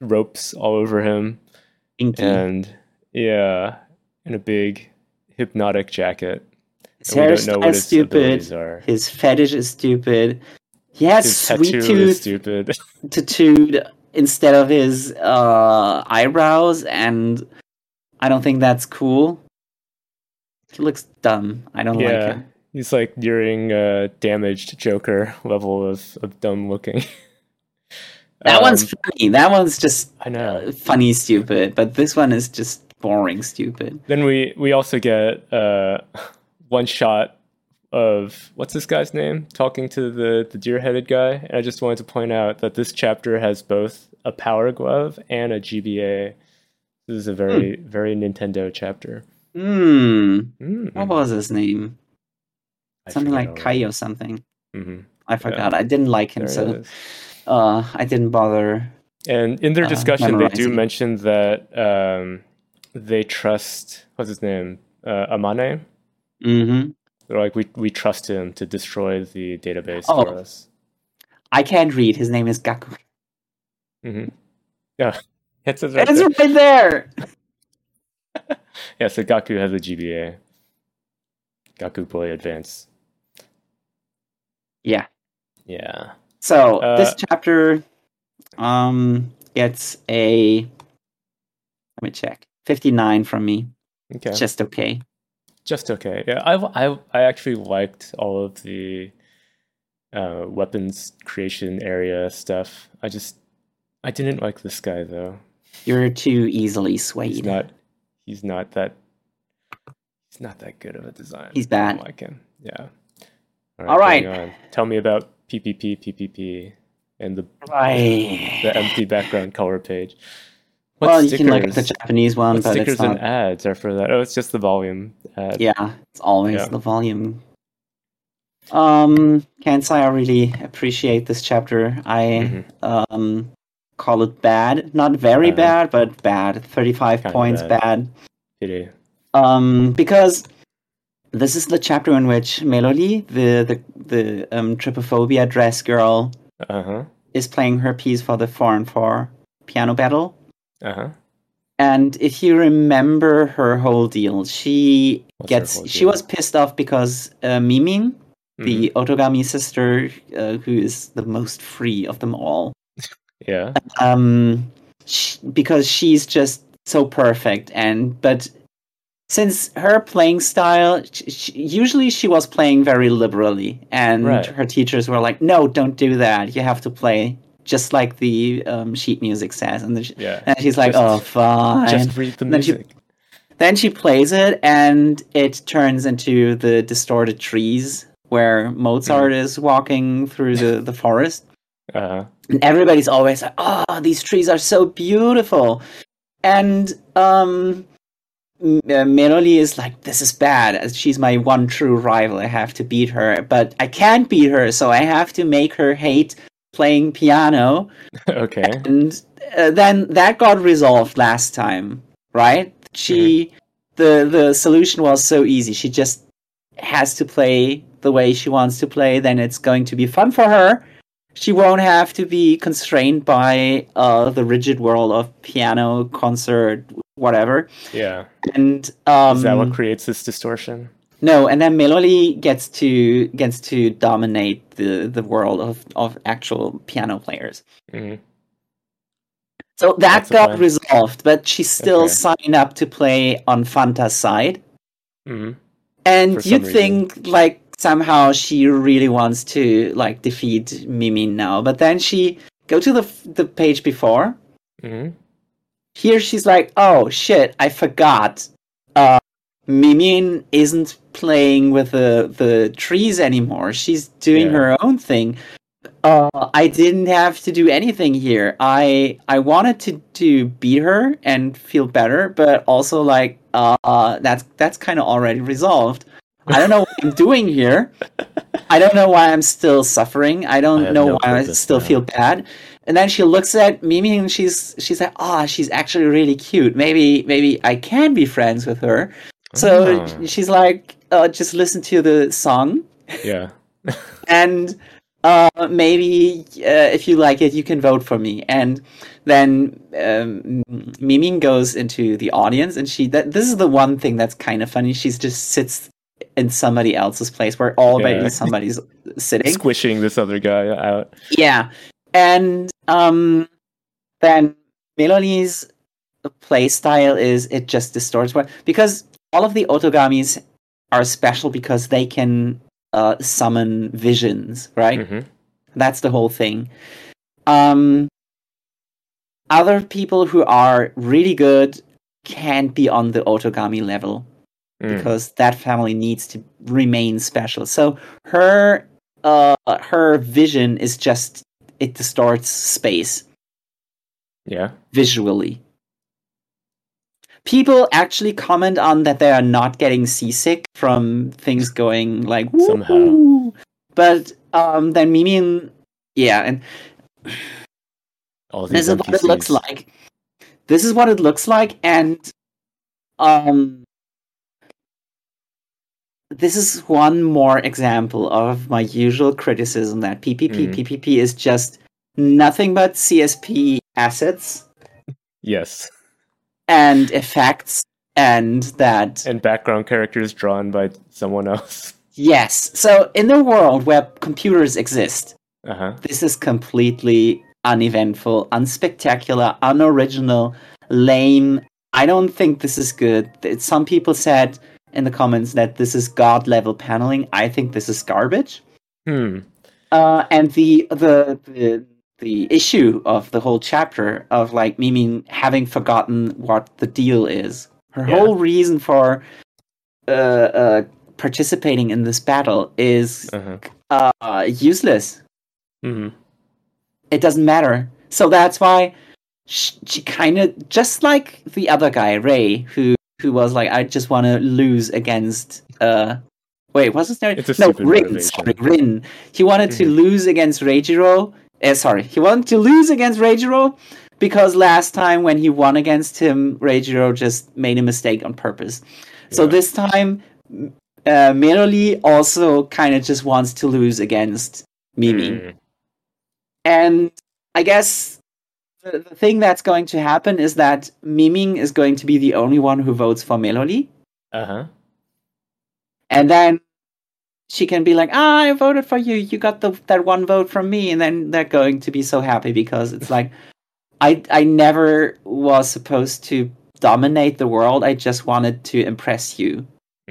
B: ropes all over him,
C: Inky.
B: and yeah, in a big hypnotic jacket.
C: His
B: And we don't know what
C: hairstyle's
B: his
C: stupid. His fetish is stupid. He has
B: His
C: sweet
B: is
C: tooth
B: stupid.
C: tattooed instead of his uh, eyebrows, and I don't think that's cool. He looks dumb. I don't like
B: Yeah,
C: him.
B: He's like during uh, damaged Joker level of, of dumb looking.
C: That
B: Um,
C: one's funny. That one's just
B: I know.
C: uh, funny, stupid. But this one is just boring, stupid.
B: Then we we also get uh, one shot of what's this guy's name talking to the the deer headed guy, and I just wanted to point out that this chapter has both a power glove and a GBA. This is a very very Nintendo chapter.
C: Hmm.
B: Mm,
C: What was his name?
B: I
C: Something like. Kai or something.
B: Mhm.
C: I forgot. I didn't like him,
B: There
C: so uh, I didn't bother.
B: And in their
C: uh,
B: discussion, they do mention that um, they trust what's his name, uh, Amane.
C: hmm
B: They're like, we we trust him to destroy the database
C: Oh.
B: for us.
C: I can't read. His name is Gaku.
B: hmm Yeah, it says right
C: It's
B: there.
C: right there.
B: Yeah, so Gaku has a GBA. Gaku Boy Advance.
C: Yeah.
B: Yeah.
C: So
B: Uh,
C: this chapter um gets a let me check. 59 from me.
B: Okay.
C: Just okay.
B: Just okay. Yeah, I, I, I actually liked all of the uh, weapons creation area stuff. I just I didn't like this guy though.
C: You're too easily swayed.
B: He's not he's not that he's not that good of a design.
C: He's
B: I
C: bad.
B: don't like him. Yeah.
C: All right.
B: going on. Tell me about PPP PPP and the
C: Right.
B: the empty background color page. What
C: well, you can look at the Japanese one,
B: What
C: but
B: stickers
C: not.
B: and ads are for that? Oh, it's just the volume ad.
C: Yeah, it's always
B: Yeah.
C: the volume. Um, can't say I really appreciate this chapter. I
B: Mhm.
C: um call it bad, not very
B: Uh-huh.
C: bad, but bad. Thirty-five points
B: bad.
C: bad.
B: Pity.
C: Um, because this is the chapter in which Melody, the the the um, trypophobia dress girl,
B: Uh huh.
C: is playing her piece for the four and four piano battle.
B: Uh huh.
C: And if you remember her whole deal, she
B: What's
C: gets she was pissed off because uh, Mimin,
B: Mm-hmm.
C: the Otogami sister, uh, who is the most free of them all,
B: Yeah.
C: um, sh because she's just so perfect. And but since her playing style, sh sh usually she was playing very liberally, and
B: Right.
C: her teachers were like, "No, don't do that. You have to play." Just like the um, sheet music says, and, the
B: Yeah.
C: and she's like,
B: Just-
C: "Oh, fine."
B: Just read the
C: then she-
B: music.
C: Then she plays it, and it turns into the distorted trees where Mozart
B: Mm-hmm.
C: is walking through the, the forest.
B: Uh huh.
C: And everybody's always like, oh, these trees are so beautiful. And um, Melody is like, this is bad. She's my one true rival. I have to beat her. But I can't beat her, so I have to make her hate playing piano
B: okay.
C: and uh, then that got resolved last time right she the the solution was so easy she just has to play the way she wants to play then it's going to be fun for her she won't have to be constrained by uh, the rigid world of piano concert whatever
B: Yeah.
C: and um
B: Is that what creates this distortion?
C: no, and then Melody gets to gets to dominate the, the world of, of actual piano players.
B: hmm
C: So that
B: That's
C: got resolved, but she still
B: Okay.
C: signed up to play on Fanta's side.
B: hmm
C: And you'd
B: some
C: think like somehow she really wants to like defeat Mimi now, but then she go to the the page before.
B: hmm
C: Here she's like, "Oh shit, I forgot. Uh, Mimin isn't playing with the the trees anymore. She's doing
B: Yeah.
C: her own thing. Uh, I didn't have to do anything here. I I wanted to to beat her and feel better, but also like, uh, that's that's kind of already resolved. I don't know what I'm doing here. I don't know why I'm still suffering. I
B: I
C: don't
B: have
C: know
B: no
C: why I still
B: now.
C: feel bad. And then she looks at Mimi and she's she's like, "Ah, she's actually really cute. Maybe maybe I can be friends with her." So
B: Ah.
C: she's like, uh, "Just listen to the song,
B: Yeah.
C: and uh, maybe uh, if you like it, you can vote for me." And then um, Mimi goes into the audience, and she that this is the one thing that's kind of funny. She just sits in somebody else's place where already
B: Yeah.
C: somebody's sitting.
B: Squishing this other guy out.
C: Yeah. And um then Meloli's play style is it just distorts what because all of the otogamis are special because they can uh, summon visions, right?
B: hmm
C: That's the whole thing. Um, other people who are really good can't be on the otogami level
B: Mm.
C: because that family needs to remain special. So her uh her vision is just it distorts space
B: Yeah.
C: visually. People actually comment on that they are not getting seasick from things going like
B: Somehow.
C: But um then Mimi and yeah, and
B: All
C: this
B: these
C: is what it looks like. This is what it looks like, and um, this is one more example of my usual criticism that PPP
B: Mhm.
C: PPP is just nothing but CSP assets
B: Yes.
C: and effects, and that
B: And background characters drawn by someone else.
C: yes. So in the world where computers exist,
B: Uh huh.
C: this is completely uneventful, unspectacular, unoriginal, lame. I don't think this is good. Some people said in the comments that this is god level paneling. I think this is garbage.
B: Hmm.
C: Uh, and the, the the the issue of the whole chapter of like Mimi having forgotten what the deal is. Her
B: Yeah.
C: whole reason for uh, uh, participating in this battle is
B: Uh huh.
C: uh, useless
B: hmm
C: it doesn't matter. So that's why she, she kind of just like the other guy, Ray, who who was like, I just want to lose against. uh Wait, what's his name? No, Rin.
B: motivation.
C: Sorry, Rin. He wanted to
B: Mhm.
C: lose against Reijiro. Uh, sorry, he wanted to lose against Reijiro because last time when he won against him, Reijiro just made a mistake on purpose. So
B: Yeah.
C: this time, uh, Meroli also kind of just wants to lose against Mimi.
B: Mm.
C: And I guess the, the thing that's going to happen is that Miming is going to be the only one who votes for Melody.
B: Uh huh.
C: And then she can be like, ah, I voted for you. You got the that one vote from me. And then they're going to be so happy because it's like, I, I never was supposed to dominate the world. I just wanted to impress you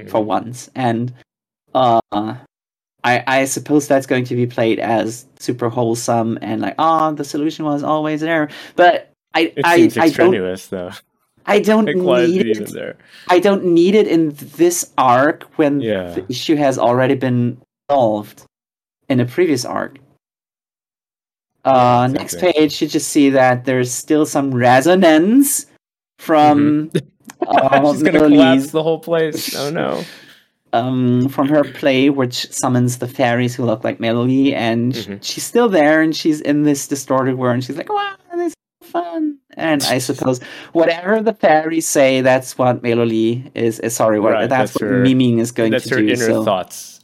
C: for once. And uh, I, I suppose that's going to be played as super wholesome and like, oh, the solution was always there. But I,
B: It
C: I,
B: seems
C: I don't,
B: extraneous, though.
C: I don't need
B: it there?
C: I don't need it in this arc when
B: Yeah.
C: the issue has already been solved in a previous arc. Uh, next
B: exactly.
C: page, you just see that there's still some resonance from uh,
B: She's gonna collapse the whole place. Oh no.
C: um, from her play, which summons the fairies who look like Melody, and
B: Mhm.
C: she's still there, and she's in this distorted world, and she's like, "Wow, this is fun!" And I suppose whatever the fairies say, that's what Melody is. is sorry, what
B: Right,
C: that's,
B: that's
C: what
B: her-
C: Miming is going to do.
B: That's her inner
C: so,
B: thoughts.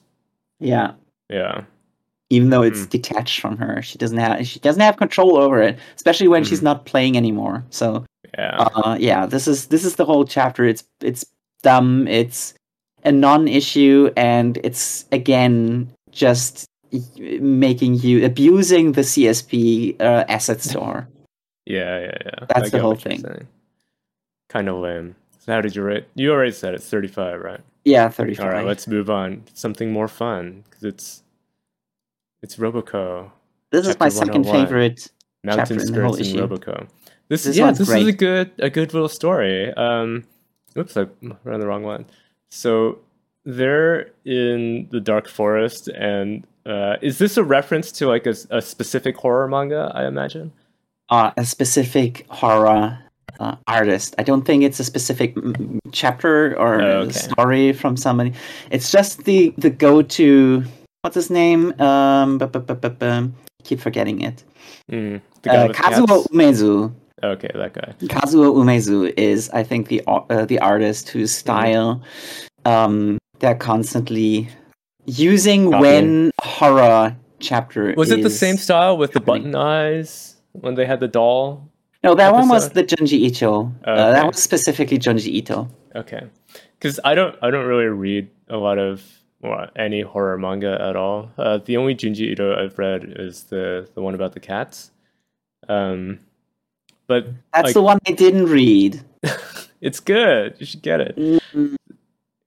C: yeah,
B: Yeah.
C: even though it's
B: Mm.
C: detached from her, she doesn't have she doesn't have control over it, especially when she's
B: Mhm.
C: not playing anymore. So
B: Yeah.
C: uh, yeah, this is this is the whole chapter. It's it's dumb. It's a non-issue, and it's again just making you abusing the CSP uh, asset store.
B: yeah. Yeah. Yeah.
C: That's the whole thing.
B: Kind of lame. So how did you rate? You already said it's 35, right?
C: yeah, thirty-five.
B: All right. Let's move on. Something more fun because it's it's Roboco.
C: this is my second favorite.
B: Mountain
C: chapter in the whole
B: and
C: issue.
B: Roboco. This,
C: This
B: yeah, this is a good a good little story. Um, oops, I ran the wrong one. So they're in the dark forest, and uh, is this a reference to like a specific horror manga? I imagine.
C: Uh, a specific horror uh, artist. I don't think it's a specific mm, chapter or
B: Oh, okay.
C: story from somebody. It's just the the go-to. What's his name? Um, bu- bu- bu- bu- bu- keep forgetting it.
B: Mm, the
C: Uh, Kazuo? Umezu.
B: Okay, that guy.
C: Kazuo Umezu is, I think, the uh, the artist whose style um, they're constantly using
B: Copying.
C: when horror chapter.
B: Was it the same style with the button eyes when they had the doll?
C: No, that one was the Junji Ito. Uh, that was specifically Junji Ito.
B: Okay, because I don't I don't really read a lot of well, any horror manga at all. Uh, the only Junji Ito I've read is the the one about the cats. Um, but
C: That's
B: like,
C: the one I didn't read.
B: it's good. You should get it.
C: Mm,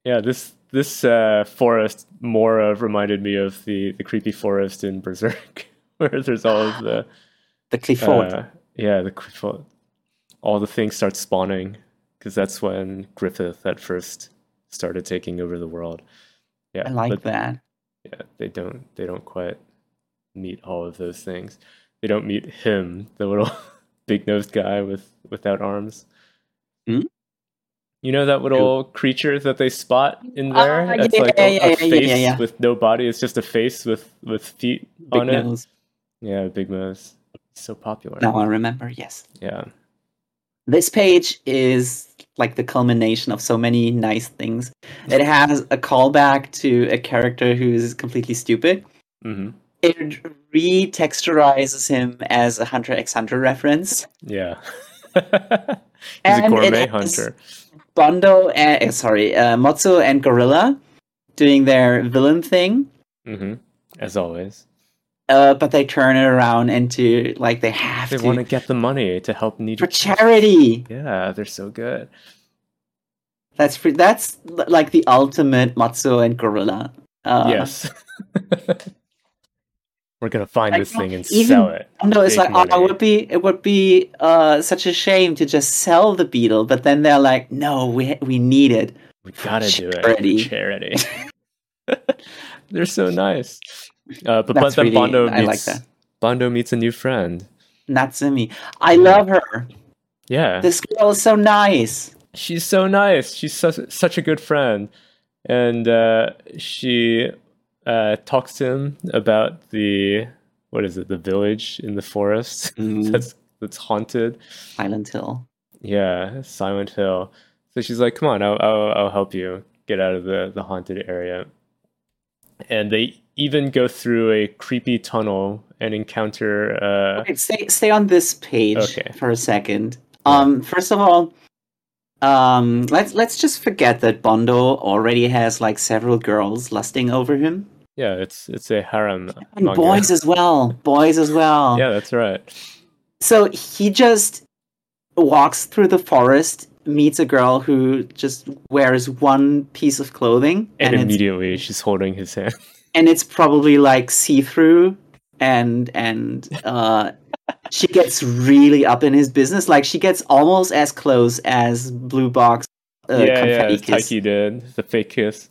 B: Yeah, this this uh, forest more uh, reminded me of the the creepy forest in Berserk, where there's all of the
C: The Qliphoth.
B: uh, yeah the Qliphoth- all the things start spawning because that's when Griffith at first started taking over the world. Yeah,
C: I like that.
B: yeah, they don't they don't quite meet all of those things. They don't meet him, the little big nosed guy with without arms.
C: Hmm?
B: You know that little creature that they spot in there?
C: Ah,
B: That's
C: yeah,
B: like
C: yeah,
B: a, a
C: yeah, yeah,
B: face
C: yeah, yeah.
B: with no body. It's just a face with with feet
C: Big
B: on it.
C: nose.
B: Yeah, big nose. So popular.
C: Now I remember. Yes.
B: Yeah.
C: This page is like the culmination of so many nice things. It has a callback to a character who's completely stupid.
B: hmm
C: It retexturizes him as a Hunter x Hunter reference.
B: Yeah. He's a
C: And it
B: gourmet hunter.
C: Bondo, and, uh, sorry, uh, Motsuo and Gorilla doing their villain thing,
B: hmm As always.
C: uh, but they turn it around into like they have
B: They
C: to
B: want to get the money to help needy
C: for charity.
B: Yeah, they're so good.
C: That's pre- that's like the ultimate Motsuo and Gorilla. Uh,
B: yes. We're gonna find
C: I
B: this thing and
C: even-
B: sell it.
C: No, it's like oh, it would be it would be uh, such a shame to just sell the beetle, but then they're like, no, we we need it.
B: We gotta do it
C: charity.
B: for charity. they're so nice. Uh, but, but
C: That's
B: then
C: really-
B: Bondo
C: I like
B: meets
C: that.
B: Bondo meets a new friend.
C: Natsumi, I love her.
B: Yeah,
C: This girl is so nice.
B: she's so nice. She's such, such a good friend, and uh, she uh, talks to him about the what is it? The village in the forest
C: Mm,
B: that's that's haunted.
C: Silent Hill.
B: Yeah, Silent Hill. So she's like, "Come on, I'll, I'll, I'll help you get out of the, the haunted area." And they even go through a creepy tunnel and encounter. Uh,
C: stay stay on this page
B: Okay.
C: for a second. Um, first of all, um, let's let's just forget that Bondo already has like several girls lusting over him,
B: yeah, it's it's a harem.
C: and
B: manga.
C: boys as well, boys as well.
B: Yeah, that's right.
C: So he just walks through the forest, meets a girl who just wears one piece of clothing,
B: And,
C: and,
B: immediately she's holding his hand.
C: and it's probably like see through, and and uh, she gets really up in his business. Like she gets almost as close as Blue Box. Uh,
B: yeah, yeah,
C: confetti
B: as
C: kiss.
B: Taiki did the fake kiss.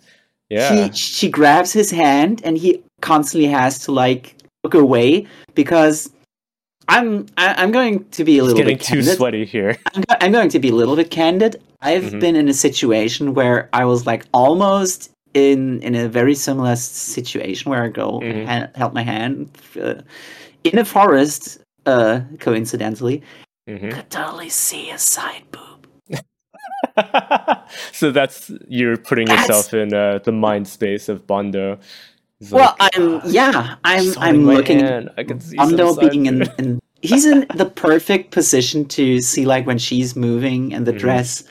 B: Yeah,
C: He, she grabs his hand, and he constantly has to like look away because. I'm I, I'm going to be a little
B: getting
C: bit
B: too
C: candid.
B: sweaty here.
C: I'm, go- I'm going to be a little bit candid. I've
B: Mhm.
C: been in a situation where I was like almost in in a very similar situation where a girl
B: Mhm.
C: ha- held my hand uh, in a forest. Uh, coincidentally,
B: Mhm.
C: could totally see a side boob.
B: so that's you're putting
C: That's-
B: yourself in uh, the mind space of Bondo.
C: Well,
B: like,
C: I'm
B: "Ah,
C: yeah, I'm I'm looking
B: hand. I can see
C: Bondo being in, in he's in the perfect position to see like when she's moving and the
B: Mhm.
C: dress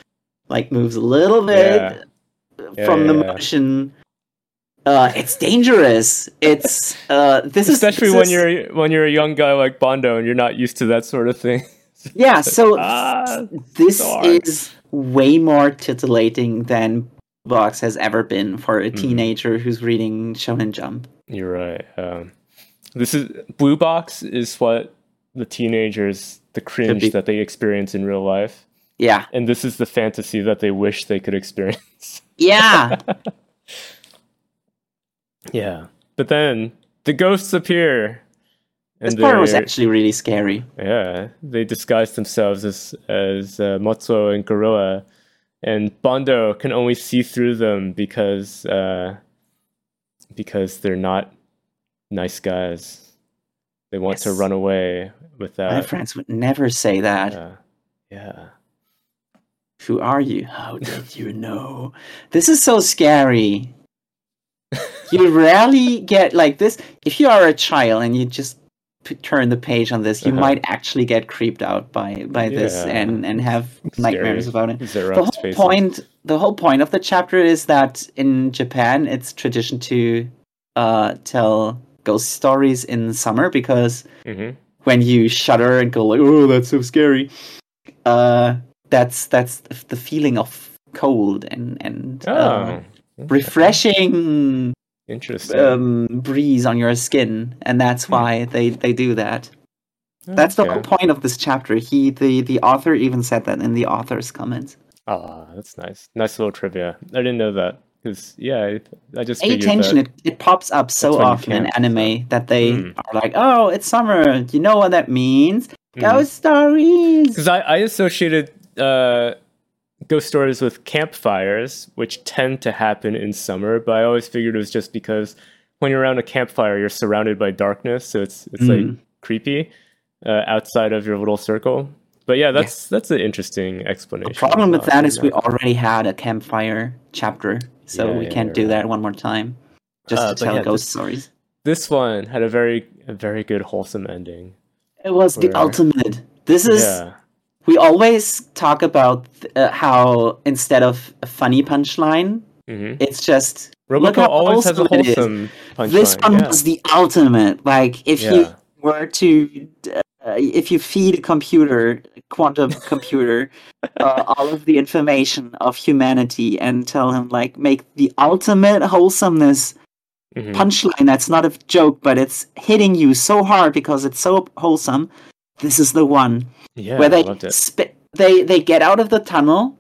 C: like moves a little bit
B: Yeah,
C: from the
B: yeah, yeah.
C: motion. Uh, it's dangerous. It's uh, this
B: especially
C: is especially
B: when
C: is-
B: you're when you're a young guy like Bondo and you're not used to that sort of thing.
C: Yeah. So
B: ah,
C: this
B: hard.
C: is way more titillating than Box has ever been for a
B: Mhm.
C: teenager who's reading Shonen Jump.
B: you're right. Um, this is Blue Box is what the teenagers the cringe that they experience in real life,
C: Yeah,
B: and this is the fantasy that they wish they could experience.
C: yeah.
B: yeah, but then the ghosts appear.
C: This part was actually really scary.
B: Yeah, they disguise themselves as as uh, Motsuo and Gorilla, and Bondo can only see through them because uh, because they're not nice guys. They want to run away
C: with
B: that.
C: My friends would never say that.
B: Uh, yeah,
C: Who are you? How did you know? This is so scary. you rarely get like this. If you are a child and you just p- turn the page on this, you
B: Uh-huh.
C: might actually get creeped out by by this and and have nightmares about it.
B: Xerox
C: The whole point the whole point of the chapter is that in Japan it's tradition to uh, tell ghost stories in summer because
B: Mhm.
C: when you shudder and go like, "Oh, that's so scary." Uh, that's that's the feeling of cold and and
B: Oh,
C: uh, refreshing
B: interesting.
C: um, breeze on your skin, and that's why they they do that. That's the whole point of this chapter. He the the author even said that in the author's comments.
B: Ah, that's nice. Nice little trivia. I didn't know that because yeah, I, just
C: Pay attention; it, it pops up so
B: That's when you
C: often in anime that they
B: Hmm.
C: are like, "Oh, it's summer. You know what that means?
B: Mhm.
C: Ghost stories."
B: Because I, I associated uh, ghost stories with campfires, which tend to happen in summer, but I always figured it was just because when you're around a campfire, you're surrounded by darkness, so it's it's like
C: Mm.
B: creepy uh, outside of your little circle. But yeah, that's that's an interesting explanation.
C: The problem with
B: I'll
C: that we already had a campfire chapter, so
B: Yeah,
C: we
B: yeah,
C: can't do
B: right.
C: that one more time. Just
B: Uh,
C: to tell
B: yeah,
C: ghost
B: this-
C: stories.
B: This one had a very a very good wholesome ending.
C: It was the ultimate. This is
B: yeah.
C: We always talk about uh, how instead of a funny punchline,
B: hmm
C: it's just look how
B: always has a
C: wholesome it is.
B: punchline.
C: this one
B: yeah.
C: was the ultimate. Like if you were to, uh, if you feed a computer, quantum computer, uh, all of the information of humanity and tell him like make the ultimate wholesomeness
B: Mhm.
C: punchline that's not a joke, but it's hitting you so hard because it's so wholesome. This is the one
B: Yeah,
C: where
B: I
C: they
B: loved it.
C: sp- they they get out of the tunnel.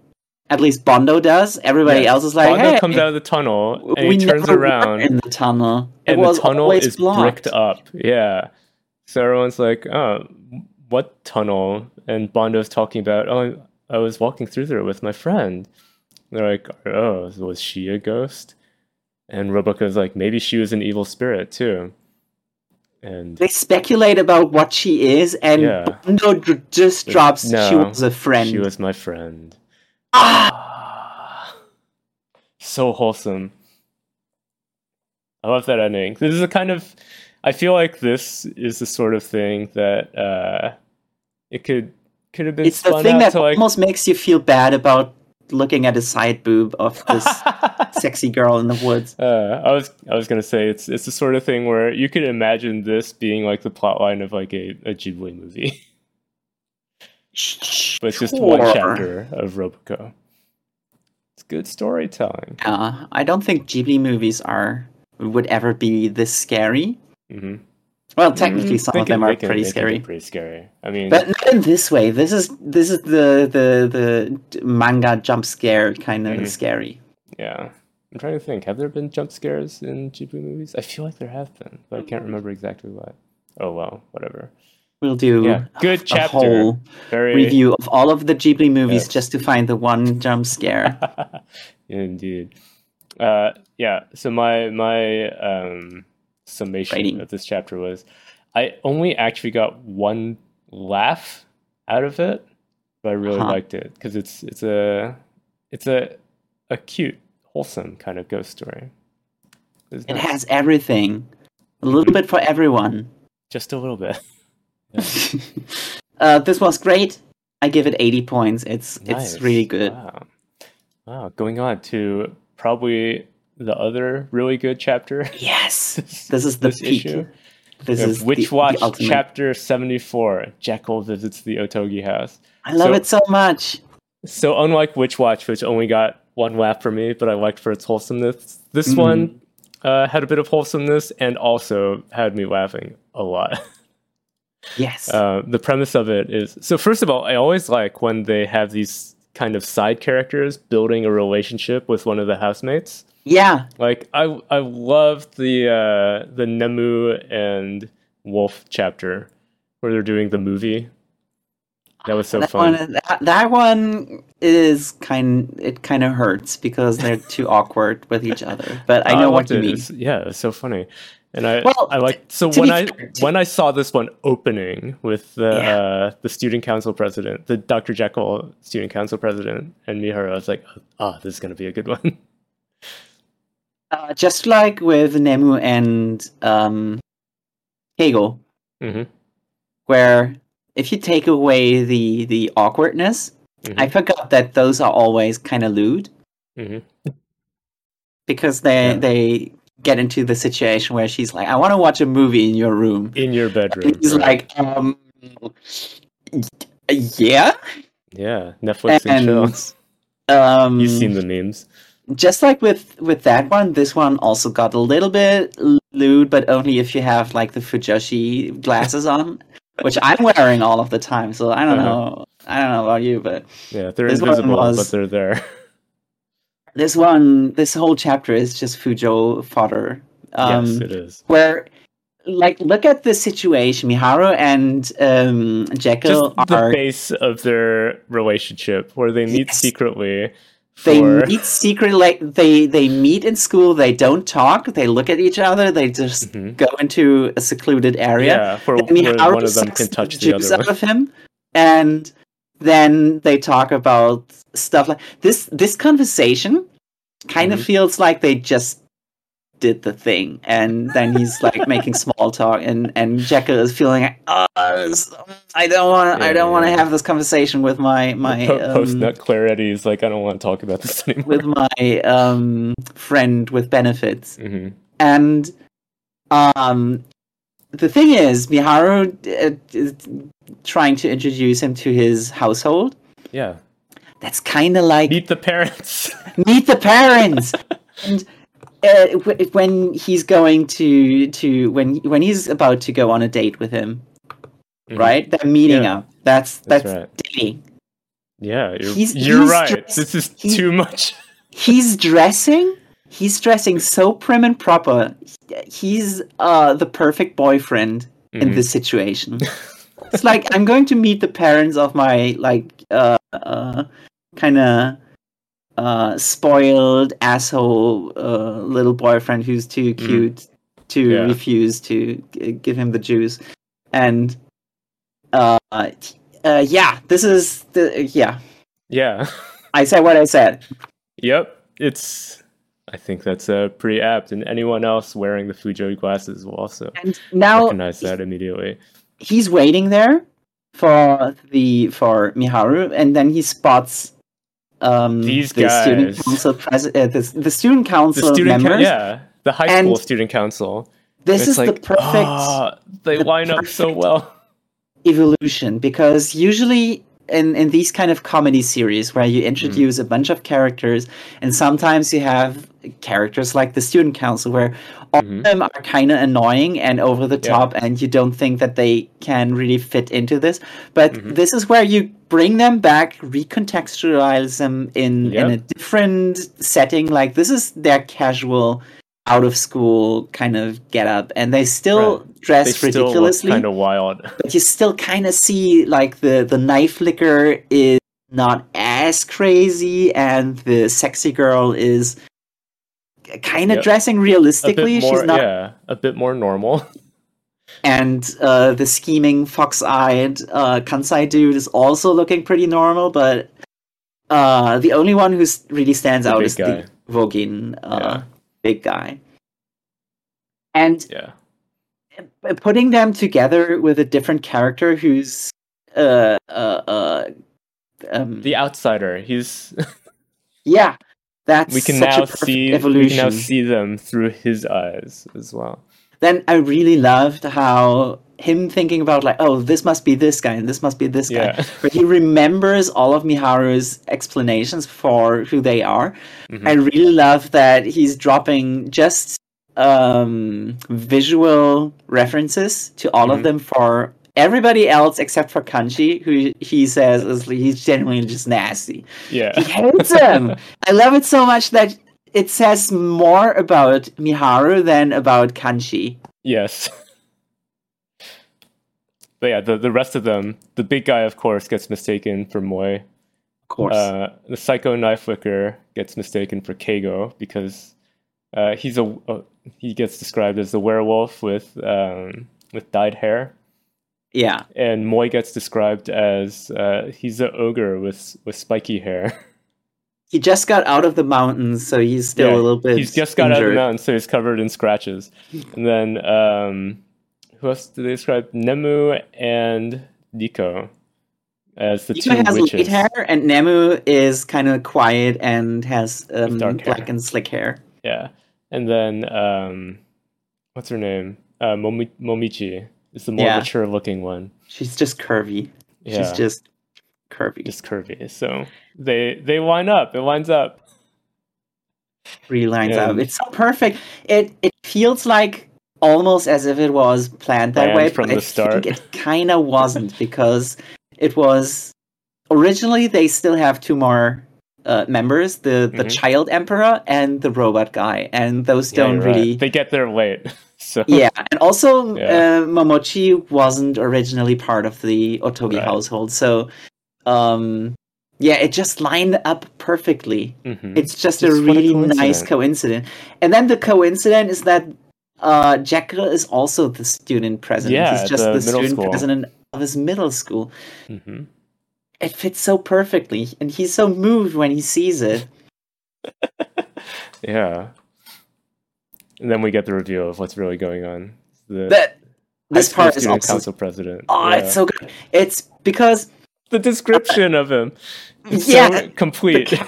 C: At least Bondo does. Everybody else is like,
B: Bondo
C: "Hey,
B: comes out of the tunnel and
C: we
B: he turns around
C: in the tunnel. It
B: and the tunnel is
C: blocked."
B: bricked up. Yeah. So everyone's like, oh, what tunnel? And Bondo's talking about, oh, I was walking through there with my friend. They're like, oh, was she a ghost? And Roboco's like, maybe she was an evil spirit too. And
C: They speculate about what she is, and
B: Yeah.
C: Bondo just drops. she was a friend.
B: she was my friend.
C: Ah!
B: So wholesome. I love that ending. This is a kind of I feel like this is the sort of thing that uh it could could have been
C: It's the thing that
B: like
C: almost makes you feel bad about looking at a side boob of this sexy girl in the woods.
B: uh, I was I was gonna say it's it's the sort of thing where you could imagine this being like the plot line of like a, a Ghibli movie. but it's just one chapter of Roboco. It's good storytelling.
C: Uh, I don't think Ghibli movies are would ever be this scary.
B: hmm
C: Well, technically, some
B: They
C: of them are
B: can-
C: pretty
B: can
C: scary,
B: Pretty scary. I mean,
C: but not in this way. This is this is the the the manga jump scare kind of
B: Mhm.
C: scary.
B: yeah. I'm trying to think. Have there been jump scares in Ghibli movies? I feel like there have been, but I can't remember exactly what. Oh well, whatever.
C: We'll do
B: Yeah, good
C: a
B: chapter.
C: whole
B: Very
C: review of all of the Ghibli movies
B: Yes.
C: just to find the one jump scare.
B: Indeed. Uh, yeah. So my my um, summation
C: Rating.
B: of this chapter was, I only actually got one laugh out of it, but I really
C: Huh.
B: liked it because it's it's a it's a a cute, wholesome kind of ghost story. It's
C: It
B: nice.
C: has everything, a little bit for everyone.
B: just a little bit.
C: uh, this was great. I give it 80 points. It's
B: Nice.
C: it's really good.
B: Wow. Wow. Going on to probably the other really good chapter.
C: Yes, this is the
B: this
C: peak.
B: issue.
C: This
B: We
C: is
B: Witch
C: the, the
B: Watch
C: ultimate.
B: chapter 74. Jekyll visits the Otogi house.
C: I love
B: So-
C: it so much.
B: So unlike Witch Watch, which only got one laugh for me, but I liked for its wholesomeness, this
C: Mhm.
B: one uh, had a bit of wholesomeness and also had me laughing a lot.
C: Yes.
B: Uh, the premise of it is so. First of all, I always like when they have these kind of side characters building a relationship with one of the housemates.
C: Yeah.
B: Like I, I love the uh, the Nemu and Wolf chapter where they're doing the movie. That was so
C: that
B: fun.
C: one, that, that one is kind. It kind of hurts because they're too awkward with each other. But I know what you
B: it.
C: mean.
B: It's- yeah, it's so funny. And I,
C: Well,
B: I like so
C: to
B: when I
C: fair, to-
B: when I saw this one opening with the
C: Yeah.
B: uh, the student council president, the Dr. Jekyll student council president, and Miharu, I was like, oh, this is gonna be a good one.
C: Uh, just like with Nemu and um, Keigo,
B: hmm
C: where if you take away the the awkwardness,
B: Mhm.
C: I forgot that those are always kind of lewd
B: hmm
C: because they
B: Yeah.
C: they get into the situation where she's like, "I want to watch a movie in your room."
B: in your bedroom.
C: And he's
B: right?
C: like, um, yeah.
B: yeah, Netflix and,
C: and-
B: chill.
C: Um,
B: You've seen the memes.
C: Just like with with that one, this one also got a little bit lewd, but only if you have like the Fujoshi glasses on, which I'm wearing all of the time. So I don't
B: Uh-huh.
C: know. I don't know about you, but
B: Yeah, they're
C: This one
B: invisible,
C: was-
B: but they're there.
C: this one, this whole chapter is just Fujo fodder. Um,
B: yes, it is.
C: where like look at the situation miharu and um jekyll
B: Just the
C: are
B: base of their relationship, where they meet
C: Yes.
B: secretly.
C: They meet secretly they they meet in school they don't talk they look at each other they just
B: Mhm.
C: go into a secluded area
B: Yeah, for where one of them can touch the
C: juice
B: other one.
C: of him and then they talk about stuff like this this conversation kind of
B: Mhm.
C: feels like they just did the thing and then he's like making small talk and and Jekyll is feeling like oh, this- I don't want I
B: Yeah,
C: don't want to
B: yeah.
C: have this conversation with my my
B: Post
C: um,
B: nut clarity is like, I don't want to talk about this anymore.
C: with my um friend with benefits
B: hmm
C: and um the thing is Miharu uh, is trying to introduce him to his household
B: Yeah,
C: that's kind of like
B: meet the parents.
C: meet the parents and uh, when he's going to to when when he's about to go on a date with him
B: Mhm.
C: right they're meeting
B: Yeah.
C: up that's
B: That's
C: that's,
B: right.
C: dating
B: Yeah, you're,
C: He's-
B: you're
C: he's
B: right.
C: dressed-
B: this is
C: he-
B: too much.
C: he's dressing he's dressing so prim and proper he's uh the perfect boyfriend in
B: Mhm.
C: this situation it's like i'm going to meet the parents of my like uh, uh kind of uh spoiled asshole uh little boyfriend who's too cute to
B: Mm. Yeah.
C: refuse to g- give him the juice and uh, uh yeah this is the yeah
B: Yeah.
C: i said what i said
B: Yep, it's. I think that's uh, pretty apt, and anyone else wearing the Fujo glasses will also
C: and now
B: recognize that immediately.
C: he's waiting there for the for Miharu, and then he spots um
B: These
C: the student
B: guys.
C: council president, uh, the, the student
B: The
C: council
B: student,
C: members.
B: coun- yeah, the high
C: And
B: school student council.
C: This is
B: like,
C: the perfect
B: ah, they
C: the
B: line up so well.
C: evolution because usually in in these kind of comedy series where you introduce a bunch of characters and sometimes you have characters like the student council where all
B: Mhm.
C: of them are kind of annoying and over the
B: Yeah.
C: top and you don't think that they can really fit into this but
B: Mhm.
C: this is where you bring them back recontextualize them in in a different setting like this is their casual out of school kind of get up and they still
B: Right.
C: dress
B: They still
C: ridiculously
B: kind of wild.
C: but you still kind of see like the the knife licker is not as crazy and the sexy girl is kind of
B: Yep.
C: dressing realistically
B: more,
C: she's not
B: yeah, a bit more normal.
C: and uh, the scheming fox-eyed uh, kansai dude is also looking pretty normal but uh, the only one who really stands
B: The
C: out is
B: guy.
C: the Vogin uh,
B: Yeah.
C: Big guy and
B: Yeah,
C: putting them together with a different character who's uh uh uh um,
B: the outsider. He's.
C: yeah that's
B: we can
C: such
B: now
C: a
B: see.
C: evolution
B: We can now see them through his eyes as well.
C: then i really loved how him thinking about like oh this must be this guy and this must be this guy
B: Yeah.
C: but he remembers all of miharu's explanations for who they are
B: Mhm.
C: i really love that he's dropping just um visual references to all of
B: Mhm.
C: them for everybody else except for Kanshi who he says is he's genuinely just nasty
B: Yeah.
C: he hates him i love it so much that it says more about miharu than about Kanshi
B: Yes. But yeah, the, the rest of them, the big guy, of course, gets mistaken for Moi.
C: of course
B: Uh, the psycho knife flicker gets mistaken for Kago because uh, he's a, he gets described as the werewolf with um, with dyed hair,
C: yeah
B: and Moi gets described as uh, he's an ogre with with spiky hair.
C: he just got out of the mountains so he's still
B: Yeah,
C: a little bit
B: he's just got out of the mountains, so he's covered in scratches. And then um, who else did they describe? Nemu and Nico as the
C: Nico
B: two
C: has
B: witches.
C: light hair, and Nemu is kind of quiet and has um,
B: dark
C: black and slick hair.
B: Yeah. and then um, what's her name? Uh, Momi- Momochi is the more
C: Yeah.
B: mature looking one.
C: She's just curvy.
B: Yeah,
C: She's just curvy.
B: just curvy. So they they line up. It lines up.
C: really lines
B: Yeah.
C: up. It's so perfect. It it feels like almost as if it was planned that
B: Planned
C: way,
B: from
C: but
B: the
C: I
B: start.
C: it kind of wasn't because it was originally they still have two more uh, members: the the
B: Mhm.
C: child emperor and the robot guy, and those don't
B: right.
C: really.
B: They get there late. So
C: Yeah, and also
B: Yeah.
C: uh, Momochi wasn't originally part of the Otogi
B: Right.
C: household, so um, yeah, it just lined up perfectly.
B: Mhm.
C: It's just
B: Just
C: a really nice
B: coincidence.
C: coincidence. And then the coincidence is that uh, Jekyll is also the student president.
B: Yeah,
C: He's just
B: the
C: the, student
B: school.
C: president of his middle school.
B: Mhm.
C: It fits so perfectly, and he's so moved when he sees it.
B: Yeah. And then we get the reveal of what's really going on. The
C: That this part is also
B: council president.
C: oh,
B: Yeah.
C: it's so good. It's because
B: the description of him. It's
C: Yeah,
B: so complete.
C: ca-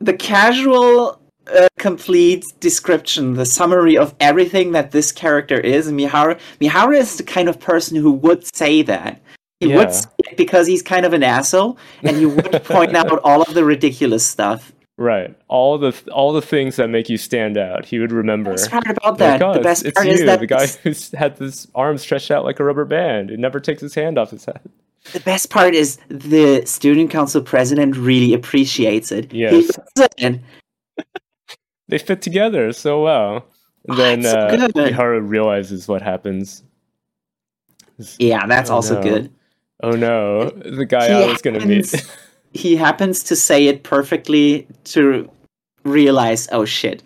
C: the casual, uh, complete description, the summary of everything that this character is, and Miharu. Miharu is the kind of person who would say that. He
B: Yeah.
C: would say it because he's kind of an asshole, and he would point out all of the ridiculous stuff.
B: right. All the all the things that make you stand out. He would remember.
C: The best part about
B: Like,
C: that,
B: "Oh,
C: the best
B: it's
C: part is that
B: the guy who's had his arm stretched out like a rubber band. It never takes his hand off his head.
C: the best part is the student council president really appreciates it.
B: Yes.
C: loves it.
B: They fit together so well. And
C: Oh,
B: then
C: it's
B: uh,
C: good.
B: Miharu realizes what happens.
C: Yeah, that's
B: Oh,
C: also
B: no.
C: good.
B: Oh no, the guy
C: He
B: I was gonna meet.
C: he happens to say it perfectly to realize, oh shit.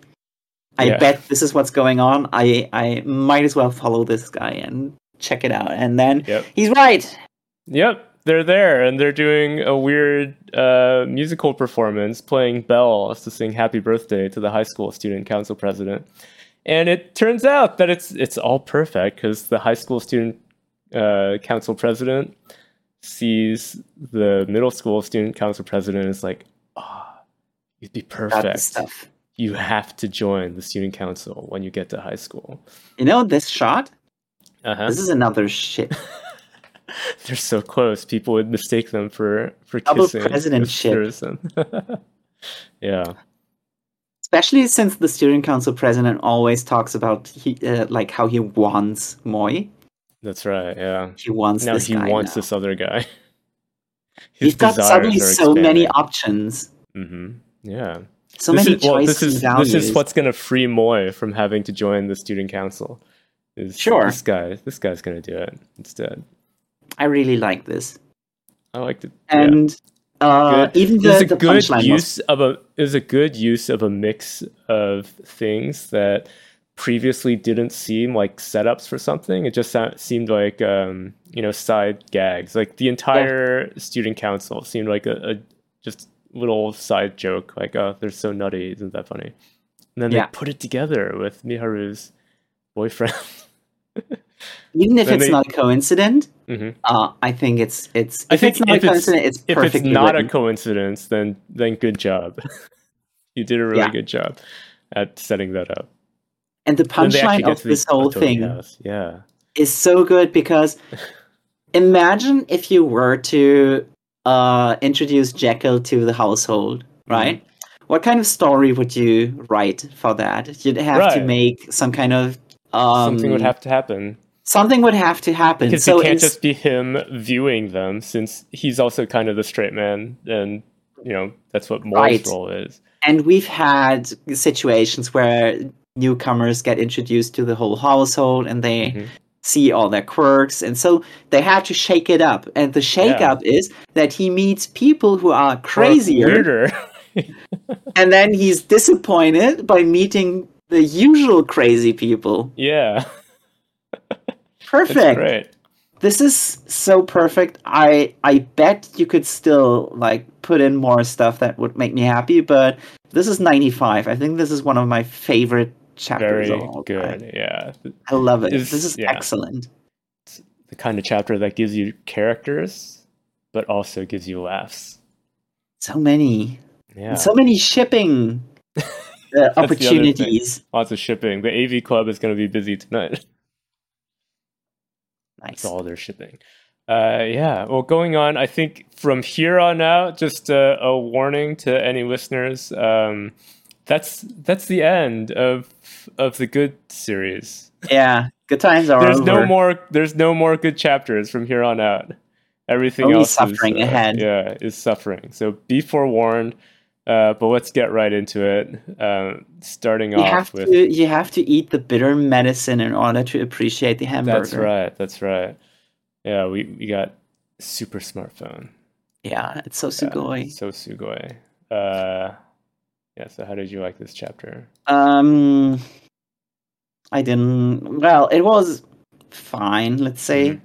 C: I
B: Yeah.
C: bet this is what's going on. I I might as well follow this guy and check it out. And then
B: Yep.
C: he's right.
B: Yep, they're there and they're doing a weird uh, musical performance playing bells to sing happy birthday to the high school student council president. And it turns out that it's it's all perfect because the high school student uh, council president sees the middle school student council president and is like, ah, you'd be perfect. You have to join the student council when you get to high school.
C: You know this shot?
B: Uh-huh.
C: This is another shit.
B: They're so close. People would mistake them for for
C: Double
B: kissing.
C: presidentship.
B: there is some. yeah,
C: Especially since the student council president always talks about he, uh, like how he wants Moi.
B: that's right. Yeah.
C: He wants
B: Now
C: this
B: he wants
C: now.
B: this other guy.
C: His He's got suddenly so many options,
B: hmm Yeah.
C: so
B: this
C: many
B: is, well,
C: choices
B: this is
C: values.
B: this is what's gonna free Moi from having to join the student council. Is
C: Sure.
B: This guy. This guy's gonna do it instead.
C: I really like this.
B: I liked it. yeah.
C: and uh,
B: Good.
C: even
B: It was a
C: the
B: good use
C: was
B: of a it was a good use of a mix of things that previously didn't seem like setups for something. It just sou- seemed like um, you know side gags. Like the entire student council seemed like a, a just little side joke. Like oh, they're so nutty, isn't that funny? And then
C: Yeah.
B: they put it together with Miharu's boyfriend.
C: even if it's
B: they-
C: not a coincidence.
B: Mhm.
C: Uh, I think it's it's
B: I
C: if
B: think
C: it's not
B: if
C: a
B: it's-
C: coincidence, it's,
B: if
C: perfectly
B: it's not
C: written.
B: a coincidence, then then good job. you did a really
C: Yeah.
B: good job at setting that up.
C: and the
B: And they actually
C: punchline of this whole thing
B: house. Yeah.
C: is so good because imagine if you were to uh, introduce Jekyll to the household,
B: Mm-hmm.
C: right? What kind of story would you write for that? You'd have to make some kind of um,
B: Something would have to happen.
C: Something would have to happen.
B: Because
C: so
B: it can't just be him viewing them, since he's also kind of the straight man, and you know that's what Moi's
C: Right.
B: role is.
C: and we've had situations where newcomers get introduced to the whole household and they
B: Mhm.
C: see all their quirks and so they have to shake it up and the shake
B: Yeah.
C: up is that he meets people who are crazier and then he's disappointed by meeting the usual crazy people
B: yeah,
C: perfect
B: great.
C: this is so perfect i i bet you could still like put in more stuff that would make me happy but this is 95 i think this is one of my favorite chapters
B: Very
C: of all
B: good.
C: time.
B: Yeah,
C: i love it
B: Is-
C: this is
B: yeah.
C: excellent
B: the kind of chapter that gives you characters, but also gives you laughs.
C: so many
B: Yeah,
C: so many shipping uh, opportunities.
B: Lots of shipping. The AV Club is going to be busy tonight.
C: Nice.
B: That's all they're shipping. Uh, yeah. Well, going on, I think from here on out, just a, a warning to any listeners. Um, that's that's the end of of the good series.
C: Yeah, good times are
B: There's no more. There's no more good chapters from here on out. Everything
C: Only
B: else
C: suffering
B: is, uh,
C: ahead.
B: Yeah, is suffering. So be forewarned. Uh, but let's get right into it. Um, starting
C: You
B: off
C: have
B: with
C: to you have to eat the bitter medicine in order to appreciate the hamburger.
B: that's right. That's right. Yeah, we, we got super smartphone.
C: Yeah, it's so
B: Yeah,
C: sugoi.
B: so sugoi. Uh, yeah. So how did you like this chapter?
C: Um, I didn't. Well, it was fine. Let's say
B: Mhm.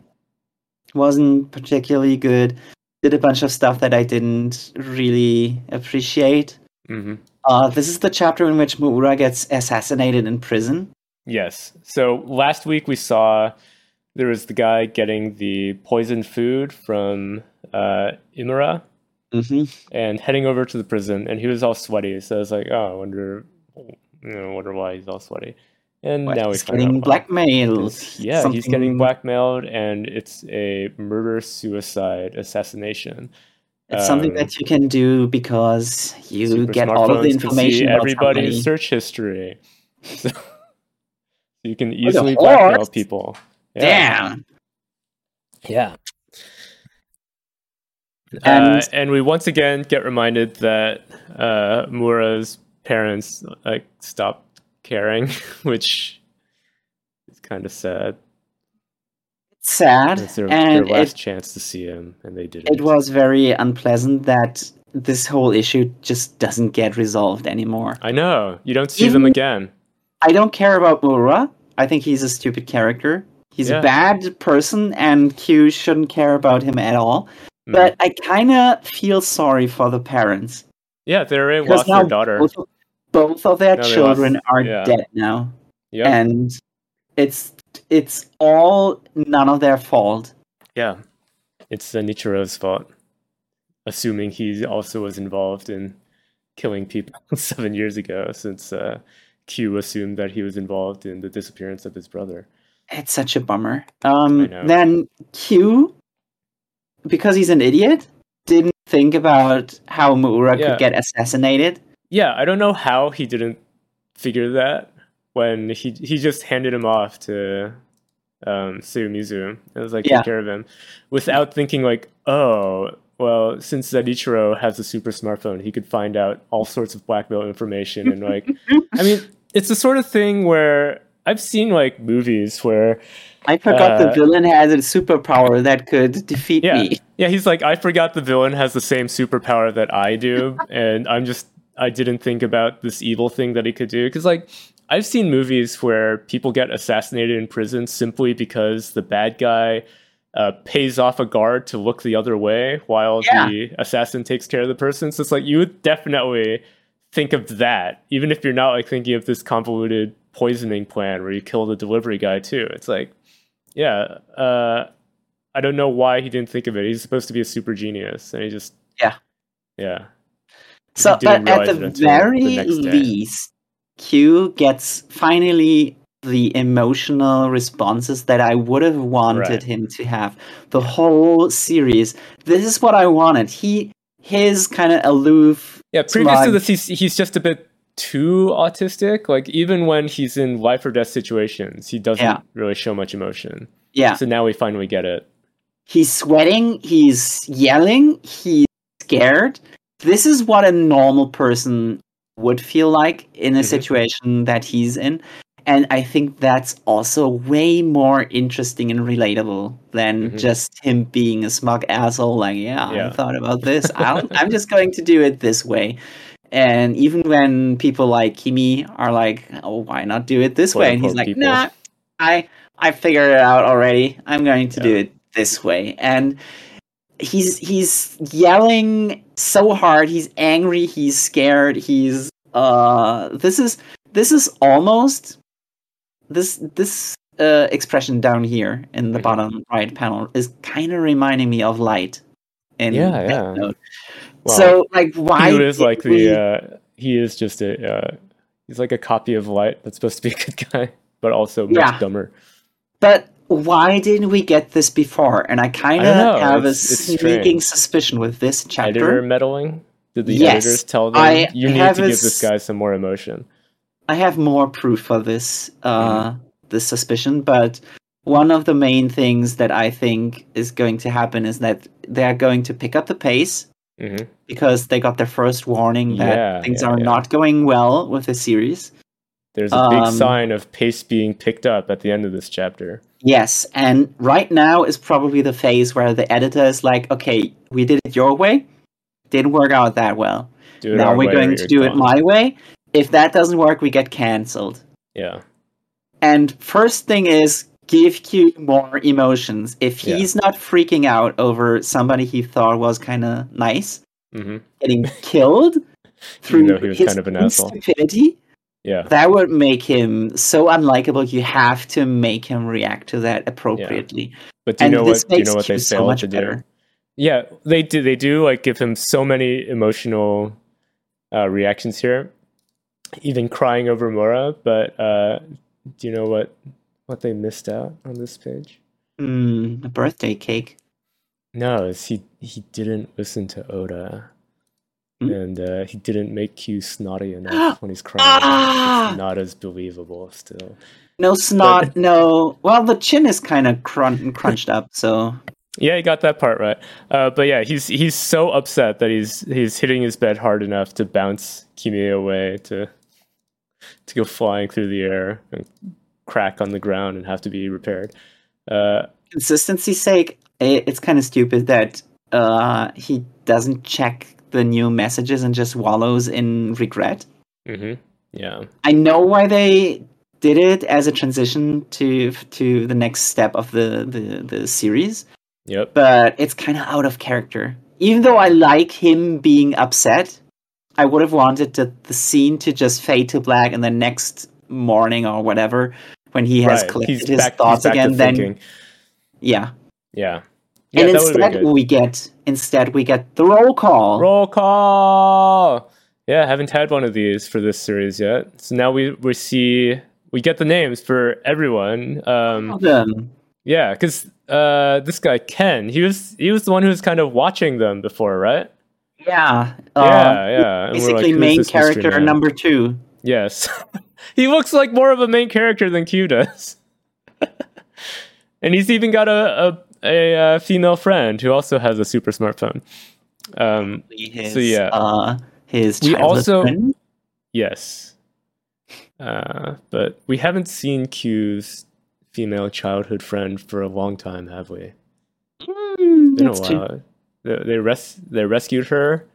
C: wasn't particularly good. Did a bunch of stuff that I didn't really appreciate.
B: hmm
C: Uh, this is the chapter in which Muura gets assassinated in prison.
B: Yes. So last week we saw there was the guy getting the poisoned food from uh, Imura
C: hmm
B: and heading over to the prison, and he was all sweaty. So I was like, oh, I wonder, you know, wonder why he's all sweaty. And now we
C: he's
B: find
C: getting
B: out why.
C: blackmailed.
B: It's- Yeah, he's getting blackmailed, and it's a murder suicide assassination.
C: It's something
B: um,
C: that you can do because you get all of the
B: smartphones see
C: information about
B: everybody's
C: somebody.
B: search history. So you can easily blackmail people. Yeah.
C: Damn.
B: Yeah.
C: And-
B: uh, and we once again get reminded that uh, Mura's parents like stopped caring, which is kind of sad.
C: Sad.
B: It's their,
C: and
B: their last
C: it,
B: chance to see him, and they didn't.
C: it was very unpleasant that this whole issue just doesn't get resolved anymore.
B: I know you don't see them again.
C: I don't care about Mura. I think he's a stupid character. He's
B: Yeah.
C: a bad person, and Q shouldn't care about him at all.
B: Mm.
C: But I kind of feel sorry for the parents.
B: Yeah, they
C: Because
B: lost their daughter.
C: Both of, both of their
B: No,
C: children
B: lost-
C: are
B: yeah.
C: dead now.
B: Yeah,
C: And it's it's all none of their fault.
B: yeah. It's uh, Nichiro's fault, assuming he also was involved in killing people seven years ago, since uh, Q assumed that he was involved in the disappearance of his brother.
C: It's such a bummer. Um, then Q, because he's an idiot, didn't think about how Muura
B: Yeah.
C: could get assassinated.
B: Yeah, I don't know how he didn't figure that when he he just handed him off to um, Sumizu and was like,
C: Yeah.
B: take care of him, without thinking like, oh, well, since Zadichiro has a super smartphone, he could find out all sorts of blackmail information and like, I mean, it's the sort of thing where I've seen like movies where
C: I forgot the
B: Uh,
C: villain has a superpower that could defeat
B: Yeah.
C: me.
B: Yeah, he's like, I forgot the villain has the same superpower that I do, and I'm just, I didn't think about this evil thing that he could do. Because, like, I've seen movies where people get assassinated in prison simply because the bad guy uh, pays off a guard to look the other way while
C: Yeah.
B: the assassin takes care of the person. So it's like, you would definitely think of that, even if you're not like thinking of this convoluted poisoning plan where you kill the delivery guy too. It's like, yeah, uh, I don't know why he didn't think of it. He's supposed to be a super genius, and he just
C: Yeah.
B: yeah,
C: So, but at
B: it
C: the very
B: the
C: least, Q gets finally the emotional responses that I would have wanted
B: Right.
C: him to have. The whole series. This is what I wanted. He his kind of aloof.
B: yeah. Previous to
C: Smug.
B: this, he's he's just a bit too autistic. Like even when he's in life or death situations, he doesn't
C: Yeah.
B: really show much emotion.
C: Yeah,
B: So now we finally get it.
C: he's sweating. He's yelling. He's scared. This is what a normal person would feel like in a
B: Mhm.
C: situation that he's in. And I think that's also way more interesting and relatable than
B: Mhm.
C: just him being a smug asshole. Like, yeah,
B: Yeah.
C: I thought about this. I'm just going to do it this way. And even when people like Kimi are like, oh, why not do it this way? And he's like,
B: people.
C: nah, I, I figured it out already. I'm going to do it this way. And he's he's yelling so hard. He's angry. He's scared. He's uh. This is this is almost this this uh expression down here in the
B: Mhm.
C: bottom right panel is kind of reminding me of light. In
B: Yeah, yeah.
C: Note.
B: Well,
C: so like why
B: he is like
C: we-
B: the uh, he is just a uh, He's like a copy of Light that's supposed to be a good guy, but also much
C: Yeah.
B: dumber.
C: But why didn't we get this before? And I kind
B: I don't know,
C: of have a
B: it's- it's
C: sneaking
B: strange.
C: suspicion with this
B: Editor
C: chapter.
B: meddling? Did the
C: Yes,
B: editors tell them
C: I
B: you need to give this guy some more emotion?
C: I have more proof for this uh
B: Mm-hmm.
C: this suspicion, but one of the main things that I think is going to happen is that they're going to pick up the pace
B: hmm
C: because they got their first warning that
B: Yeah,
C: things
B: yeah,
C: are
B: yeah.
C: not going well with the series.
B: There's a big
C: Um,
B: sign of pace being picked up at the end of this chapter.
C: Yes, and right now is probably the phase where the editor is like, "Okay, we did it your way, didn't work out that well. Now we're going to do it my way. If that doesn't work, we get cancelled."
B: Yeah.
C: And first thing is give Q more emotions. If
B: Yeah.
C: he's not freaking out over somebody he thought was kind of nice
B: hmm
C: getting killed through
B: though he was
C: his
B: kind of an asshole.
C: stupidity,
B: Yeah.
C: that would make him so unlikable. You have to make him react to that appropriately.
B: But do you
C: and
B: know what? Do you know what they
C: so
B: failed
C: much
B: to do?
C: better.
B: Yeah, they do. They do like give him so many emotional uh, reactions here, even crying over Mora. But uh, do you know what what they missed out on this page?
C: Mm, a birthday cake.
B: No, he he didn't listen to Oda,
C: Hmm?
B: and uh, he didn't make Q snotty enough when he's crying.
C: Ah!
B: It's not as believable still.
C: No snot, no. Well, the chin is kind of crun- crunched up, so
B: Yeah, he got that part right. Uh, but yeah, he's he's so upset that he's he's hitting his bed hard enough to bounce Kimi away to to go flying through the air and crack on the ground and have to be repaired. Uh,
C: consistency's sake, i- it's kind of stupid that uh, he doesn't check the new messages and just wallows in regret.
B: hmm Yeah,
C: I know why they did it as a transition to to the next step of the the, the series,
B: yep,
C: but it's kind of out of character. Even though I like him being upset, I would have wanted the, the scene to just fade to black and the next morning or whatever when he has
B: right.
C: collected
B: He's
C: his
B: back,
C: thoughts again. Then
B: thinking.
C: yeah,
B: Yeah, yeah,
C: and
B: that would be
C: instead we get instead we get the roll call.
B: Roll call. Yeah, haven't had one of these for this series yet. So now we we see we get the names for everyone. Um. Yeah, because uh, this guy Ken, he was he was the one who was kind of watching them before, right?
C: Yeah, uh,
B: yeah, yeah. And
C: basically
B: like,
C: main character number two.
B: Yes, he looks like more of a main character than Q does, and he's even got a a, uh female friend who also has a super smartphone. Um,
C: His,
B: So, yeah.
C: uh, his
B: We
C: childhood
B: also-
C: friend.
B: yes, uh, but we haven't seen Q's female childhood friend for a long time, have we?
C: Hmm,
B: been a while. They they, res- they rescued her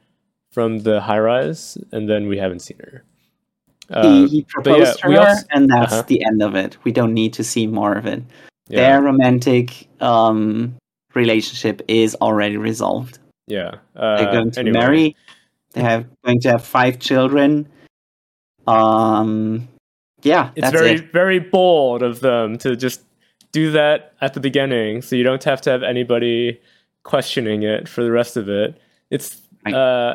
B: from the high rise, and then we haven't seen her.
C: he,
B: Uh,
C: he
B: yeah,
C: proposed to her,
B: also-
C: and that's
B: Uh-huh.
C: the end of it. We don't need to see more of it.
B: Yeah,
C: Their romantic um, relationship is already resolved.
B: yeah.
C: They're
B: Uh,
C: going to
B: anyway,
C: marry. They have going to have five children. Um, yeah,
B: It's
C: that's
B: very
C: it.
B: very bold of them to just do that at the beginning, so you don't have to have anybody questioning it for the rest of it. It's uh,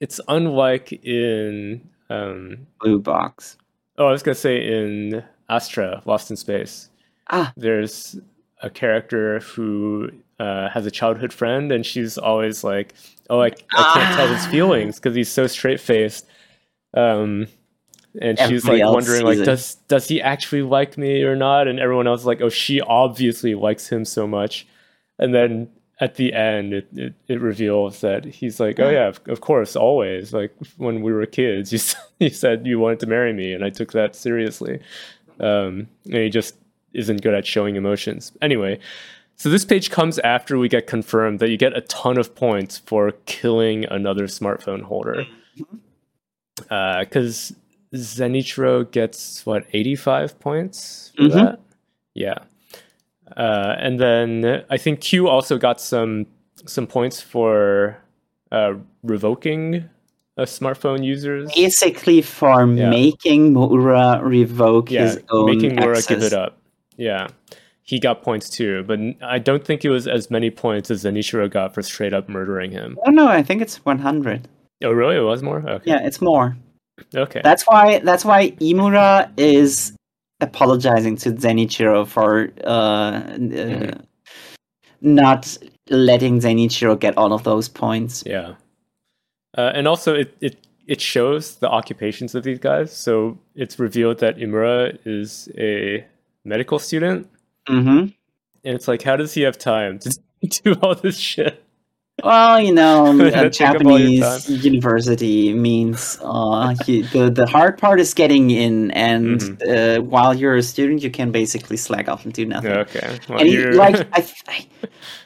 B: it's unlike in um,
C: Blue box.
B: oh, I was gonna say in Astra, Lost in Space.
C: Ah,
B: there's a character who uh, has a childhood friend, and she's always like, "Oh, I, I can't tell his
C: Ah.
B: feelings because he's so straight faced." Um, and she's like wondering, like,
C: it.
B: does does he actually like me or not? And everyone else is like, "Oh, she obviously likes him so much." And then at the end, it, it, it reveals that he's like, "Oh yeah, of, of course, always. Like when we were kids, you you said you wanted to marry me, and I took that seriously." Um, and he just isn't good at showing emotions. Anyway, so this page comes after we get confirmed that you get a ton of points for killing another smartphone holder. Because Zenichiro gets what eighty five points for
C: Mhm.
B: that. Yeah, uh, and then I think Q also got some some points for uh, revoking a smartphone users.
C: basically for
B: Yeah.
C: making Moura revoke
B: yeah,
C: his own
B: making Mura give it up. Yeah, he got points too, but I don't think it was as many points as Zenichiro got for straight up murdering him.
C: Oh no, I think it's 100.
B: Oh, really? It was more. Okay.
C: Yeah, it's more.
B: Okay.
C: That's why that's why Imura is apologizing to Zenichiro for uh, uh,
B: Mm-hmm.
C: not letting Zenichiro get all of those points.
B: Yeah. Uh, and also, it, it it shows the occupations of these guys. So it's revealed that Imura is a medical student,
C: hmm
B: and it's like, how does he have time to do all this shit?
C: Well, you know, a
B: your
C: Japanese university means uh, you, the the hard part is getting in, and
B: Mm-hmm.
C: uh, while you're a student, you can basically slack off and do nothing.
B: Okay. Well,
C: and you, like, I, I,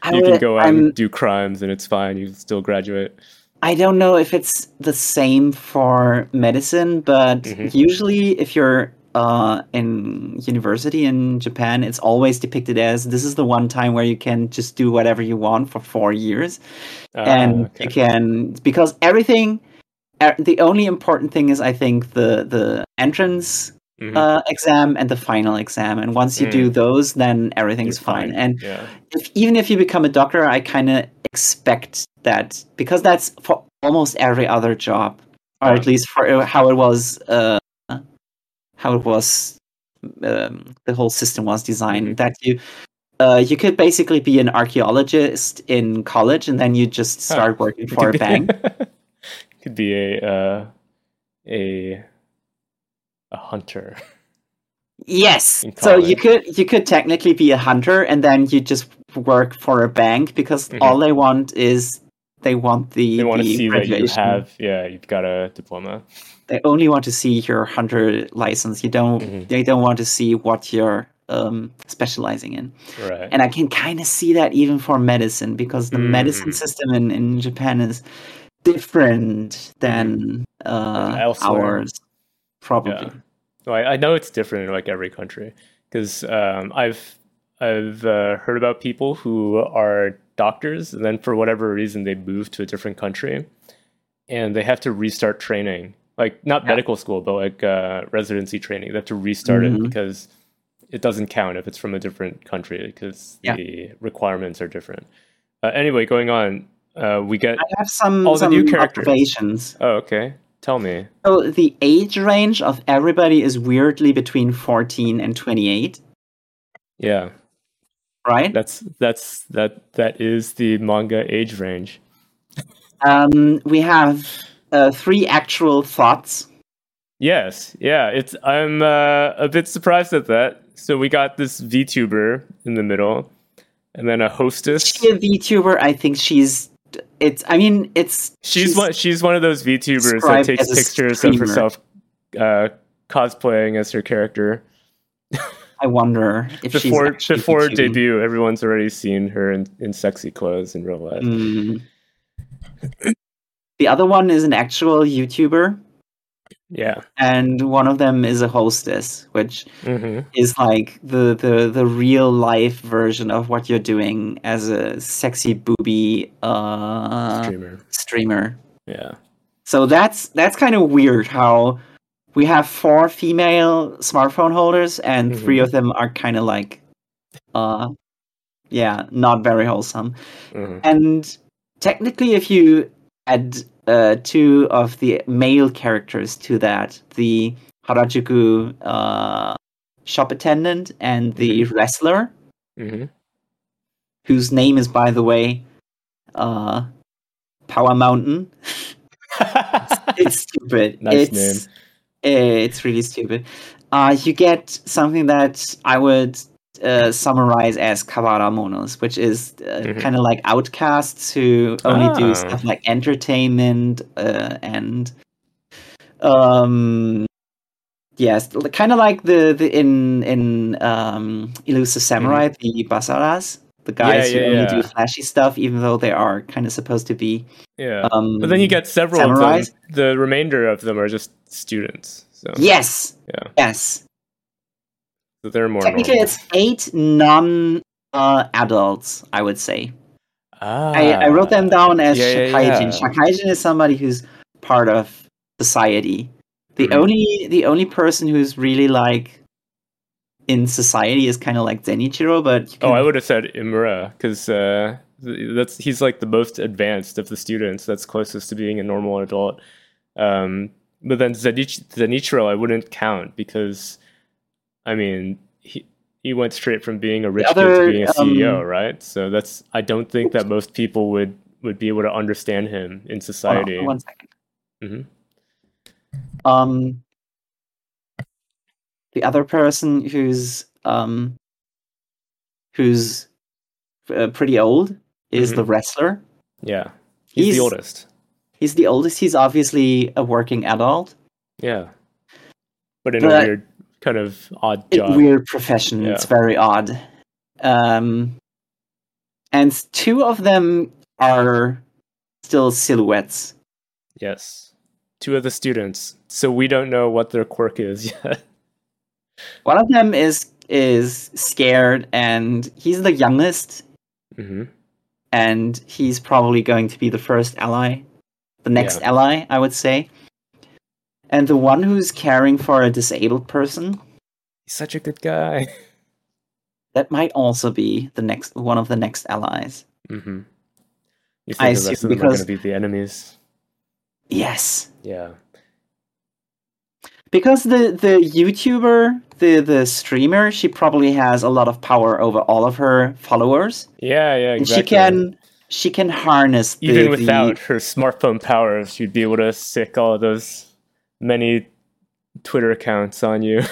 C: I
B: you can go out
C: I'm-
B: and do crimes, and it's fine. You still graduate.
C: I don't know if it's the same for medicine, but
B: Mhm.
C: usually if you're uh, in university in Japan, it's always depicted as this is the one time where you can just do whatever you want for four years,
B: Ah,
C: and
B: okay.
C: you can because everything. uh, The only important thing is, I think, the the entrance
B: Mhm.
C: uh, exam and the final exam, and once you do those, then everything's
B: You're
C: fine. And
B: yeah.
C: if, even if you become a doctor, I kind of expect that because that's for almost every other job, or at least for uh, how it was, uh, how it was, um, the whole system was designed.
B: Mhm.
C: That you, uh, you could basically be an archaeologist in college, and then you just
B: Huh.
C: start working for a bank.
B: could be a uh, a a hunter.
C: Yes. So you could you could technically be a hunter and then you just work for a bank because
B: Mhm.
C: all they want is they want the
B: They want to see that you have, yeah, you've got a diploma.
C: They only want to see your hunter license. You don't
B: Mhm.
C: they don't want to see what you're um, specializing in.
B: Right.
C: And I can kind of see that even for medicine because the medicine
B: Mm.
C: system in, in Japan is different than uh,
B: Mm-hmm. Elsewhere.
C: ours. Probably.
B: Yeah. Well, I, I know it's different in like every country because um, I've I've uh, heard about people who are doctors and then for whatever reason they move to a different country and they have to restart training, like not
C: Yeah.
B: medical school but like uh, residency training. They have to restart it
C: Mhm.
B: because it doesn't count if it's from a different country because
C: Yeah.
B: the requirements are different. Uh, anyway, going on, uh, we get.
C: I have some,
B: All the
C: some
B: new characters.
C: observations.
B: Oh, okay. Tell me.
C: So the age range of everybody is weirdly between 14 and 28,
B: Yeah,
C: right?
B: that's that's that that is the manga age range.
C: Um, we have uh, three actual thoughts.
B: Yes, yeah, it's I'm uh, a bit surprised at that. So we got this VTuber in the middle, and then a hostess.
C: She a VTuber. I think she's. It's. I mean, it's.
B: She's one. She's one of those VTubers that takes pictures of herself uh, cosplaying as her character.
C: I wonder if
B: Before before
C: VTubing.
B: debut, everyone's already seen her in, in sexy clothes in real life.
C: Mm. The other one is an actual YouTuber,
B: Yeah.
C: and one of them is a hostess, which
B: hmm
C: is like the the the real life version of what you're doing as a sexy booby uh
B: Streamer.
C: streamer.
B: Yeah.
C: So that's that's kind of weird how we have four female smartphone holders and three
B: Mhm.
C: of them are kind of like uh yeah, not very wholesome.
B: hmm
C: And technically if you add uh, two of the male characters to that, the Harajuku uh, shop attendant and the wrestler,
B: hmm
C: whose name is, by the way, uh, Power Mountain. It's stupid.
B: Nice
C: it's, It's really stupid. Uh, you get something that I would uh, summarize as Kawara Monos, which is uh,
B: Mhm.
C: kind of like outcasts who only do
B: Ah.
C: stuff like entertainment uh, and um yes kind of like the, the in in um elusive samurai the basaras the guys
B: Yeah,
C: who
B: yeah,
C: only
B: yeah.
C: do flashy stuff even though they are kind of supposed to be
B: yeah.
C: um
B: But then you get several of
C: samurais?
B: them. The remainder of them are just students. So,
C: yes
B: Yeah.
C: yes
B: so they're more
C: technically it's eight non uh, adults i would say
B: ah,
C: I, I wrote them down as
B: yeah, yeah,
C: shakaijin
B: yeah.
C: shakaijin is somebody who's part of society the
B: Mhm.
C: only the only person who's really like in society is kind of like zenichiro but you
B: Oh, I would have said Imura because uh, that's he's like the most advanced of the students. That's closest to being a normal adult. Um, but then Zenich- Zenichiro I wouldn't count because, I mean, he he went straight from being a rich
C: other,
B: kid to being a CEO,
C: um,
B: right? So that's I don't think that most people would would be able to understand him in
C: Hold on,
B: society.
C: one second.
B: Mhm.
C: Um, the other person who's um, who's uh, pretty old is the wrestler.
B: Yeah, he's,
C: He's-
B: the oldest.
C: He's the oldest. He's obviously a working adult.
B: Yeah, but in a weird kind of odd job.
C: weird profession.
B: Yeah.
C: It's very odd. Um, and two of them are still silhouettes.
B: Yes, two of the students. So we don't know what their quirk is yet.
C: One of them is is scared, and he's the youngest,
B: hmm
C: and he's probably going to be the first ally, the next
B: Yeah.
C: ally, I would say. And the one who's caring for a disabled person,
B: He's such a good guy.
C: that might also be the next one of the next allies.
B: hmm You think
C: I
B: the rest
C: assume
B: of them are going
C: because-
B: to be the enemies?
C: Yes,
B: Yeah.
C: because the the YouTuber, the the streamer, she probably has a lot of power over all of her followers,
B: Yeah, yeah,
C: and she can she can harness the,
B: even
C: the-
B: without her smartphone powers, She'd be able to sick all of those many Twitter accounts on you.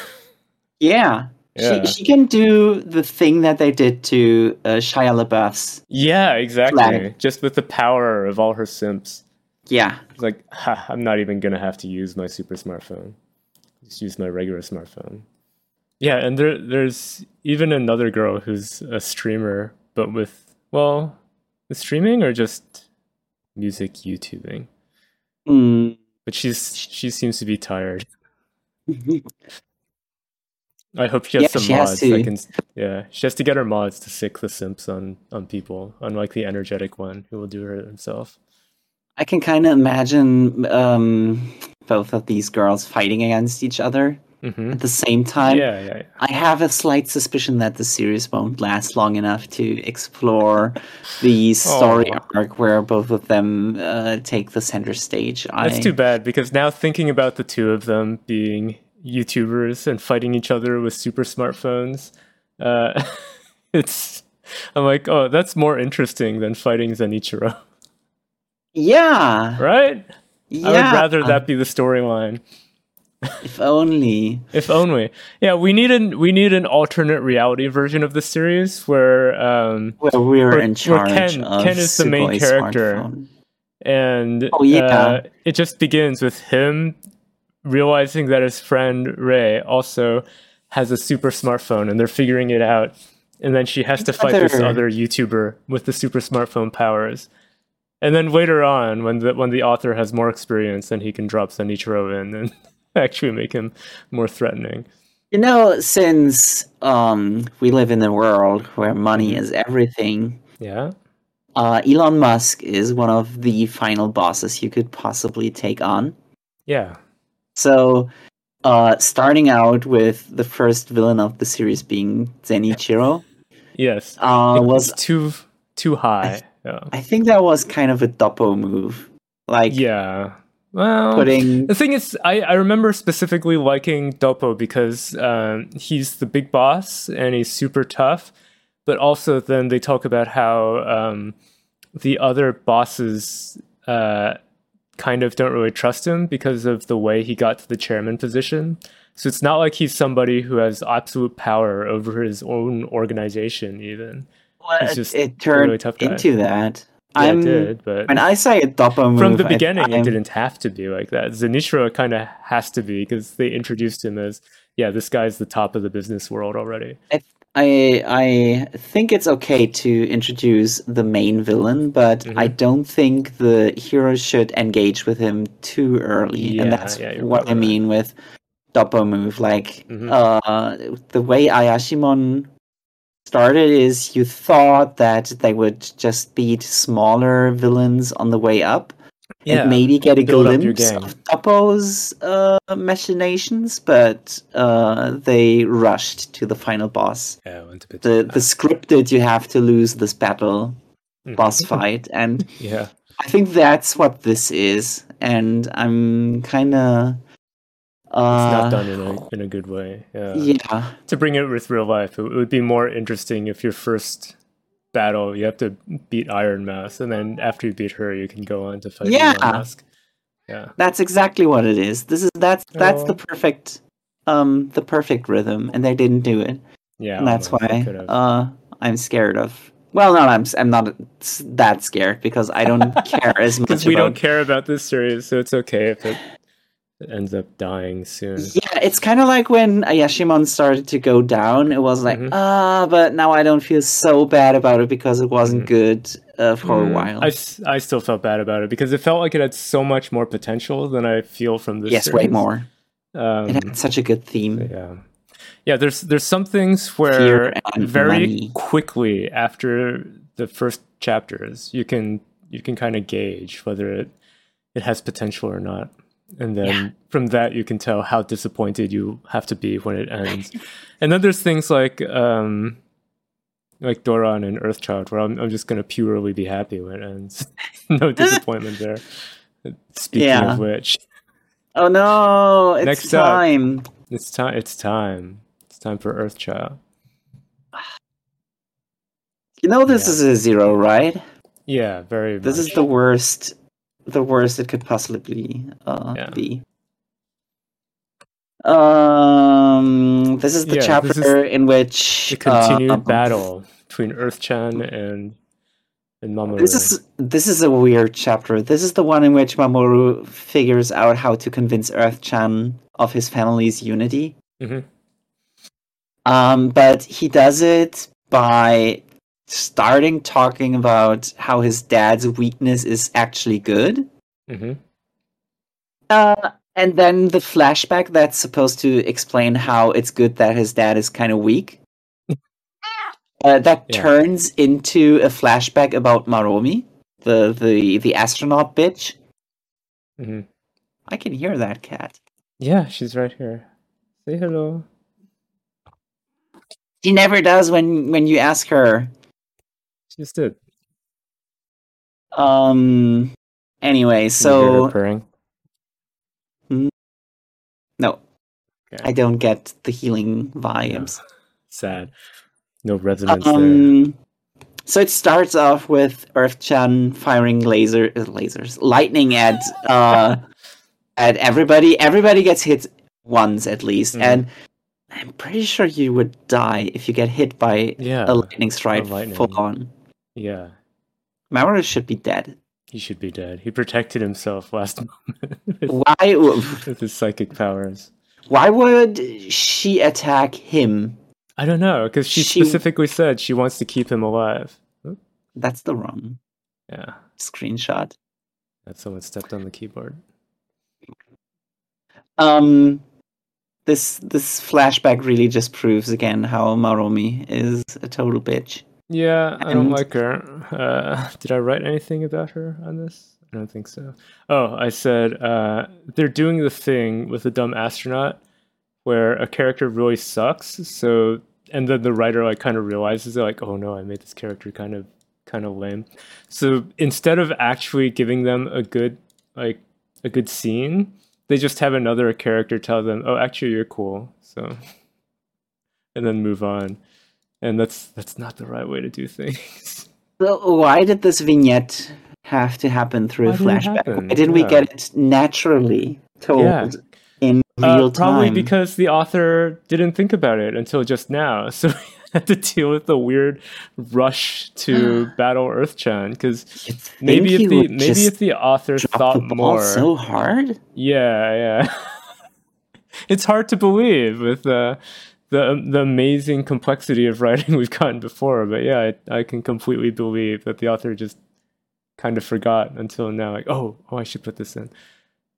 C: yeah.
B: Yeah.
C: She, she can do the thing that they did to uh, Shia LaBeouf's.
B: yeah, exactly.
C: Flag.
B: Just with the power of all her simps.
C: Yeah,
B: It's like, ha, I'm not even gonna have to use my super smartphone. Just use my regular smartphone. Yeah, and there there's even another girl who's a streamer, but with well, with streaming or just music YouTubing.
C: Mm.
B: But she's she seems to be tired. I hope she has
C: Yeah,
B: some
C: she has
B: mods
C: to.
B: that can. Yeah, she has to get her mods to sick the simps on on people, unlike the energetic one who will do her himself.
C: I can kind of imagine um, both of these girls fighting against each other
B: hmm
C: at the same time.
B: Yeah, yeah, yeah.
C: I have a slight suspicion that the series won't last long enough to explore the story
B: Aw.
C: arc where both of them uh, take the center stage.
B: That's
C: I,
B: too bad because now thinking about the two of them being YouTubers and fighting each other with super smartphones, uh, it's I'm like, oh, that's more interesting than fighting Zenichiro,
C: Yeah,
B: right?
C: yeah.
B: I would rather that be the storyline.
C: If only.
B: If only. Yeah, we need an we need an alternate reality version of the series where um
C: Where we're
B: Where-
C: in
B: where
C: charge
B: Ken-
C: of
B: Ken is the main character.
C: smartphone.
B: and
C: Oh, yeah.
B: uh, it just begins with him realizing that his friend Ray also has a super smartphone and they're figuring it out and then she has to fight this
C: Other-
B: other YouTuber with the super smartphone powers. And then later on when the when the author has more experience then he can drop Zenichiro in and actually make him more threatening.
C: You know, since um, we live in a world where money is everything,
B: Yeah.
C: uh, Elon Musk is one of the final bosses you could possibly take on.
B: Yeah.
C: So, uh, starting out with the first villain of the series being Zenichiro,
B: Yes.
C: uh,
B: it
C: was
B: was too too high. Yeah.
C: I think that was kind of a Doppo move, like
B: Yeah. Well,
C: putting
B: The thing is, I, I remember specifically liking Doppo because um, he's the big boss and he's super tough. But also, then they talk about how um, the other bosses uh, kind of don't really trust him because of the way he got to the chairman position. So it's not like he's somebody who has absolute power over his own organization, even.
C: well,
B: he's
C: it,
B: just
C: it turned
B: really tough guy.
C: into that.
B: Yeah,
C: I'm
B: it did, but
C: when I say a Doppo move
B: from the beginning, it
C: I'm-
B: didn't have to be like that. Zenichiro kind of has to be because they introduced him as, yeah, this guy's the top of the business world already.
C: I I think it's okay to introduce the main villain, but
B: Mhm.
C: I don't think the hero should engage with him too early,
B: Yeah,
C: and that's
B: yeah, you're
C: what I
B: probably right.
C: mean with Doppo move. Like
B: Mhm.
C: uh, the way Ayashimon started is you thought that they would just beat smaller villains on the way up. and maybe get a
B: build up your
C: glimpse of Doppo's uh, machinations, but uh, they rushed to the final boss
B: yeah, went a bit
C: the the scripted you have to lose this battle
B: fast.
C: boss fight and
B: Yeah,
C: I think that's what this is, and I'm kind of.
B: It's not done in a in a good way. Yeah.
C: Yeah,
B: To bring it with real life, it would be more interesting if your first battle you have to beat Iron Mask, and then after you beat her, you can go on to fight
C: Yeah.
B: Elon Musk. Yeah.
C: that's exactly what it is. This is that's that's
B: Oh.
C: the perfect, um, the perfect rhythm, and they didn't do it,
B: Yeah.
C: and that's why uh, I'm scared of. Well, no, I'm I'm not that scared because I don't care as much
B: because we
C: about
B: don't care about this series, so it's okay if it, it ends up dying soon.
C: Yeah, it's kind of like when Ayashimon started to go down. It was like,
B: Mhm.
C: ah, but now I don't feel so bad about it because it wasn't
B: Mhm.
C: good uh, for a
B: Mm,
C: while.
B: I still felt bad about it because it felt like it had so much more potential than I feel from this.
C: yes, way more.
B: Um,
C: It had such a good theme.
B: yeah, yeah. There's there's some things where very
C: money.
B: quickly after the first chapters, you can you can kind of gauge whether it it has potential or not. And then
C: Yeah.
B: from that, you can tell how disappointed you have to be when it ends. and then there's things like um, like Doron and Earthchild, where I'm, I'm just going to purely be happy when it ends. no disappointment there. Speaking
C: Yeah.
B: of which,
C: Oh no, it's
B: Next up.
C: time.
B: it's time. It's time. It's time for Earthchild.
C: You know this
B: Yeah.
C: is a zero, right?
B: Yeah, very.
C: This
B: much.
C: is the worst, the worst it could possibly uh,
B: Yeah.
C: be. Um, this is the
B: Yeah,
C: chapter in which
B: the continued
C: um,
B: battle between Earthchan and and Mamoru.
C: This is this is a weird chapter. This is the one in which Mamoru figures out how to convince Earth-chan of his family's unity.
B: Mhm.
C: Um, but he does it by starting talking about how his dad's weakness is actually good.
B: hmm
C: Uh, and then the flashback that's supposed to explain how it's good that his dad is kind of weak. Uh, that
B: Yeah.
C: turns into a flashback about Maromi, the the the astronaut bitch.
B: hmm
C: I can hear that cat.
B: Yeah, she's right here. Say hello.
C: She never does when when you ask her.
B: She just did.
C: Um. Anyway,
B: Can you hear her
C: so
B: purring.
C: no,
B: Okay.
C: I don't get the healing vibes.
B: Sad. No resonance there.
C: Um, so it starts off with Earth-chan firing laser uh, lasers, lightning at uh, at everybody. Everybody gets hit once at least,
B: Mhm.
C: and I'm pretty sure you would die if you get hit by
B: Yeah.
C: a lightning strike
B: lightning.
C: full on.
B: Yeah.
C: Mamoru should be dead.
B: He should be dead. He protected himself last moment with,
C: Why?
B: with his psychic powers.
C: Why would she attack him?
B: I don't know, because she,
C: She-
B: specifically said she wants to keep him alive.
C: That's the wrong
B: Yeah.
C: screenshot.
B: That someone stepped on the keyboard.
C: Um, this this flashback really just proves again how Maromi is a total bitch.
B: Yeah, I don't
C: And-
B: like her. Uh, did I write anything about her on this? I don't think so. Oh, I said uh, they're doing the thing with the dumb astronaut where a character really sucks. So, and then the writer like kind of realizes it, like, oh no, I made this character kind of kind of lame. So instead of actually giving them a good like a good scene, they just have another character tell them, oh, actually you're cool. So, and then move on and that's that's not the right way to do things.
C: So why did this vignette have to happen through
B: Why
C: a flashback?
B: happen?
C: Why didn't we get it naturally told
B: Yeah.
C: in
B: Uh,
C: real
B: probably because the author didn't think about it until just now, so we had to deal with the weird rush to battle Earthchan. Because maybe if the maybe if the author thought
C: the
B: more,
C: so hard.
B: yeah, yeah, it's hard to believe with uh, the the amazing complexity of writing we've gotten before. But yeah, I, I can completely believe that the author just kind of forgot until now. Like, oh, oh, I should put this in.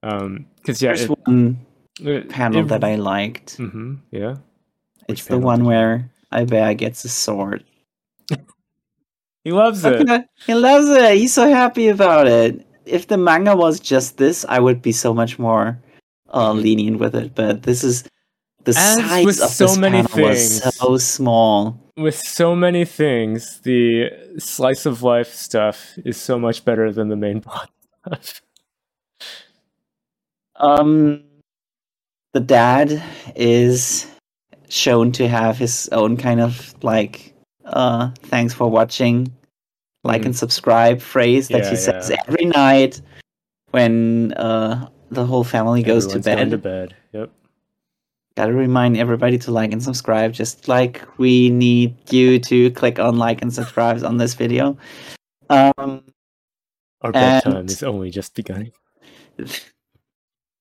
B: Um, because yeah,
C: There's
B: it,
C: one
B: it-
C: panel
B: it-
C: that I liked.
B: Mhm, yeah.
C: It's the one where Ibea gets a sword.
B: He loves it.
C: he loves it. He's so happy about it. If the manga was just this, I would be so much more uh, lenient with it. But this is the
B: As
C: size
B: with
C: of
B: so many things.
C: so small.
B: with so many things, the slice of life stuff is so much better than the main plot stuff.
C: Um, the dad is shown to have his own kind of like, uh, thanks for watching, like
B: Mhm.
C: and subscribe phrase that
B: Yeah,
C: he says
B: yeah.
C: every night when uh the whole family goes to bed.
B: to bed. Yep.
C: Gotta remind everybody to like and subscribe, just like we need you to click on like and subscribe on this video. Um,
B: Our bedtime is only just beginning.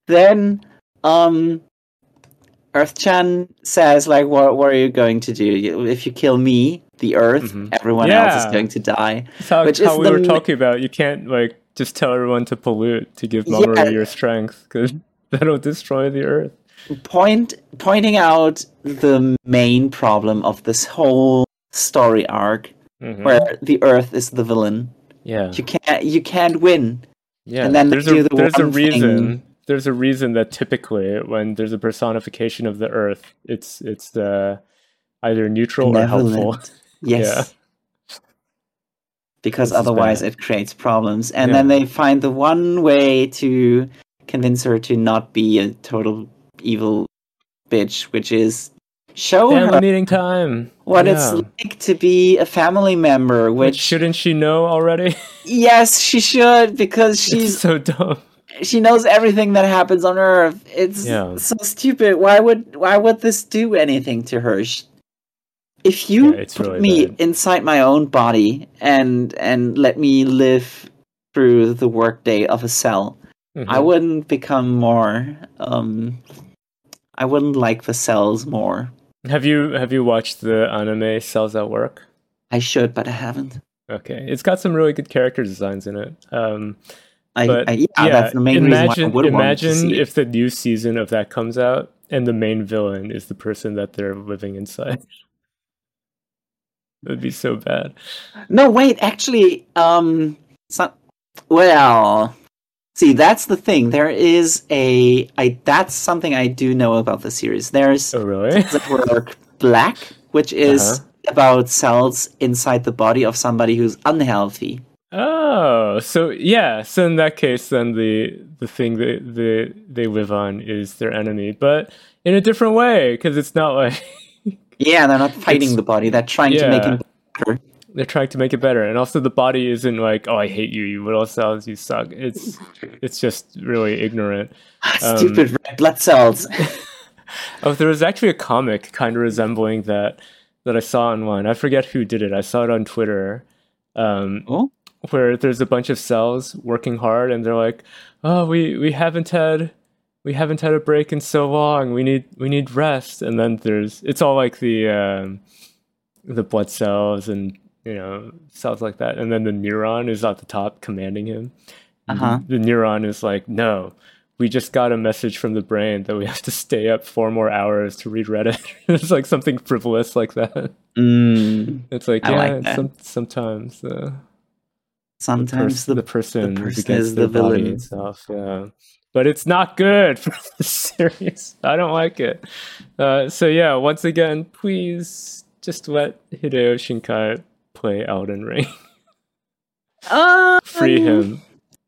C: then, um, Earth-chan says, like, what, what are you going to do? If you kill me, the Earth,
B: Mhm.
C: everyone else is going to die.
B: How,
C: Which
B: how
C: is
B: we were
C: m-
B: talking about. You can't like just tell everyone to pollute to give
C: Yeah.
B: Mamoru your strength because that'll destroy the earth.
C: Point pointing out the main problem of this whole story arc,
B: Mhm.
C: where the Earth is the villain.
B: yeah,
C: You can't, you can't win.
B: yeah.
C: and then
B: there's a
C: the
B: there's a reason.
C: thing-
B: There's a reason that typically when there's a personification of the earth, it's it's the either neutral or helpful.
C: Benevolent. Yes. Because
B: This
C: otherwise it creates problems. And
B: Yeah.
C: then they find the one way to convince her to not be a total evil bitch, which is show
B: Family
C: her
B: meeting time.
C: what
B: Yeah.
C: it's like to be a family member,
B: Which
C: which
B: shouldn't she know already?
C: yes, she should because she's
B: it's so dumb.
C: she knows everything that happens on Earth. It's
B: Yeah.
C: so stupid. Why would why would this do anything to her? Sh- If you
B: Yeah, it's
C: put
B: really
C: me
B: bad.
C: inside my own body and and let me live through the workday of a cell, I
B: Mhm.
C: wouldn't become more. Um, I wouldn't like the cells more.
B: Have you have you watched the anime Cells at Work?
C: I should, but I haven't.
B: Okay, it's got some really good character designs in it. Um,
C: I,
B: but
C: I yeah, that's the main reason
B: imagine
C: would to
B: imagine if the new season of that comes out and the main villain is the person that they're living inside. Would be so bad.
C: No, wait, actually, um, so, well, see, that's the thing. There is a, I that's something I do know about the series. There's
B: Oh, really?
C: work black, which is
B: Uh-huh.
C: about cells inside the body of somebody who's unhealthy.
B: Oh, so yeah. So in that case, then the the thing that the they live on is their enemy, but in a different way because it's not like
C: Yeah, they're not fighting the body; they're trying to make
B: yeah.
C: him better.
B: They're trying to make it better, and also the body isn't like, oh, I hate you, you little cells, you suck. It's it's just really ignorant. Um,
C: Stupid red blood cells.
B: Oh, there was actually a comic kind of resembling that that I saw online. I forget who did it. I saw it on Twitter. Um,
C: oh,
B: where there's a bunch of cells working hard and they're like, "Oh, we we haven't had we haven't had a break in so long. We need we need rest." And then there's it's all like the um, the blood cells and you know cells like that. And then the neuron is at the top commanding him.
C: Uh-huh.
B: The, the neuron is like, "No." We just got a message from the brain that we have to stay up four more hours to read Reddit. it's like something frivolous like that.
C: mm,
B: It's like,
C: I
B: yeah,
C: like that.
B: some, sometimes uh,
C: sometimes
B: pers-
C: the,
B: the person,
C: person
B: is
C: the villain.
B: stuff. Yeah, but it's not good for the series. I don't like it. Uh, so yeah, once again, please just let Hideo Shinkai play Elden Ring.
C: Um,
B: Free him.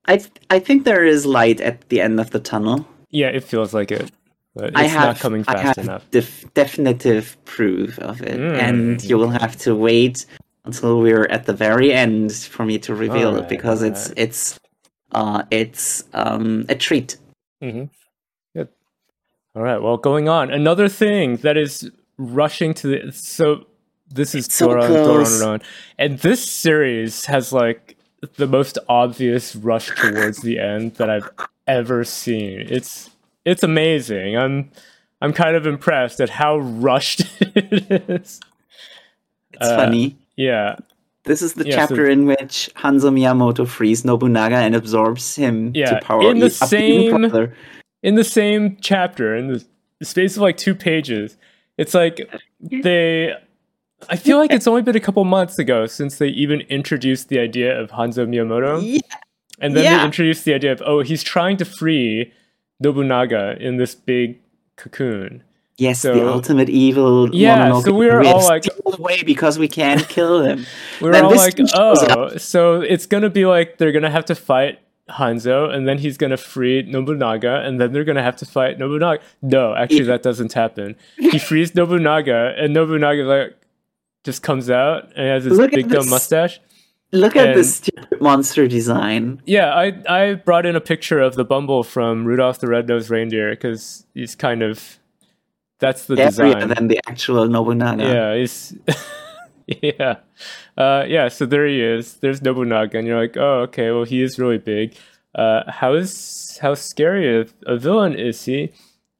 C: I I think there is light at the end of the tunnel.
B: Yeah, it feels like it, but it's
C: I have
B: not coming
C: I
B: fast
C: have
B: enough.
C: def- definitive proof of it,
B: Mm.
C: and you will have to wait until we're at the very end for me to reveal
B: Alright,
C: it because it's
B: alright.
C: it's uh it's um a treat.
B: Mm-hmm. Good. All right. Well, going on. Another thing that is rushing to the so this is
C: so
B: Doron,
C: close.
B: Doron, Doron, and this series has like the most obvious rush towards the end that I've ever seen. It's it's amazing. I'm I'm kind of impressed at how rushed it is.
C: It's
B: Uh,
C: funny.
B: Yeah.
C: This is the
B: yeah, so-
C: chapter in which Hanzo Miyamoto frees Nobunaga and absorbs him
B: Yeah,
C: to power
B: in the same- in the same chapter in the space of like two pages it's like they i feel like it's only been a couple months ago since they even introduced the idea of hanzo miyamoto
C: Yeah,
B: and then
C: yeah.
B: they introduced the idea of oh he's trying to free nobunaga in this big cocoon
C: yes,
B: So-
C: the ultimate evil.
B: yeah
C: Mononoke
B: so we were
C: we
B: all like
C: all because we can't kill him.
B: we were
C: Then
B: all like, oh, so it's gonna be like they're gonna have to fight Hanzo, and then he's gonna free Nobunaga, and then they're gonna have to fight Nobunaga. No, actually, that doesn't happen. He frees Nobunaga, and Nobunaga like just comes out and has his
C: Look
B: big dumb mustache.
C: Look at
B: And-
C: this stupid monster design.
B: Yeah, I I brought in a picture of the Bumble from Rudolph the Red-Nosed Reindeer because he's kind of that's the design.
C: than the actual Nobunaga.
B: Yeah, he's yeah, uh, yeah. So there he is. There's Nobunaga, and you're like, oh, okay. Well, he is really big. Uh, how is how scary a, a villain is he?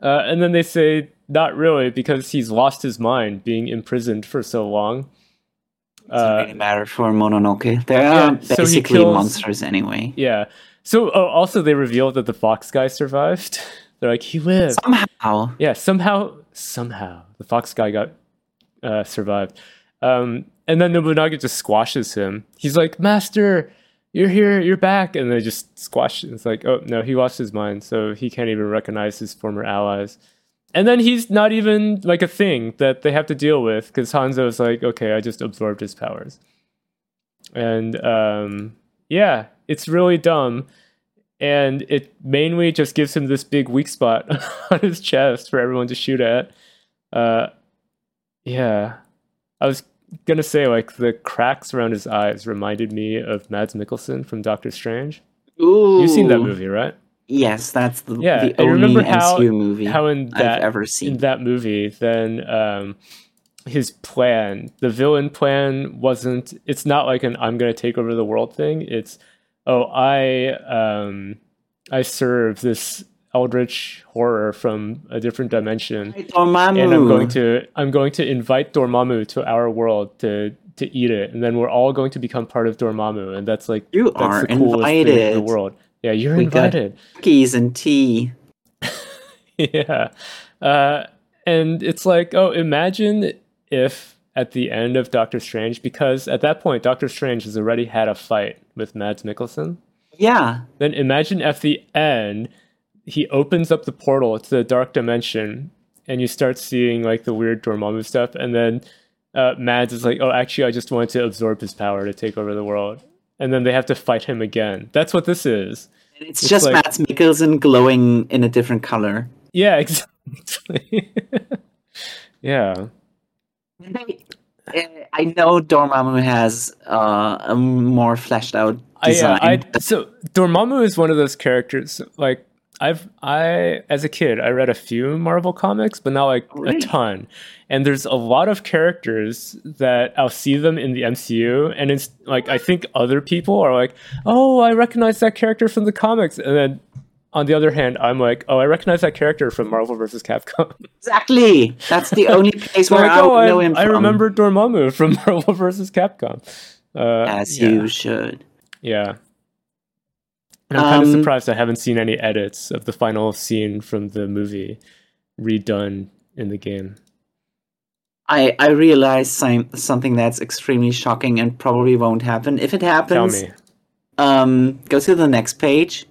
B: Uh, and then they say not really because he's lost his mind being imprisoned for so long.
C: Doesn't
B: Uh,
C: really matter for Mononoke. They
B: yeah,
C: are
B: so
C: basically
B: kills-
C: monsters anyway.
B: yeah. So oh, also they reveal that the fox guy survived. They're like he lived.
C: Somehow.
B: Yeah, somehow, somehow the fox guy got uh, survived, um, and then Nobunaga just squashes him. He's like, "Master, you're here, you're back," and they just squash. It's like, oh no, he lost his mind, so he can't even recognize his former allies. And then he's not even like a thing that they have to deal with because Hanzo's like, okay, I just absorbed his powers, and um, yeah, it's really dumb and it mainly just gives him this big weak spot on his chest for everyone to shoot at. Uh, yeah, I was gonna say like the cracks around his eyes reminded me of Mads Mikkelsen from Doctor Strange.
C: Ooh.
B: You've seen that movie, right?
C: Yes, that's the,
B: Yeah,
C: the only
B: remember how-
C: MCU movie
B: How in
C: I've
B: that
C: ever
B: in
C: seen.
B: that movie, then um, his plan, the villain plan, wasn't. It's not like an "I'm going to take over the world" thing. It's oh, I um, I serve this eldritch horror from a different dimension,
C: Dormammu.
B: and I'm going to I'm going to invite Dormammu to our world to to eat it, and then we're all going to become part of Dormammu, and that's like
C: You
B: that's
C: are
B: the coolest thing in the world. Yeah, you're
C: We got-
B: invited.
C: Cookies and tea.
B: yeah. Uh, and it's like, oh, imagine if at the end of Doctor Strange, because at that point, Doctor Strange has already had a fight with Mads Mikkelsen.
C: Yeah.
B: Then imagine at the end, he opens up the portal to the dark dimension, and you start seeing like the weird Dormammu stuff, and then uh, Mads is like, oh, actually, I just wanted to absorb his power to take over the world. And then they have to fight him again. That's what this is.
C: It's,
B: It's
C: just
B: like-
C: Mads Mikkelsen glowing in a different color.
B: Yeah, exactly. yeah.
C: I I know Dormammu has uh, a more fleshed out
B: I,
C: design.
B: uh, I so Dormammu is one of those characters. Like I've I as a kid I read a few Marvel comics, but not like
C: Really?
B: a ton. And there's a lot of characters that I'll see them in the MCU, and it's like I think other people are like, "Oh, I recognize that character from the comics," and then on the other hand, I'm like, "Oh, I recognize that character from Marvel versus Capcom."
C: exactly. That's the only place where
B: like,
C: I
B: "Oh, I,
C: know him
B: I
C: from.
B: remember Dormammu from Marvel versus Capcom." Uh,
C: As
B: yeah.
C: you should.
B: Yeah. And I'm kind of
C: Um,
B: surprised I haven't seen any edits of the final scene from the movie redone in the game.
C: I I realized some, something that's extremely shocking and probably won't happen. If it
B: Tell
C: happens,
B: me.
C: um, go to the next page.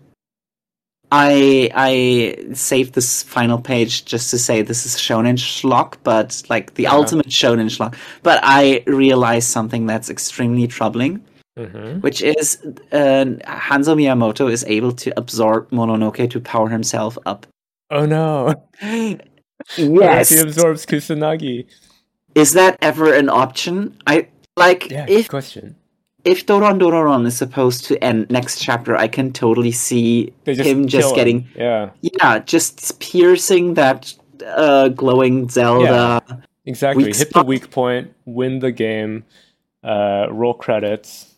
C: I I saved this final page just to say this is shonen schlock, but like the
B: Uh-huh.
C: ultimate shonen schlock. But I realized something that's extremely troubling,
B: hmm
C: which is uh, Hanzo Miyamoto is able to absorb Mononoke to power himself up.
B: Oh no.
C: Yes,
B: he absorbs Kusanagi.
C: is that ever an option? I like
B: Yeah,
C: if
B: question.
C: if Doron Doron is supposed to end next chapter, I can totally see
B: just
C: him just getting
B: Yeah,
C: yeah, just piercing that uh, glowing Zelda.
B: exactly.
C: Weak
B: Hit the weak point, win the game, uh, roll credits.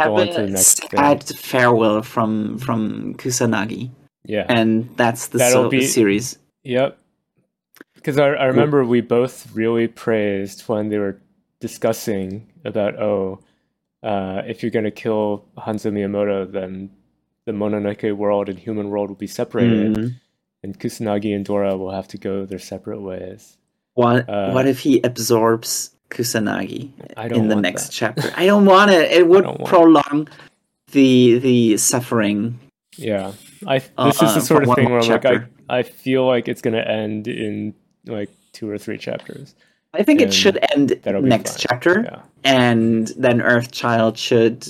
C: Have
B: Go on to the
C: a sad farewell from from Kusanagi,
B: Yeah.
C: and that's the
B: That'll
C: so-
B: be-
C: series.
B: Yep. Because I, I remember we both really praised when they were discussing about, oh, uh, if you're going to kill Hanzo Miyamoto, then the Mononoke world and human world will be separated,
C: Mm.
B: and Kusanagi and Dora will have to go their separate ways.
C: What
B: Uh,
C: what if he absorbs Kusanagi in the next
B: that.
C: chapter? I don't want it. It would
B: don't it.
C: prolong the the suffering.
B: Yeah, I this
C: Uh,
B: is the
C: uh,
B: sort of thing where like, I. I feel like it's going to end in like two or three chapters.
C: I think it should end next
B: fine.
C: chapter,
B: Yeah.
C: and then Earthchild should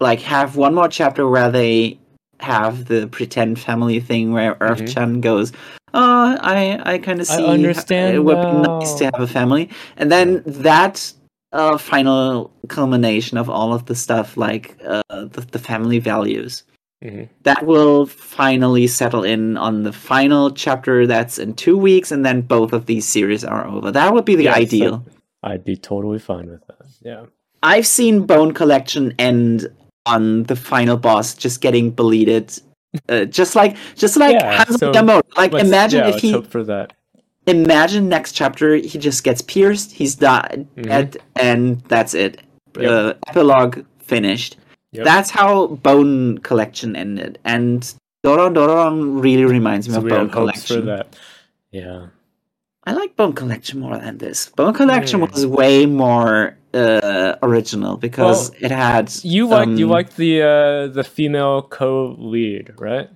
C: like have one more chapter where they have the pretend family thing where Earthchan goes, "Oh, I I kind of
B: Mm-hmm. I
C: see
B: understand
C: it would be nice to have a family," and then that uh, final culmination of all of the stuff like uh, the, the family values
B: Mhm.
C: that will finally settle in on the final chapter that's in two weeks and then both of these series are over that would be the
B: Yes,
C: ideal
B: I'd be totally fine with that. Yeah.
C: i've seen bone collection end on the final boss just getting deleted uh, just like just like
B: Yeah, so
C: Miyamoto. like imagine
B: yeah,
C: if he
B: hope for that.
C: imagine next chapter he just gets pierced he's died
B: Mhm.
C: dead, and that's it
B: Yep.
C: uh, epilogue finished
B: Yep.
C: that's how bone collection ended and doron doron really reminds me
B: So
C: of bone
B: hopes for
C: collection
B: that. Yeah.
C: i like bone collection more than this bone collection
B: Hmm.
C: was way more uh, original because
B: Well,
C: it had
B: You like you
C: um,
B: like the uh the female co-lead, right?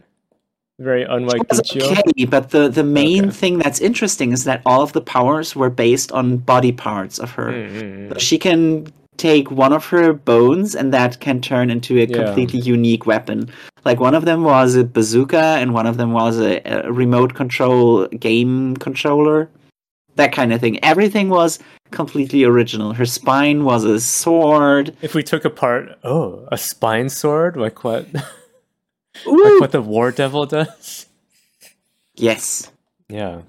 B: Very unlike
C: okay, but the, the main
B: Okay.
C: thing that's interesting is that all of the powers were based on body parts of her.
B: Mm, mm,
C: So
B: mm.
C: she can take one of her bones and that can turn into a
B: Yeah.
C: completely unique weapon. Like one of them was a bazooka and one of them was a, a remote control game controller. That kind of thing. Everything was completely original. Her spine was a sword.
B: If we took apart, oh, a spine sword, like what, like what the War Devil does.
C: Yes.
B: Yeah.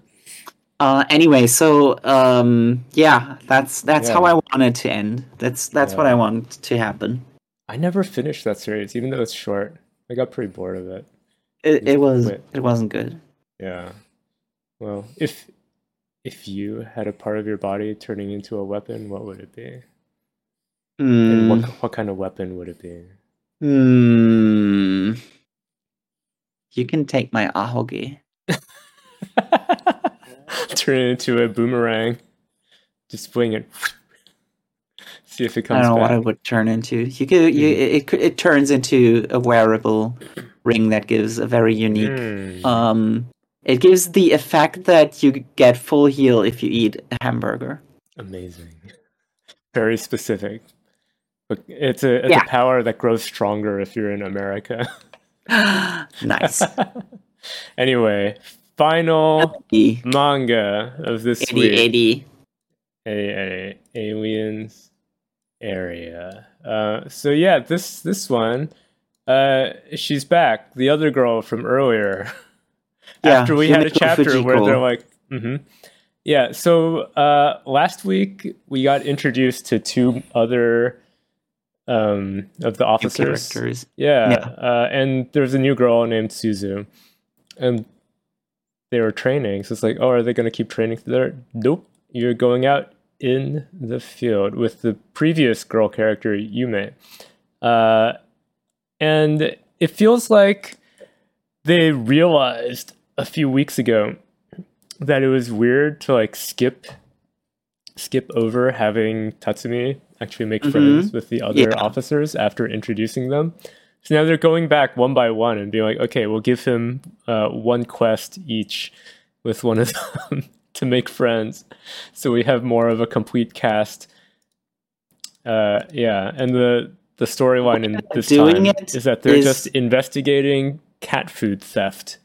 C: Uh, anyway, so um, yeah, that's that's how I wanted to end. That's that's what I want to happen.
B: I never finished that series, even though it's short. I got pretty bored of it.
C: It, it was
B: Wait.
C: it wasn't good.
B: Yeah. Well, if if you had a part of your body turning into a weapon, what would it be? And
C: Hmm.
B: what what kind of weapon would it be?
C: Hmm. You can take my ahoge.
B: Turn it into a boomerang. Just swing it. See if it comes.
C: I don't know
B: back.
C: what it would turn into. You could you it, it it turns into a wearable ring that gives a very unique.
B: Mm.
C: Um, it gives the effect that you get full heal if you eat a hamburger.
B: Amazing. Very specific. But it's a it's
C: Yeah.
B: a power that grows stronger if you're in America.
C: nice.
B: anyway, final
C: The
B: manga of this
C: 80
B: week.
C: 80.
B: a, a aliens area. Uh, so yeah, this this one, uh, she's back. The other girl from earlier.
C: Yeah,
B: After we had a chapter where they're like, mm-hmm. yeah. So uh, last week we got introduced to two other um, of the officers.
C: characters.
B: Yeah,
C: Yeah.
B: Uh, and there's a new girl named Suzu, and they were training. So it's like, oh, are they going to keep training there? Nope. You're going out in the field with the previous girl character Yume, uh, and it feels like they realized a few weeks ago that it was weird to like skip skip over having Tatsumi actually make
C: Mhm.
B: friends with the other
C: Yeah.
B: officers after introducing them. So now they're going back one by one and being like, okay, we'll give him uh, one quest each with one of them to make friends. So we have more of a complete cast. Uh, yeah, and the the storyline in this time
C: it
B: is that they're
C: is-
B: just investigating cat food theft.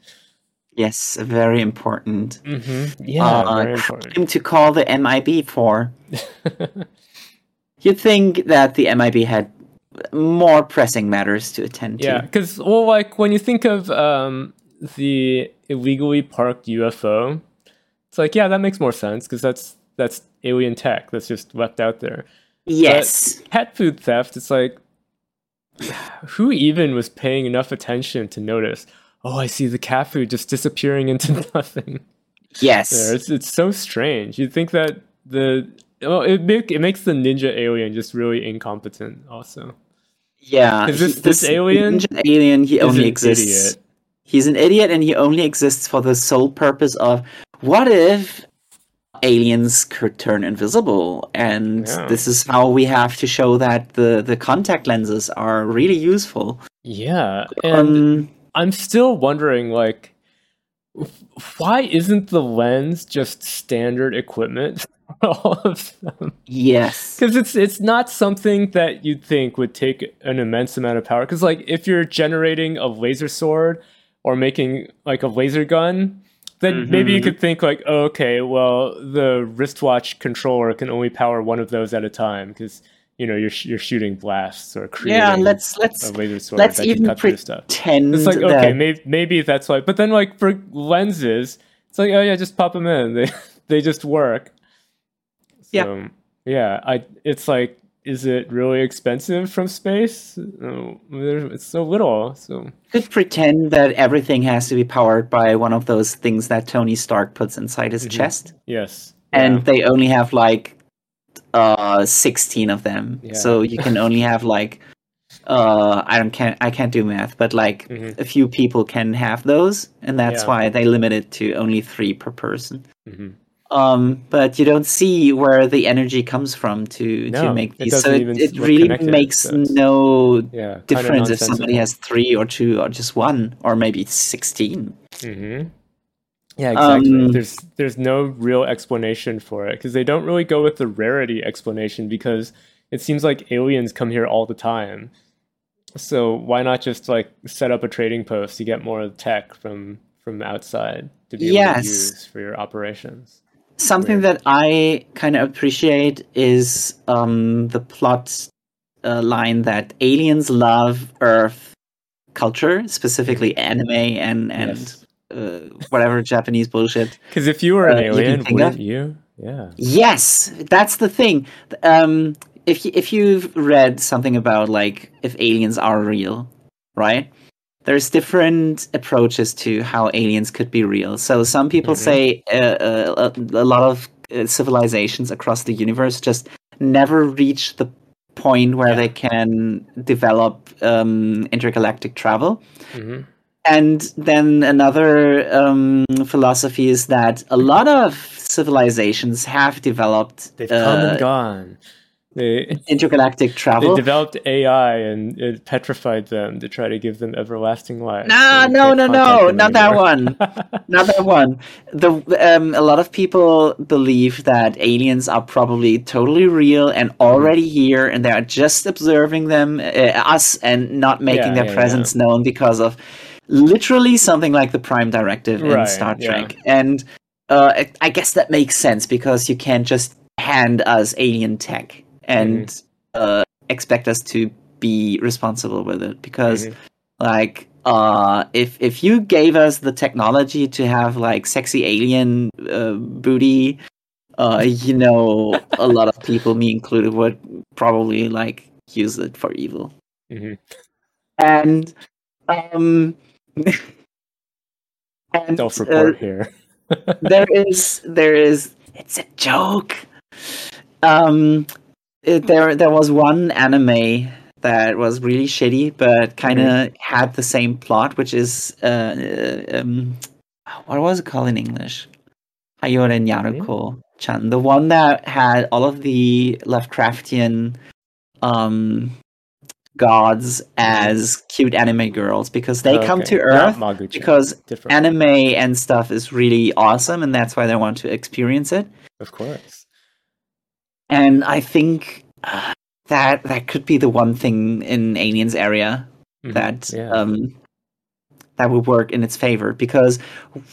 C: Yes, very important.
B: Mm-hmm. Yeah,
C: Uh,
B: very important.
C: Him to call the MIB for. You'd think that the MIB had more pressing matters to attend
B: Yeah,
C: to.
B: Yeah, because well, like when you think of um, the illegally parked UFO, it's like yeah, that makes more sense because that's that's alien tech that's just left out there.
C: Yes.
B: pet food theft, it's like who even was paying enough attention to notice? Oh, I see the cat food just disappearing into nothing.
C: yes.
B: There, it's it's so strange. You'd think that the well, it make it makes the ninja alien just really incompetent. Also,
C: yeah.
B: Is this-
C: he-
B: this alien
C: ninja alien, he only exists.
B: idiot.
C: He's an idiot and he only exists for the sole purpose of what if aliens could turn invisible? And
B: Yeah.
C: this is how we have to show that the, the contact lenses are really useful.
B: Yeah, and
C: Um,
B: I'm still wondering, like, why isn't the lens just standard equipment? all of them.
C: Yes.
B: Because it's it's not something that you'd think would take an immense amount of power. Because like if you're generating a laser sword or making like a laser gun, then mm-hmm. maybe you could think like, oh, okay, well the wristwatch controller can only power one of those at a time because you know you're you're shooting blasts or creating
C: Yeah, let's let's
B: a laser sword
C: let's even
B: cut through stuff.
C: pretend
B: It's like okay, maybe maybe that's why. But then like for lenses, it's like oh yeah, just pop them in. They they just work.
C: Yeah.
B: So, yeah. I it's like is it really expensive from space? No, it's so little. So
C: could pretend that everything has to be powered by one of those things that Tony Stark puts inside his
B: Mhm.
C: chest,
B: yes.
C: and
B: Yeah.
C: they only have like uh 16 of them.
B: Yeah.
C: So you can only have like uh I don't can't I can't do math, but like
B: Mhm.
C: a few people can have those, and that's
B: Yeah.
C: why they limit it to only three per person.
B: Mhm.
C: Um, but you don't see where the energy comes from to
B: No,
C: to make
B: it
C: these. So it, it really makes
B: so
C: no
B: Yeah.
C: difference if somebody has three or two or just one or maybe sixteen.
B: hmm Yeah, exactly.
C: Um,
B: there's there's no real explanation for it because they don't really go with the rarity explanation because it seems like aliens come here all the time. So why not just like set up a trading post to get more tech from from outside to be able to use for your operations?
C: Something
B: Weird.
C: that I kind of appreciate is um, the plot uh, line that aliens love Earth culture, specifically anime and and
B: Yes.
C: Uh, whatever Japanese bullshit.
B: Because if you were an
C: Uh, you
B: alien,
C: think
B: wouldn't
C: of-
B: you? Yeah.
C: Yes, that's the thing. Um, if you, if you've read something about like if aliens are real, right? There's different approaches to how aliens could be real. So some people
B: Mhm.
C: say uh, uh, a, a lot of uh, civilizations across the universe just never reach the point where
B: Yeah.
C: they can develop um, intergalactic travel.
B: hmm
C: And then another um, philosophy is that a lot of civilizations have developed
B: They've come
C: uh,
B: and gone. They
C: intergalactic travel.
B: they developed AI and it petrified them to try to give them everlasting life.
C: No,
B: so
C: no, no, no, not that one. Not that one. The um, a lot of people believe that aliens are probably totally real and
B: Mm-hmm.
C: already here, and they are just observing them, uh, us, and not making
B: Yeah,
C: their
B: yeah,
C: presence known because of literally something like the Prime Directive in
B: Right,
C: Star
B: yeah.
C: Trek. And uh, I- guess that makes sense because you can't just hand us alien tech and
B: Mm-hmm.
C: uh, expect us to be responsible with it because
B: Mhm.
C: like uh if if you gave us the technology to have like sexy alien uh, booty uh you know a lot of people me included would probably like use it for evil
B: Mhm.
C: and um and
B: Self
C: uh,
B: report here.
C: there is there is it's a joke. Um it, there there was one anime that was really shitty but kind of had the same plot which is uh um what was it called in english? Haiyore Nyaruko chan the one that had all of the lovecraftian um gods as cute anime girls because they come to earth because
B: different,
C: anime and stuff is really awesome and that's why they want to experience it
B: of course.
C: and i think uh, that that could be the one thing in aliens area
B: Mhm,
C: that
B: yeah.
C: um that would work in its favor because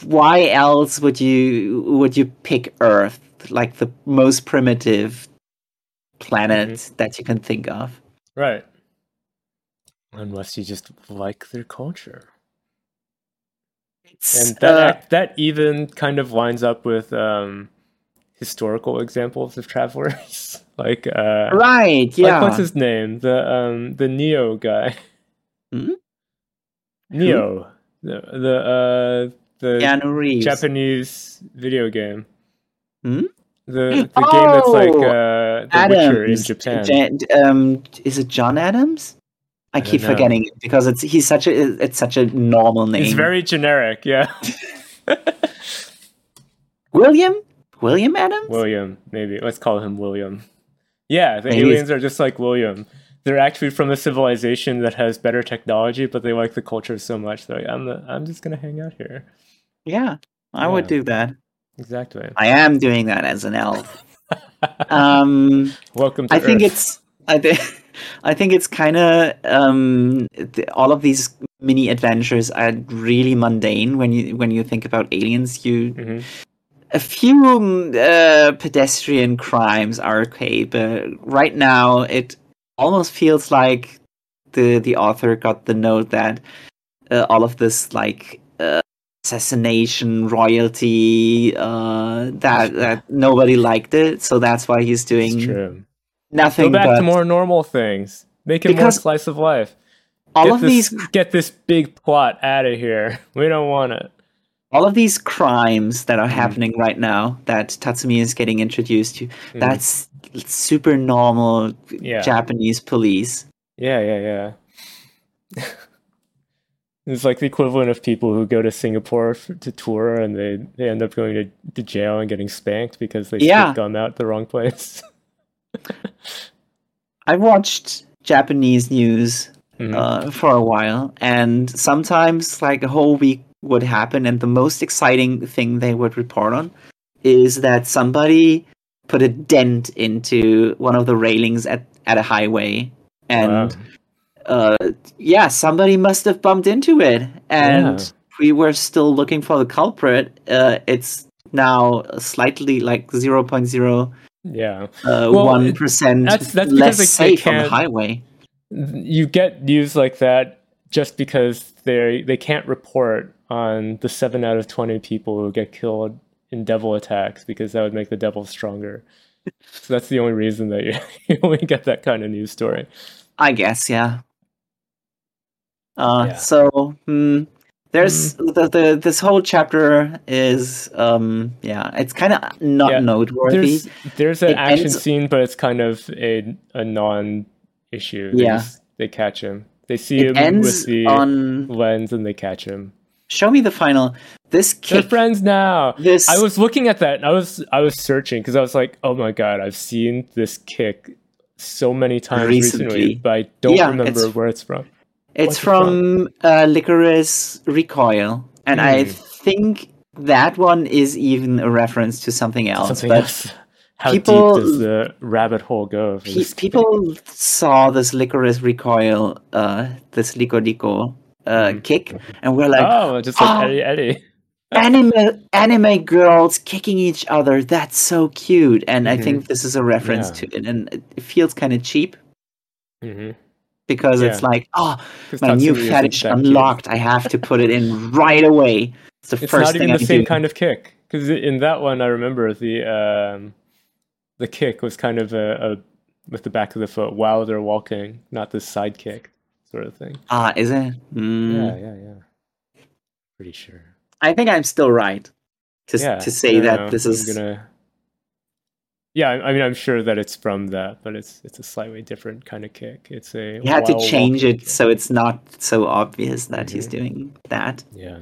C: why else would you would you pick earth like the most primitive planet
B: Mm-hmm.
C: that you can think of
B: right. Unless you just like their culture.
C: it's,
B: and that
C: uh,
B: that even kind of lines up with um, historical examples of travelers, like uh,
C: right
B: like
C: yeah
B: what's his name, the um, the Nioh guy,
C: Hmm?
B: Nioh, the the uh, the Japanese video game,
C: Hmm?
B: the the game that's like
C: Oh,
B: uh, The Witcher in Japan.
C: Jan- um, is it John Adams? I,
B: I
C: keep forgetting it because it's he's such a it's such a normal name.
B: It's very generic, yeah.
C: William William Adams.
B: William, maybe. Let's call him William. Yeah, the
C: Maybe it's-
B: aliens are just like William. They're actually from a civilization that has better technology, but they like the culture so much. They're like, I'm the, I'm just gonna hang out here.
C: yeah, I would do that.
B: Exactly.
C: I am doing that as an elf. um,
B: Welcome to
C: I think it's I think I think it's kind of um, th- all of these mini adventures are really mundane when you when you think about aliens. You
B: Mhm.
C: a few mm, uh, pedestrian crimes are okay, but right now it almost feels like the the author got the note that uh, all of this like uh, assassination royalty uh, that that nobody liked it, so that's why he's doing. Nothing
B: Go back
C: but
B: to more normal things. Make it more slice of life.
C: all
B: get
C: of
B: this,
C: these
B: get this big plot out of here. We don't want it.
C: all of these crimes that are
B: Mhm.
C: happening right now that Tatsumi is getting introduced to.
B: Mhm.
C: That's super normal
B: Yeah.
C: Japanese police.
B: Yeah, yeah, yeah. it's like the equivalent of people who go to Singapore to tour and they, they end up going to, to jail and getting spanked because they
C: Yeah.
B: gum out the wrong place.
C: I watched Japanese news
B: Mhm.
C: uh, for a while, and sometimes like a whole week would happen, and the most exciting thing they would report on is that somebody put a dent into one of the railings at, at a highway, and
B: Wow.
C: uh, yeah, somebody must have bumped into it, and
B: Yeah.
C: we were still looking for the culprit. Uh, it's now slightly like zero point zero
B: Yeah.
C: uh,
B: Well,
C: one
B: it-
C: percent
B: that's- that's because
C: less
B: they- they
C: safe on the highway.
B: You get news like that just because they they can't report on the seven out of twenty people who get killed in devil attacks because that would make the devil stronger. So that's the only reason that you, you only get that kind of news story.
C: I guess, yeah. Uh,
B: Yeah.
C: So hmm, there's the, the this whole chapter is um yeah it's kind of not
B: Yeah,
C: noteworthy.
B: There's there's an
C: It
B: action
C: ends-
B: scene, but it's kind of a a non issue.
C: Yeah.
B: they catch him. They see
C: It
B: him with the
C: on
B: lens and they catch him.
C: show me the final. This kick, They're
B: friends now.
C: this
B: I was looking at that and I was I was searching because I was like, oh my god, I've seen this kick so many times recently,
C: Recently.
B: but I don't
C: Yeah,
B: remember
C: it's-
B: where it's from.
C: It's from uh, Lycoris Recoil, and I
B: Hmm.
C: think that one is even a reference to something else.
B: Something
C: but
B: else. How
C: people-
B: deep does the rabbit hole go?
C: pe- people saw this Lycoris Recoil, uh, this Lico Lico uh,
B: Mhm.
C: kick, and we're like,
B: oh, just like
C: "Oh,
B: Eddie Eddie.
C: anime anime girls kicking each other that's so cute and i
B: Mhm.
C: think this is a reference
B: Yeah.
C: to it and it- feels kind of cheap
B: hmm
C: because it's like oh my new fetish unlocked i have to put it in right away it's the
B: It's
C: first
B: not even
C: i
B: the same
C: do
B: kind of kick because in that one I remember the um, the kick was kind of a, a with the back of the foot while they're walking, not the side kick sort of thing.
C: ah is it Mm,
B: Yeah, yeah, yeah. Pretty sure.
C: i think i'm still right to,
B: yeah,
C: to say that
B: no,
C: this
B: I'm
C: is
B: gonna. Yeah, I mean, I'm sure that it's from that, but it's it's a slightly different kind of kick. It's a
C: you had to change it
B: kick.
C: so it's not so obvious that he's
B: Mhm.
C: doing that
B: Yeah,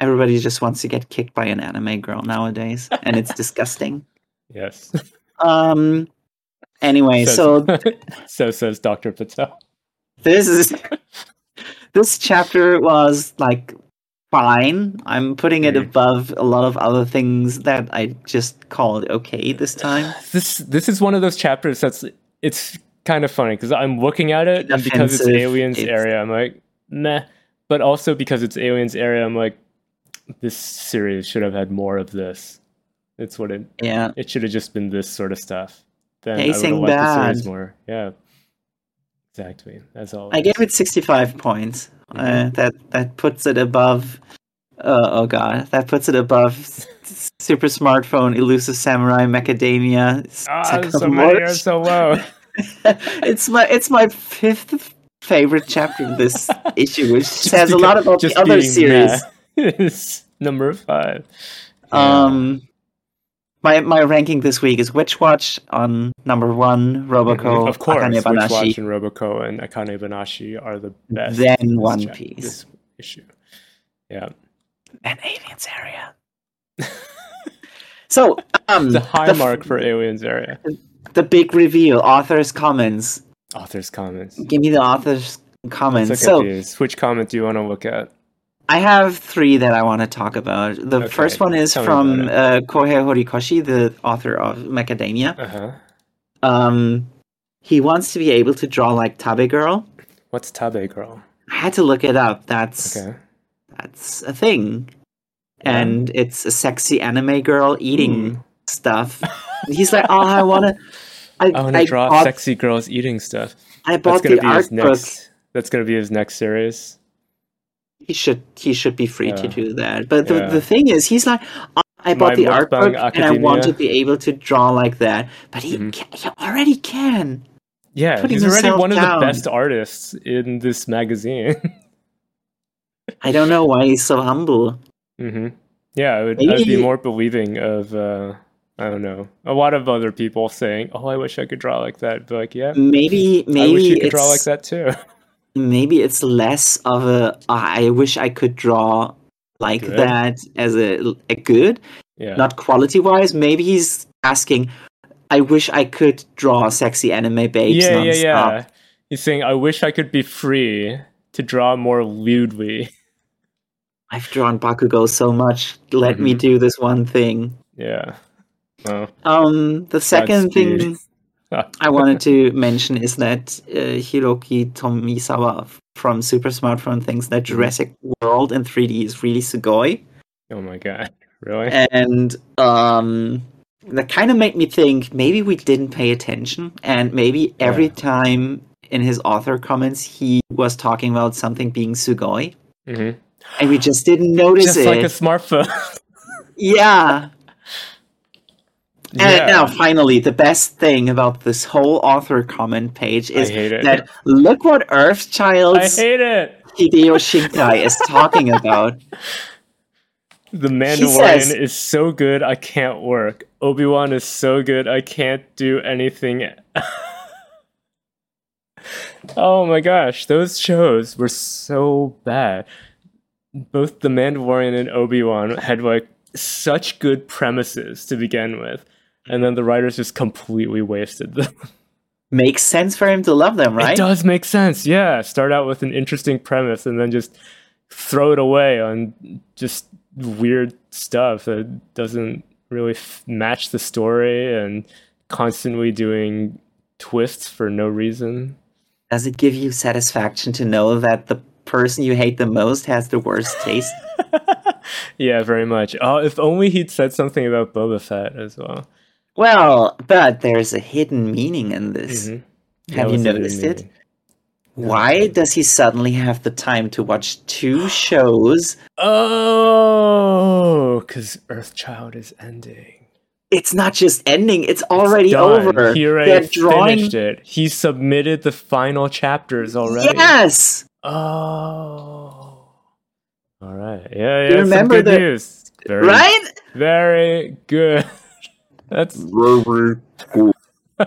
C: everybody just wants to get kicked by an anime girl nowadays and it's disgusting
B: yes.
C: um anyway
B: Says-
C: so
B: so says Doctor Patel.
C: this is this chapter was like fine i'm putting it above a lot of other things that i just called okay this time
B: this this is one of those chapters that's it's kind of funny because I'm looking at it and because it's aliens
C: it's-
B: area, I'm like meh. But also because it's aliens area, I'm like this series should have had more of this. It's what it
C: yeah
B: it should have just been this sort of stuff. Then I would have liked the series more. Yeah, exactly. That's all.
C: i gave it 65 points uh,
B: Mhm.
C: that that puts it above uh, oh god that puts it above super smartphone elusive samurai macadamia
B: Ah, so many are so low.
C: it's my it's my fifth favorite chapter of this issue which
B: Just
C: says a lot about the other series
B: number five.
C: Um, my my ranking this week is Witch Watch on number one, Roboco,
B: Mhm. of course,
C: Akane
B: Witch
C: Banashi,
B: Watch and Roboco and Akane Banashi are the best.
C: then One Piece.
B: This issue. Yeah,
C: and Aliens Area. so, um,
B: the high
C: the
B: mark for Aliens area.
C: the big reveal, author's comments.
B: Author's comments.
C: Give me the author's comments. So.
B: Which comment do you want to look at?
C: I have three that I want to talk about. The
B: Okay,
C: first one is
B: tell
C: from uh, Kohei Horikoshi, the author of Macadamia.
B: Uh huh.
C: Um, he wants to be able to draw like Tabe Girl.
B: What's Tabe Girl?
C: I had to look it up. That's
B: Okay.
C: that's a thing, and it's a sexy anime girl eating
B: Ooh.
C: stuff. He's like, "Oh, I wanna." I,
B: I want to draw
C: bought,
B: sexy girls eating stuff.
C: I
B: That's
C: bought
B: gonna
C: the
B: be his
C: art book.
B: next. That's gonna be his next series.
C: He should he should be free to do that. But the,
B: Yeah.
C: the thing is, he's like, "I- I bought
B: My
C: the art book and I want to be able to draw like that. But he,
B: Mhm.
C: can, he already can.
B: Yeah,
C: Putting
B: he's already one of
C: down.
B: the best artists in this magazine.
C: I don't know why he's so humble.
B: hmm Yeah, I would, I'd be more believing of. Uh, I don't know. A lot of other people saying, "Oh, I wish I could draw like that." But like, yeah,
C: Maybe
B: I wish
C: maybe
B: you could
C: it's
B: draw like that too.
C: maybe it's less of a "Ah, I wish I could draw like
B: Good.
C: that as a, a good,
B: yeah,
C: not quality wise. Maybe he's asking, I wish I could draw sexy anime babes
B: yeah, yeah,
C: nonstop.
B: yeah. He's saying, "I wish I could be free to draw more lewdly."
C: I've drawn Bakugo so much. Let me
B: Mhm.
C: do this one thing.
B: Yeah. Well,
C: Um, the second thing I wanted to mention is that uh, Hiroki Tomisawa from Super Smartphone thinks that Jurassic World in 3D is really sugoi.
B: oh my god, really?
C: And um, that kind of made me think maybe we didn't pay attention, and maybe every
B: Yeah.
C: time in his author comments he was talking about something being sugoi,
B: hmm
C: and we just didn't notice
B: Just
C: it.
B: like a smartphone.
C: Yeah. And
B: yeah.
C: now, finally, the best thing about this whole author comment page is that look what
B: I
C: Earthchild's
B: hate it.
C: Hideo Shinkai is talking about.
B: The Mandalorian
C: says-
B: is so good, I can't work. Obi Wan is so good, I can't do anything. oh my gosh, those shows were so bad. Both The Mandalorian and Obi Wan had like such good premises to begin with, and then the writers just completely wasted them.
C: Makes sense for him to love them, right?
B: It does make sense, yeah. Start out with an interesting premise and then just throw it away on just weird stuff that doesn't really f- match the story and constantly doing twists for no reason.
C: Does it give you satisfaction to know that the person you hate the most has the worst taste?
B: yeah, very much. Oh, if only he'd said something about Boba Fett as well.
C: Well, but there's a hidden meaning in this.
B: Mhm.
C: Have you noticed
B: meaning?
C: it? Why does he suddenly have the time to watch two shows?
B: Oh, because Earthchild is ending.
C: It's not just ending; it's already
B: Done.
C: over.
B: He already
C: They're drawing.
B: finished it. He submitted the final chapters already.
C: Yes,
B: Oh. All right. Yeah, yeah.
C: You
B: some
C: remember
B: good
C: the-
B: news. Very,
C: right?
B: Very good. That's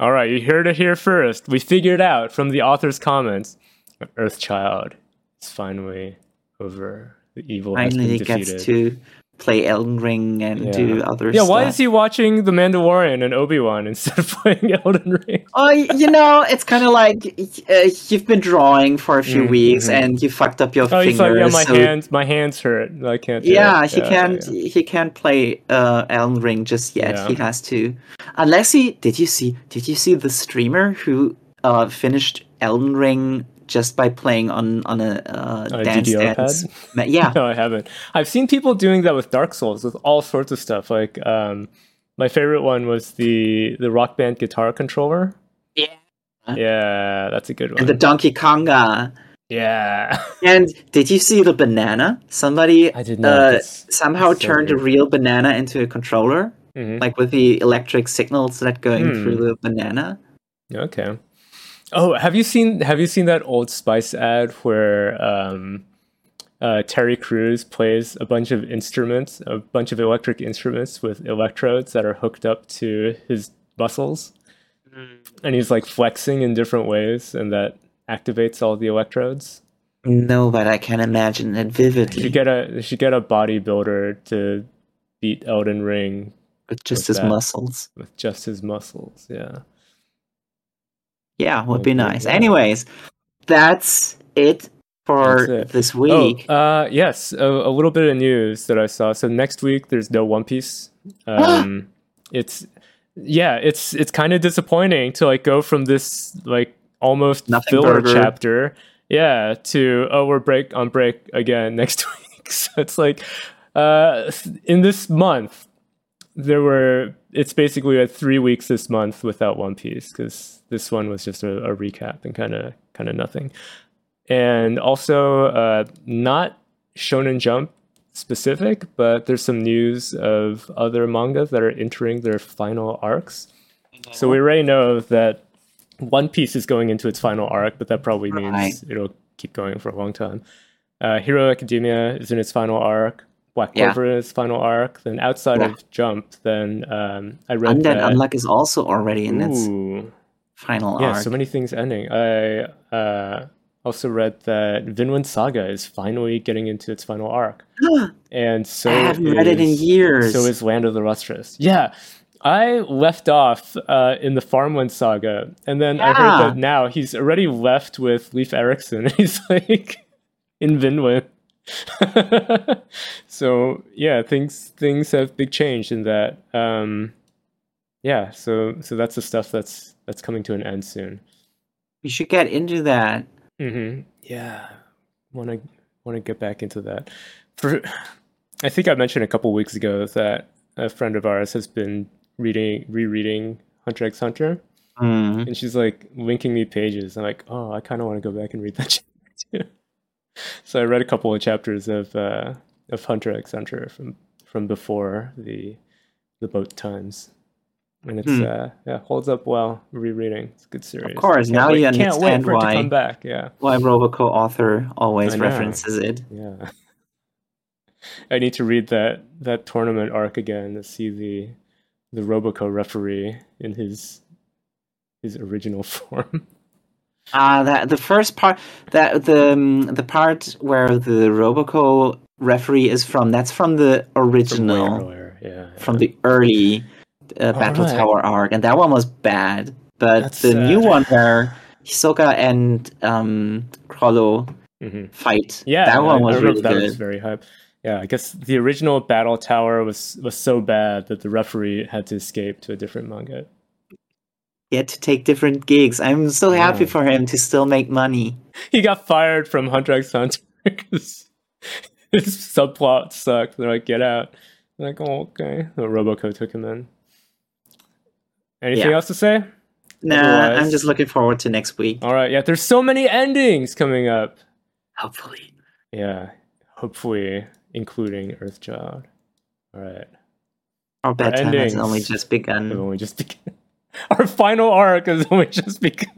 B: all right. You heard it here first. We figured out from the author's comments. Earthchild is finally over. The evil
C: Finally,
B: has been
C: gets
B: defeated.
C: to play Elden Ring and
B: Yeah.
C: do other
B: yeah,
C: stuff.
B: why is he watching The Mandalorian and Obi Wan instead of playing Elden Ring?
C: Oh, you know, it's kind of like uh, you've been drawing for a few
B: Mm,
C: weeks and you fucked up your
B: Oh, like,
C: fingers.
B: yeah, my
C: so-
B: hands, my hands hurt. I can't.
C: Yeah,
B: it.
C: he can't. He can't play uh, Elden Ring just yet.
B: Yeah.
C: He has to, unless he. Did you see? Did you see the streamer who uh, finished Elden Ring just by playing on on a uh,
B: On a
C: dance
B: DDR
C: dance?
B: pad?
C: Yeah,
B: No, I haven't. I've seen people doing that with Dark Souls with all sorts of stuff. Like, um, my favorite one was the the Rock Band guitar controller.
C: Yeah.
B: Yeah, that's a good one.
C: and the Donkey Konga.
B: yeah,
C: And did you see the banana? Somebody
B: I did not.
C: uh, somehow
B: so
C: turned a real banana into a controller,
B: Mhm.
C: like with the electric signals that going
B: Hmm.
C: through the banana.
B: Okay. Oh, have you seen have you seen that Old Spice ad where um, uh, Terry Crews plays a bunch of instruments, a bunch of electric instruments with electrodes that are hooked up to his muscles, and he's like flexing in different ways, and that activates all the electrodes.
C: No, but I can imagine it
B: You
C: vividly.
B: should get a you should get a bodybuilder to beat Elden Ring
C: with just
B: with
C: his
B: that.
C: muscles.
B: with just his muscles. Yeah.
C: Yeah, would
B: Oh,
C: be nice. Anyways, that's it for
B: That's it.
C: this week.
B: Oh, uh, yes, a, a little bit of news that I saw. So next week there's no One Piece. Um, it's yeah, it's it's kind of disappointing to like go from this like almost
C: Nothing
B: filler
C: burger.
B: chapter, yeah, to oh we're break on break again next week. So it's like uh, in this month there were it's basically at three weeks this month without One Piece because this one was just a, a recap and kind of kind of nothing and also uh, not Shonen Jump specific, but there's some news of other mangas that are entering their final arcs. So we already know that One Piece is going into its final arc, but that probably means
C: Right.
B: it'll keep going for a long time. Uh, Hero Academia is in its final arc. Black
C: Yeah.
B: Clover is final arc. Then outside
C: Yeah.
B: of Jump, then um, I read
C: Undead
B: that.
C: Unluck is also already in its
B: Ooh,
C: final
B: yeah,
C: arc.
B: so many things ending. I uh, also read that Vinland Saga is finally getting into its final arc, and so
C: I haven't read it in years.
B: So is Land of the Lustrous. Yeah, I left off uh, in the Farmland Saga, and then I heard that now he's already left with Leif Erikson. He's like in Vinland. so yeah, things things have big change in that. Um, yeah, so so that's the stuff that's that's coming to an end soon.
C: we should get into that.
B: hmm Yeah, want to want to get back into that. For I think I mentioned a couple weeks ago that a friend of ours has been reading rereading Hunter x Hunter,
C: Hmm.
B: and she's like linking me pages. I'm like, oh, I kind of want to go back and read that chapter too. so I read a couple of chapters of uh, of Hunter x Hunter from from before the the boat times. And it's
C: Hmm.
B: uh yeah holds up well rereading. It's a good series.
C: Of
B: course,
C: now
B: wait-
C: you
B: can't wait
C: understand
B: for it to
C: why-
B: come back. Yeah.
C: Why Roboco author always references it.
B: Yeah. I need to read that that tournament arc again to see the the Roboco referee in his his original form.
C: Ah, that the first part that the um, the part where the Roboco referee is from. That's from the
B: From
C: original,
B: earlier, yeah.
C: from the early uh, Battle
B: Alright.
C: Tower arc, and that one was bad. But
B: That's
C: the new one where Hisoka and um, Chrollo
B: hmm
C: fight,
B: Yeah,
C: that one
B: I-
C: was
B: I
C: really
B: that
C: good.
B: was very hype. Yeah, I guess the original Battle Tower was was so bad that the referee had to escape to a different manga.
C: He had to take different gigs. I'm so happy
B: Yeah.
C: for him to still make money.
B: He got fired from Hunter x Hunter because his subplot sucked. They're like, get out. I'm like, oh, okay. So Roboco took him in. Anything
C: Yeah.
B: else to say?
C: Nah,
B: Otherwise-
C: I'm just looking forward to next week.
B: All right. Yeah, there's so many endings coming up.
C: Hopefully.
B: Yeah, hopefully including Earthchild. All right.
C: Our bedtime has
B: endings.
C: only just begun.
B: only just begun. Our final arc has only just begun.